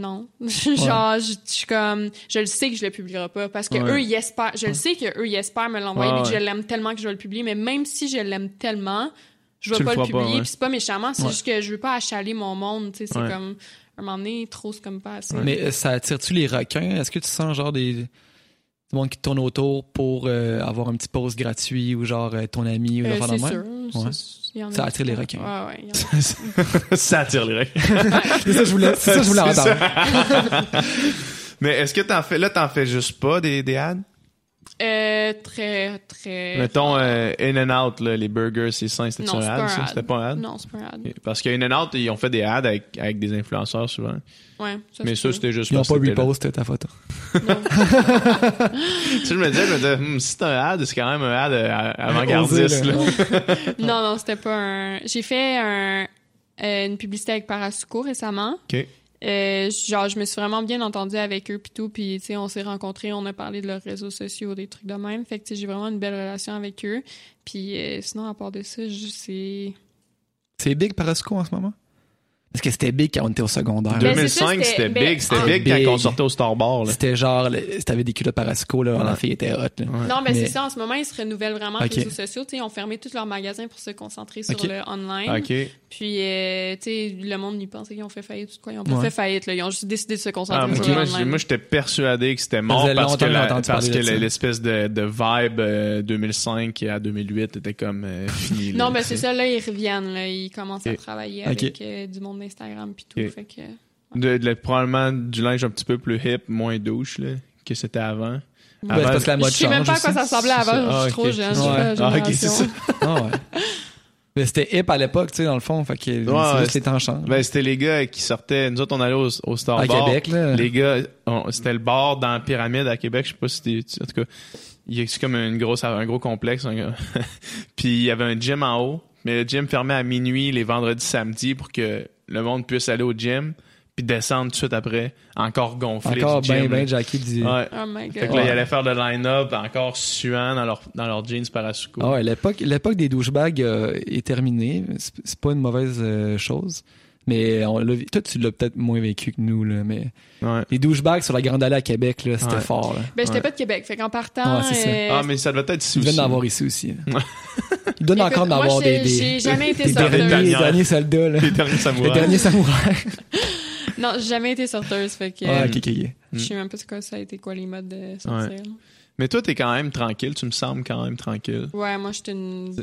Non. Genre, je je suis comme, je le sais que je le publierai pas parce que Ouais. eux, ils espèrent, je le sais que eux, ils espèrent me l'envoyer Ouais, que je l'aime tellement que je vais le publier, mais même si je l'aime tellement, je vais Tu pas le publier puis c'est pas méchamment, c'est juste que je veux pas achaler mon monde, tu sais, c'est comme, un moment donné, trop, c'est comme pas assez. Mais euh, ça attire-tu les requins? Est-ce que tu sens genre des, du monde qui tourne autour pour euh, avoir un petit post gratuit ou genre euh, ton ami ou Euh, c'est sûr. Ouais. y en Ça attire les requins. Ouais, ouais, il y en a. ça attire les requins. C'est ça que je voulais, ça je voulais entendre. Mais est-ce que t'en fais, là, t'en fais juste pas des, des ads? Euh, très, très. Mettons, euh, In and Out, là, les burgers, c'est sain, c'était Non, un ad, pas un ça? ad. C'était pas un ad? Non, c'est pas un ad. Parce qu'à In and Out, ils ont fait des ads avec, avec des influenceurs souvent. Ouais, ça, Mais ça, c'était juste Ils n'ont pas que t'étais là. repost ta photo. Non. Tu sais, je me disais, je me disais, Hmm, si c'est un ad, c'est quand même un ad euh, avant-gardiste, là. non, non, c'était pas un. J'ai fait un, euh, une publicité avec Parasuco récemment. OK. Euh, genre, je me suis vraiment bien entendue avec eux puis tout, puis tu sais, on s'est rencontrés, on a parlé de leurs réseaux sociaux, des trucs de même. Fait que sais, j'ai vraiment une belle relation avec eux. Puis euh, sinon, à part de ça, je c'est. C'est big Parasco en ce moment? Parce que c'était big quand on était au secondaire. Ben, c'est ça, 2005, c'était- big. C'était ah. big quand Big. on sortait au Star Bar, là. C'était genre, si t'avais des culottes Parasco, là, la Ouais. fille était hot. Là. Non, Mais- c'est ça, en ce moment, ils se renouvellent vraiment Ok. les réseaux sociaux. Tu sais, ils ont fermé tous leurs magasins pour se concentrer sur le online. OK. Puis, euh, tu sais, le monde, ils pensaient qu'ils ont fait faillite ou quoi. Ils ont pas Ouais. fait faillite, là. Ils ont juste décidé de se concentrer Ah, sur le online. moi, j'étais persuadé que c'était mort parce que, la- parce la- l'espèce de, de vibe euh, 2005 à 2008 était comme euh, fini. Non, tu c'est ça, là, ils reviennent, là. Ils commencent à travailler avec euh, du monde d'Instagram puis tout. Ok. Fait que... De, de- probablement du linge un petit peu plus hip, moins douche là, que c'était avant. Parce que la Je mode sais même change pas à quoi ça ressemblait ça. avant. Ah, Je suis trop jeune. Ouais. Ah, c'est ça. Ah ouais. Mais c'était hip à l'époque, tu sais, dans le fond. Fait que c'est ouais, juste les temps changent. Ben, c'était les gars qui sortaient. Nous autres, on allait au, au Star à Bar. Québec, là. Les gars, c'était le bar dans la pyramide à Québec. Je sais pas si c'était. En tout cas, il y a c'est comme une grosse, un gros complexe. un gars. Puis il y avait un gym en haut. Mais le gym fermait à minuit les vendredis, samedis pour que le monde puisse aller au gym. Puis descendre tout de suite après, encore gonflé. Encore du ben, gym, ben, là. Jackie dit. Ouais. Oh my Fait que god. là, Ouais. ils allaient faire le line-up encore suant dans leur, dans leurs jeans parasuco. Ah ouais, l'époque, l'époque des douchebags euh, est terminée. C'est, c'est pas une mauvaise euh, chose. Mais on l'a vu- toi, tu l'as peut-être moins vécu que nous, là, mais Ouais. les douchebags sur la Grande Allée à Québec, là, c'était Ouais. fort. Là. Ben, j'étais Ouais. pas de Québec. Fait qu'en partant. Ça. euh, Ah, mais ça devait être ici Ils viennent aussi. d'en avoir ici aussi. Ils Écoute, encore d'en moi, avoir des, j'ai- jamais été sorteuse. derniers, Dernière. derniers soldats, là. Les derniers Les samouraïs. derniers samouraïs. Non, j'ai jamais été sorteuse. Fait que. Ouais, euh, ok, ok. Je sais même pas quoi ça a été quoi les modes de sortir. Mais toi, t'es quand même tranquille. Tu me sembles quand même tranquille. Ouais, moi, j'étais une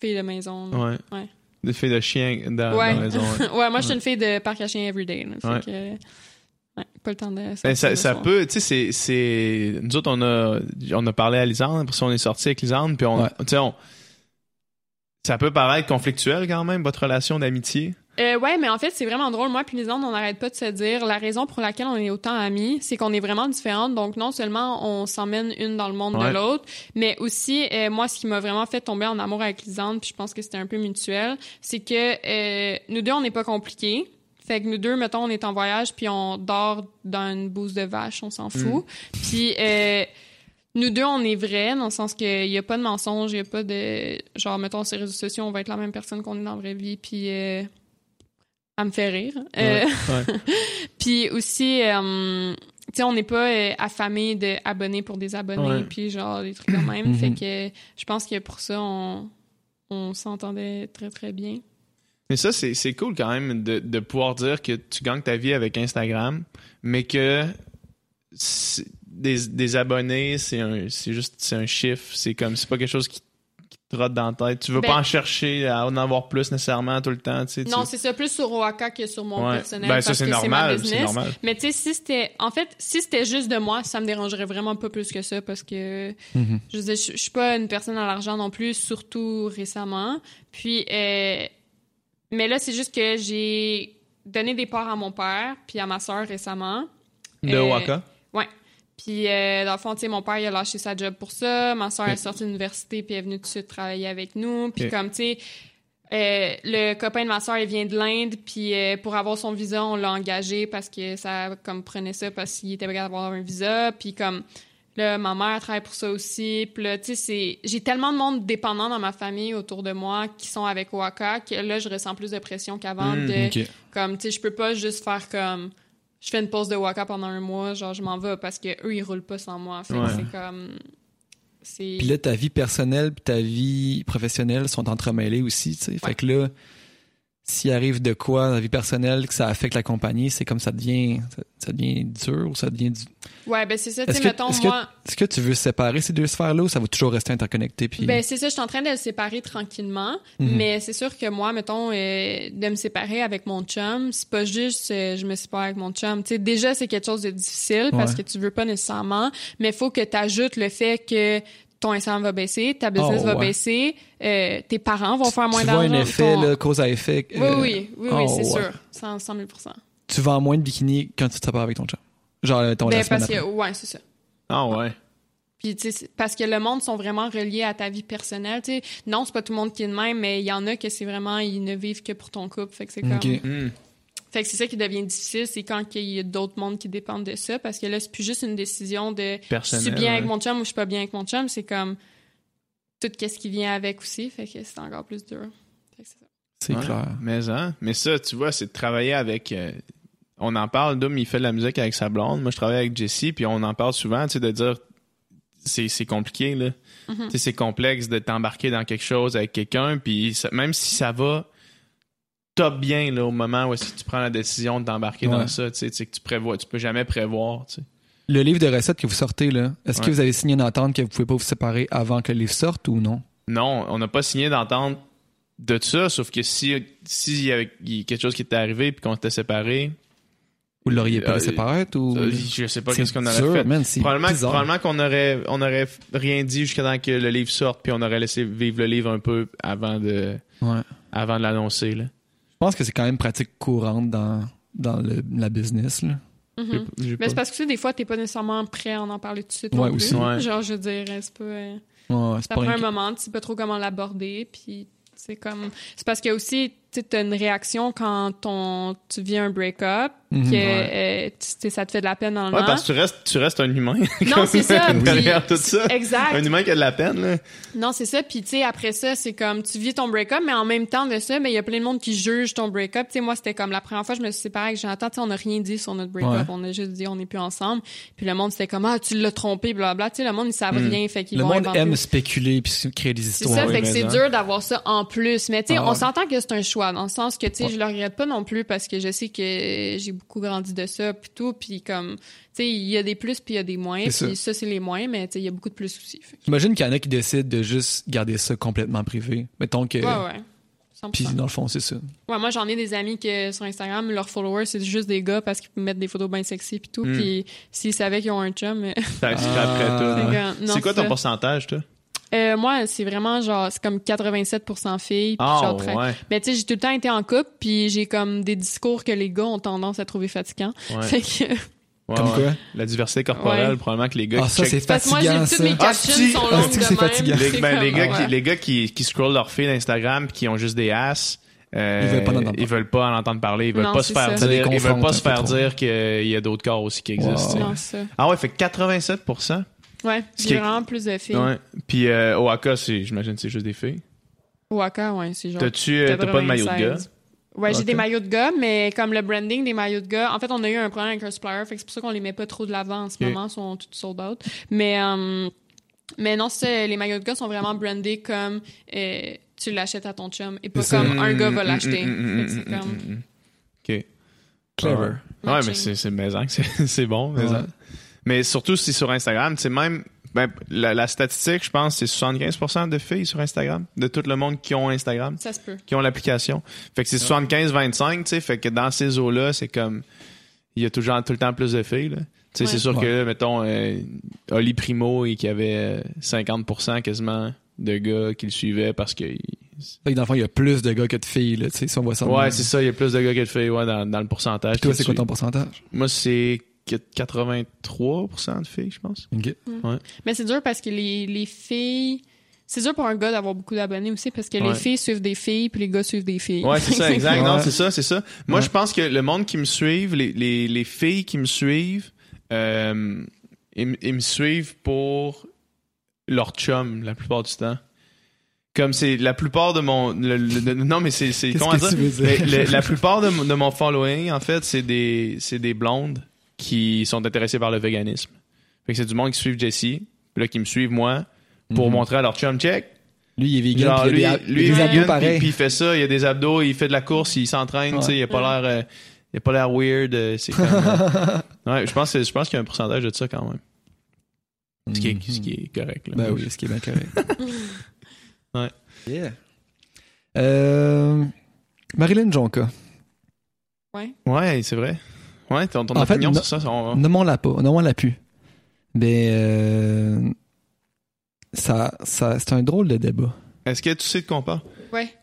fille de maison. Ouais. Ouais. Des filles de chien dans, Ouais. dans la maison. ouais. ouais, moi, j'étais une fille de parc à chien everyday. Là, fait Ouais. que, ouais, pas le temps de. Ben, ça, ça peut, tu sais, c'est, c'est, nous autres, on a, on a parlé à Lisande, après ça, on est sorti avec Lisande, puis on, Ouais. tu sais, on, ça peut paraître conflictuel quand même, votre relation d'amitié. Euh, ouais, mais en fait, c'est vraiment drôle. Moi puis autres, on n'arrête pas de se dire la raison pour laquelle on est autant amis, c'est qu'on est vraiment différentes. Donc non seulement on s'emmène une dans le monde Ouais. de l'autre, mais aussi euh, moi, ce qui m'a vraiment fait tomber en amour avec Lisande, puis je pense que c'était un peu mutuel, c'est que euh, nous deux, on n'est pas compliqués. Fait que nous deux, mettons, on est en voyage, puis on dort dans une bouse de vache, on s'en fout. Puis euh, nous deux, on est vrais, dans le sens qu'il n'y a pas de mensonge, il n'y a pas de... Genre, mettons, sur les réseaux sociaux, on va être la même personne qu'on est dans la vraie vie, puis... euh, elle me fait rire. Euh, Ouais. puis aussi, euh, tu sais, on n'est pas euh, affamé d'abonnés pour des abonnés, puis genre des trucs de même. Mhm. Fait que je pense que pour ça, on, on s'entendait très, très bien. Mais ça, c'est, cool quand même de, de pouvoir dire que tu gagnes ta vie avec Instagram, mais que des, des abonnés, c'est juste, c'est un chiffre. C'est comme, c'est pas quelque chose qui, trotte dans la tête. Tu veux Ben- pas en chercher à en avoir plus nécessairement tout le temps, tu sais. Non, tu- c'est ça, plus sur Oaxaca que sur mon Ouais. personnel. Ben, ça, parce c'est que c'est ma normal, c'est normal. Mais tu sais, si c'était. En fait, si c'était juste de moi, ça me dérangerait vraiment pas plus que ça parce que. Mhm. Je veux dire, je je suis pas une personne à l'argent non plus, surtout récemment. Puis, euh, mais là, c'est juste que j'ai donné des parts à mon père puis à ma soeur récemment. De Euh, Waka. Ouais. Puis, euh, dans le fond, tu sais, mon père, il a lâché sa job pour ça. Ma soeur est sortie de l'université puis elle est venue tout de suite travailler avec nous. Puis, comme, tu sais, euh, le copain de ma soeur, il vient de l'Inde. Puis, euh, pour avoir son visa, on l'a engagé parce que ça, comme, prenait ça parce qu'il était capable d'avoir un visa. Puis, comme, là, ma mère travaille pour ça aussi. Puis là, tu sais, c'est... J'ai tellement de monde dépendant dans ma famille autour de moi qui sont avec Oaxaca que là, je ressens plus de pression qu'avant Mm, de... Comme, tu sais, je peux pas juste faire comme. Je fais une pause de Waka pendant un mois, genre, je m'en vais parce que eux ils roulent pas sans moi. Fait Ouais. c'est comme. C'est. Puis là, ta vie personnelle puis ta vie professionnelle sont entremêlées aussi, tu sais. Fait que là, s'il arrive de quoi dans la vie personnelle que ça affecte la compagnie, c'est comme ça devient ça, ça devient dur ou ça devient du... Ouais, ben c'est ça. Est-ce que, mettons, est-ce que- moi. est-ce que tu veux séparer ces deux sphères-là ou ça va toujours rester interconnecté puis Ben, c'est ça, je suis en train de le séparer tranquillement. Mhm. Mais c'est sûr que moi, mettons, euh, de me séparer avec mon chum, c'est pas juste euh, je me sépare avec mon chum. Tu sais, déjà, c'est quelque chose de difficile parce Ouais. que tu veux pas nécessairement, mais faut que tu ajoutes le fait que ton Instagram va baisser, ta business Oh, va ouais. baisser, euh, tes parents vont faire moins tu vois d'argent. un effet ton- là, cause à effet. Oui, euh, oui, oui, oui, oh, c'est ouais. sûr. 100, 100 000 Tu vends moins de bikini quand tu te sépares avec ton chum. Genre euh, ton Ben, parce que, ouais, c'est ça. Ah ouais. Puis, tu sais, parce que le monde sont vraiment reliés à ta vie personnelle, tu sais. Non, c'est pas tout le monde qui est de même, mais il y en a que c'est vraiment, ils ne vivent que pour ton couple. Fait que c'est comme. Ok. Hmm. Fait que c'est ça qui devient difficile, c'est quand il y a d'autres mondes qui dépendent de ça, parce que là, c'est plus juste une décision de je suis bien avec mon chum ou je suis pas bien avec mon chum, c'est comme tout ce qui vient avec aussi, fait que c'est encore plus dur. Fait que c'est ça. C'est Ouais, clair. Mais, hein, mais ça, tu vois, c'est de travailler avec. euh, on en parle, Dom, il fait de la musique avec sa blonde. Moi, je travaille avec Jessie, puis on en parle souvent, tu sais, de dire. C'est c'est compliqué, là. Mhm. Tu sais, c'est complexe de t'embarquer dans quelque chose avec quelqu'un, puis ça- même si ça va top bien, là, au moment où est-ce que tu prends la décision de t'embarquer Ouais. dans ça, tu sais, que tu prévois, tu peux jamais prévoir. Le livre de recettes que vous sortez là, est-ce que vous avez signé une entente que vous pouvez pas vous séparer avant que le livre sorte ou non? Non, on n'a pas signé d'entente de ça, sauf que si s'il y avait quelque chose qui était arrivé puis qu'on était séparés, Vous l'auriez pas Euh, paraître ou euh, je sais pas qu'est-ce qu'on aurait fait. man, Probablement, probablement qu'on aurait on aurait rien dit jusqu'à temps que le livre sorte puis on aurait laissé vivre le livre un peu avant de Ouais. avant de l'annoncer là. Je pense que c'est quand même pratique courante dans dans le, la business là. Mhm. Mais c'est parce que tu sais, des fois, t'es pas nécessairement prêt à en en parler tout de suite. Ouais, non plus. aussi. Ouais. Genre, je veux dire, c'est pas. euh, Ouais, Ça pas prend un moment, tu sais pas trop comment l'aborder, puis c'est comme c'est parce que aussi tu as une réaction quand ton tu vis un break-up Mhm. que Ouais. euh, tu sais, ça te fait de la peine dans le Ouais, parce que tu restes tu restes un humain. Non, c'est ça. Derrière tout ça. Exact. Un humain qui a de la peine là. Non, c'est ça. Puis, tu sais, après ça, c'est comme, tu vis ton break-up, mais en même temps de ça, mais il y a plein de monde qui juge ton break-up. Tu sais, moi, c'était comme la première fois que je me suis séparée avec Jonathan, tu sais, on n'a rien dit sur notre break-up. Ouais. On a juste dit, on n'est plus ensemble. Puis le monde, c'était comme, ah, tu l'as trompé, blablabla. Tu sais, le monde, ils savent Mm. rien, fait qu'ils Le vont monde inventer. aime spéculer puis se créer des C'est histoires. ça, oui, fait que mais c'est dur d'avoir ça en plus. Mais tu sais, Ah on s'entend que c'est un choix, dans le sens que, tu sais, Ouais. je le regrette pas non plus parce que je sais que j'ai beaucoup grandi de ça, puis tout, puis comme, tu sais, il y a des plus puis il y a des moins, puis ça, c'est les moins, mais tu sais, il y a beaucoup de plus aussi. J'imagine qu'il y en a qui décident de juste garder ça complètement privé. Mettons que Ouais, ouais. 100%. puis dans le fond c'est ça. Ouais, moi, j'en ai des amis que sur Instagram, leurs followers, c'est juste des gars parce qu'ils mettent des photos bien sexy puis tout. Mm. Puis s'ils savaient qu'ils ont un chum, Ça scraperait Ah. tout. c'est hein. C'est quoi ton pourcentage toi? Euh, moi, c'est vraiment genre, c'est comme 87% filles. puis Ah genre très- ouais. Mais tu sais, j'ai tout le temps été en couple, puis j'ai comme des discours que les gars ont tendance à trouver fatigants. Ouais. Fait que, Ouais, Comme ouais. quoi? La diversité corporelle, Ouais. probablement que les gars Ah qui ça checkent- c'est parce que moi, j'ai toutes mes Ah, captions sont Ah, longues de même. les, ben, les gars, ouais. qui, les gars qui, qui scrollent leur fil Instagram puis qui ont juste des asses, euh, Ils veulent pas en entendre ils veulent pas en entendre parler, ils veulent Non, pas se faire ça. Dire, ils veulent pas se faire trop. dire qu'il y a d'autres corps aussi qui existent. Non. Ah ouais, fait que 87%. Ouais, Ce j'ai qui est- vraiment plus de filles. Ouais. Puis euh, Oaka, c'est, j'imagine, que c'est juste des filles. Waka, ouais, c'est genre. T'as-tu, euh, t'as pas de maillot de gars? 96. Ouais, j'ai des maillots de gars, mais comme le branding des maillots de gars, en fait, on a eu un problème avec un supplier, fait que c'est pour ça qu'on les met pas trop de l'avant en ce moment, ils sont tous sold out. Mais, euh, mais non, c'est les maillots de gars sont vraiment brandés comme euh, tu l'achètes à ton chum et pas comme un gars va l'acheter. mm, mm, Fait mm, que c'est mm, comme- mm, mm. OK. Clever. Ouais, mais c'est, c'est maison, c'est, c'est bon. Mais, Ouais. Mais surtout si sur Instagram, c'est même ben, la, la statistique, je pense, c'est 75% de filles sur Instagram, de tout le monde qui ont Instagram, Ça se peut. qui ont l'application. Fait que c'est 75-25, tu sais, fait que dans ces eaux-là, c'est comme il y a toujours tout le temps plus de filles. là. Tu sais, Ouais. c'est sûr Ouais. que, mettons, euh, Oli Primo, et qui avait euh, 50% quasiment de gars qui le suivaient parce que. il- Fait que dans le fond il y a plus de gars que de filles là, tu sais si on voit ça. Ouais, c'est ça, il y a plus de gars que de filles ouais, dans, dans le pourcentage. Puis toi c'est quoi ton pourcentage? Moi, c'est 83% de filles, je pense. Mais c'est dur parce que les, les filles. C'est dur pour un gars d'avoir beaucoup d'abonnés aussi parce que Ouais. les filles suivent des filles puis les gars suivent des filles. Ouais, c'est ça, exact. Non, c'est ça, c'est ça. Moi, Ouais. je pense que le monde qui me suivent, les, les, les filles qui me suivent, euh, ils, me suivent pour leur chum la plupart du temps. Comme c'est la plupart de mon. le- le- le- non, mais c'est. c'est Qu'est-ce comment que dire? tu veux dire? Le- le- la plupart de, mon- de mon following, en fait, c'est des, c'est des blondes qui sont intéressées par le véganisme. Fait que c'est du monde qui suivent Jessie, puis là, qui me suivent moi, pour Mhm. montrer à leur chum check. Lui, il est vegan, Genre, lui, il a des, lui, il a des abdos puis, puis il fait ça, il a des abdos, il fait de la course, il s'entraîne, Ouais. tu sais, il a pas l'air, euh, il a pas l'air weird, euh, c'est euh, ouais, je pense, que- je pense qu'il y a un pourcentage de ça quand même. Ce qui est, ce qui est correct, là. Ben oui, ce qui est bien correct. Ouais. Yeah. Euh, Marilyn Jonka. Ouais, c'est vrai. Ouais, ton, ton En fait, opinion no- sur ça, on- Nommons-la pas, nommons-la plus. Ben, euh, ça, ça, c'est un drôle de débat. est-ce que tu sais de quoi on parle? Ouais.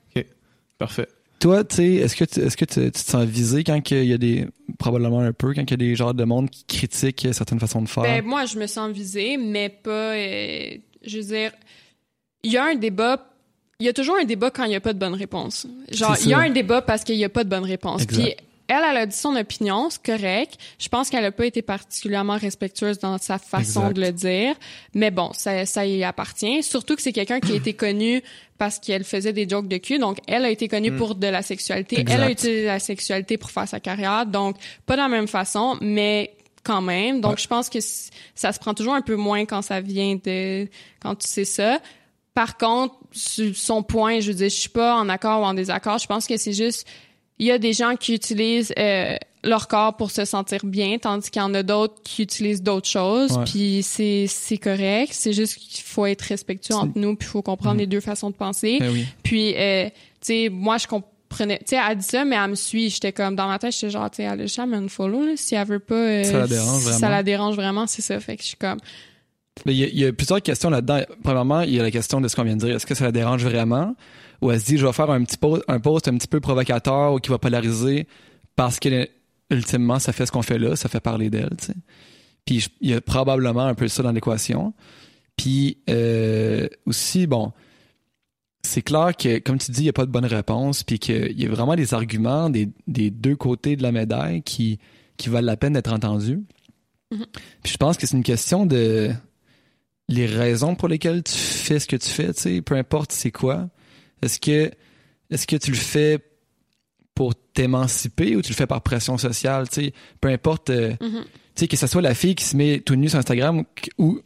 Parfait. Toi, tu sais, est-ce que, tu, est-ce que tu, tu te sens visé quand il y a des, probablement un peu, quand il y a des genres de monde qui critiquent certaines façons de faire? Ben, moi, je me sens visée, mais pas. euh, je veux dire, il y a un débat. Il y a toujours un débat quand il n'y a pas de bonne réponse. Genre, il y a un débat parce qu'il n'y a pas de bonne réponse. Exact. Puis, elle, elle a dit son opinion, c'est correct. Je pense qu'elle n'a pas été particulièrement respectueuse dans sa façon Exact. de le dire. Mais bon, ça, ça y appartient. Surtout que c'est quelqu'un qui a été connu parce qu'elle faisait des jokes de cul. Donc, elle a été connue pour de la sexualité. Exact. Elle a utilisé la sexualité pour faire sa carrière. Donc, pas de la même façon, mais quand même. Donc, Ouais. je pense que ça se prend toujours un peu moins quand ça vient de... quand tu sais ça. Par contre, son point, je veux dire, je suis pas en accord ou en désaccord. Je pense que c'est juste... Il y a des gens qui utilisent euh, leur corps pour se sentir bien, tandis qu'il y en a d'autres qui utilisent d'autres choses. Ouais. Puis c'est c'est correct. C'est juste qu'il faut être respectueux entre nous, puis il faut comprendre Mhm. les deux façons de penser. Ben oui. Puis, euh, tu sais, moi, je comprenais... Tu sais, elle dit ça, mais elle me suit. J'étais comme, dans ma tête, j'étais genre, tu sais, elle a jamais follow, là, si elle veut pas... euh, Ça la dérange si vraiment. Ça la dérange vraiment, c'est ça. Fait que je suis comme... Mais il y, y a plusieurs questions là-dedans. Premièrement, il y a la question de ce qu'on vient de dire. Est-ce que ça la dérange vraiment? Ou elle se dit, je vais faire un petit post, un post un petit peu provocateur ou qui va polariser parce que, ultimement, ça fait ce qu'on fait là, ça fait parler d'elle, tu sais. Puis il y a probablement un peu ça dans l'équation. Puis euh, aussi, bon, c'est clair que, comme tu dis, il n'y a pas de bonne réponse, puis qu'il y a vraiment des arguments des, des deux côtés de la médaille qui, qui valent la peine d'être entendus. Mhm. Puis je pense que c'est une question de les raisons pour lesquelles tu fais ce que tu fais, tu sais, peu importe c'est quoi. Est-ce que est-ce que tu le fais pour t'émanciper ou tu le fais par pression sociale, tu sais, peu importe euh, Mhm. tu sais, que ce soit la fille qui se met tout nue sur Instagram ou,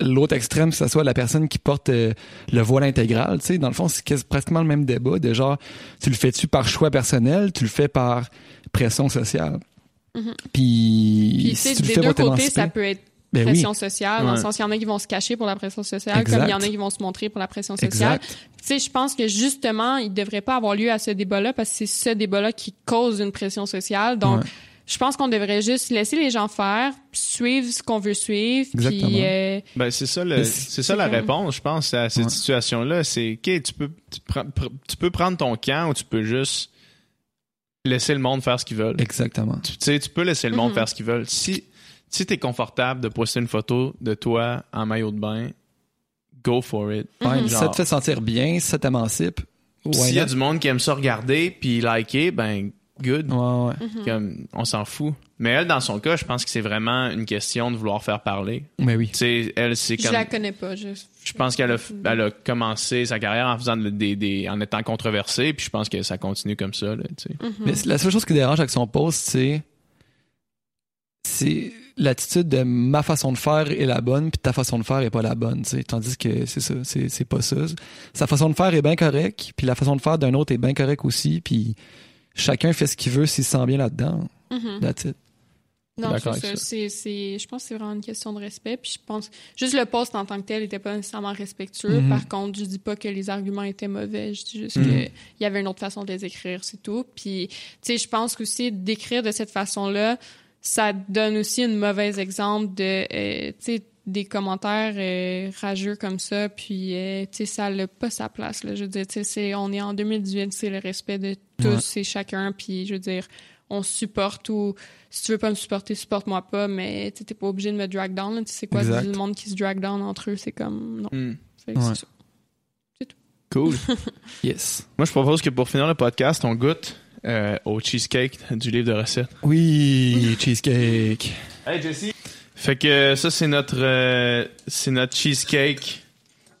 l'autre extrême, que ce soit la personne qui porte euh, le voile intégral, tu sais, dans le fond, c'est pratiquement le même débat de genre, tu le fais-tu par choix personnel, tu le fais par pression sociale? Mhm. Puis, Puis, tu si sais, tu le fais pour côtés, t'émanciper, ça peut être ben oui, pression sociale, dans le sens qu'il y en a qui vont se cacher pour la pression sociale, Exact. comme il y en a qui vont se montrer pour la pression sociale. Tu sais, je pense que justement, il devrait pas avoir lieu à ce débat-là parce que c'est ce débat-là qui cause une pression sociale. Donc, Ouais. je pense qu'on devrait juste laisser les gens faire, suivre ce qu'on veut suivre, Exactement. puis euh, Ben, c'est ça, le, c'est ça la réponse, je pense, à cette Ouais. situation-là. C'est, OK, tu peux, tu, pr- tu peux prendre ton camp ou tu peux juste laisser le monde faire ce qu'ils veulent. Exactement. Tu sais, tu peux laisser le monde Mhm. faire ce qu'ils veulent. Si, si t'es confortable de poster une photo de toi en maillot de bain, go for it. Mhm. Ça te fait sentir bien, ça t'émancipe, S'il y a du monde qui aime ça regarder puis liker, ben, good. Ouais, ouais. mhm. Comme, on s'en fout. Mais elle, dans son cas, je pense que c'est vraiment une question de vouloir faire parler. Mais oui. Tu sais, elle, c'est je comme. la connais pas. Je, Je pense qu'elle a, elle a commencé sa carrière en faisant des, des- en étant controversée, puis je pense que ça continue comme ça. Là. Mhm. Mais la seule chose qui dérange avec son post, c'est c'est l'attitude de ma façon de faire est la bonne, puis ta façon de faire est pas la bonne. Tandis que c'est ça, c'est c'est pas ça. Sa façon de faire est bien correcte, puis la façon de faire d'un autre est bien correcte aussi, puis chacun fait ce qu'il veut s'il se sent bien là-dedans. That's it. Non, D'accord c'est ça. C'est, c'est, je pense que c'est vraiment une question de respect. Puis je pense juste le poste en tant que tel n'était pas nécessairement respectueux. Mhm. Par contre, je dis pas que les arguments étaient mauvais. Je dis juste Mhm. qu'il y avait une autre façon de les écrire, c'est tout. Puis, tu sais, je pense qu'aussi d'écrire de cette façon-là, ça donne aussi un mauvais exemple de, euh, tu sais, des commentaires euh, rageux comme ça. Puis, euh, tu sais, ça n'a pas sa place. Là. Je veux dire, tu sais, c'est- on est en 2018, c'est le respect de tous Ouais. et chacun. Puis, je veux dire, on supporte ou si tu veux pas me supporter, supporte-moi pas, mais tu sais, t'es pas obligé de me drag down. là. Tu sais, c'est quoi le monde qui se drag down entre eux, c'est comme non. Hmm. Ouais. c'est ça. Cool. Yes. Moi, je propose que pour finir le podcast, on goûte euh, au cheesecake du livre de recettes. Oui, cheesecake. Hey, Jesse. Fait que ça, c'est notre, euh, c'est notre cheesecake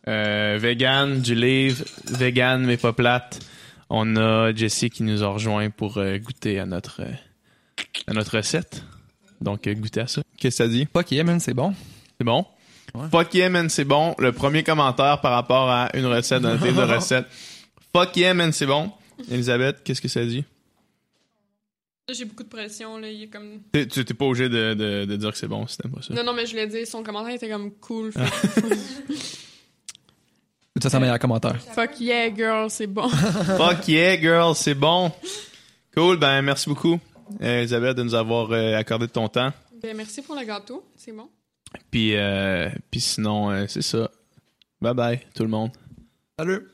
euh, vegan du livre. Vegan, mais pas plate. On a Jesse qui nous a rejoint pour euh, goûter à notre, euh, à notre recette. Donc, euh, goûter à ça. Qu'est-ce que ça dit? Fuck yeah, man, c'est bon. C'est bon? Fuck yeah, man, c'est bon. Le premier commentaire par rapport à une recette dans le livre de recettes. Fuck yeah, man, c'est bon. Elisabeth, qu'est-ce que ça dit? J'ai beaucoup de pression, là. Il est comme. T'es, tu t'es pas obligé de, de, de dire que c'est bon si t'aimes pas ça. Non, non, mais je l'ai dit, son commentaire était comme cool. fait- Ça, c'est un meilleur commentaire. Fuck yeah, girl, c'est bon. Fuck yeah, girl, c'est bon. Cool, ben merci beaucoup, euh, Elisabeth, de nous avoir euh, accordé de ton temps. ben, merci pour le gâteau, c'est bon. Puis, euh, puis sinon, euh, c'est ça. Bye bye, tout le monde. Salut!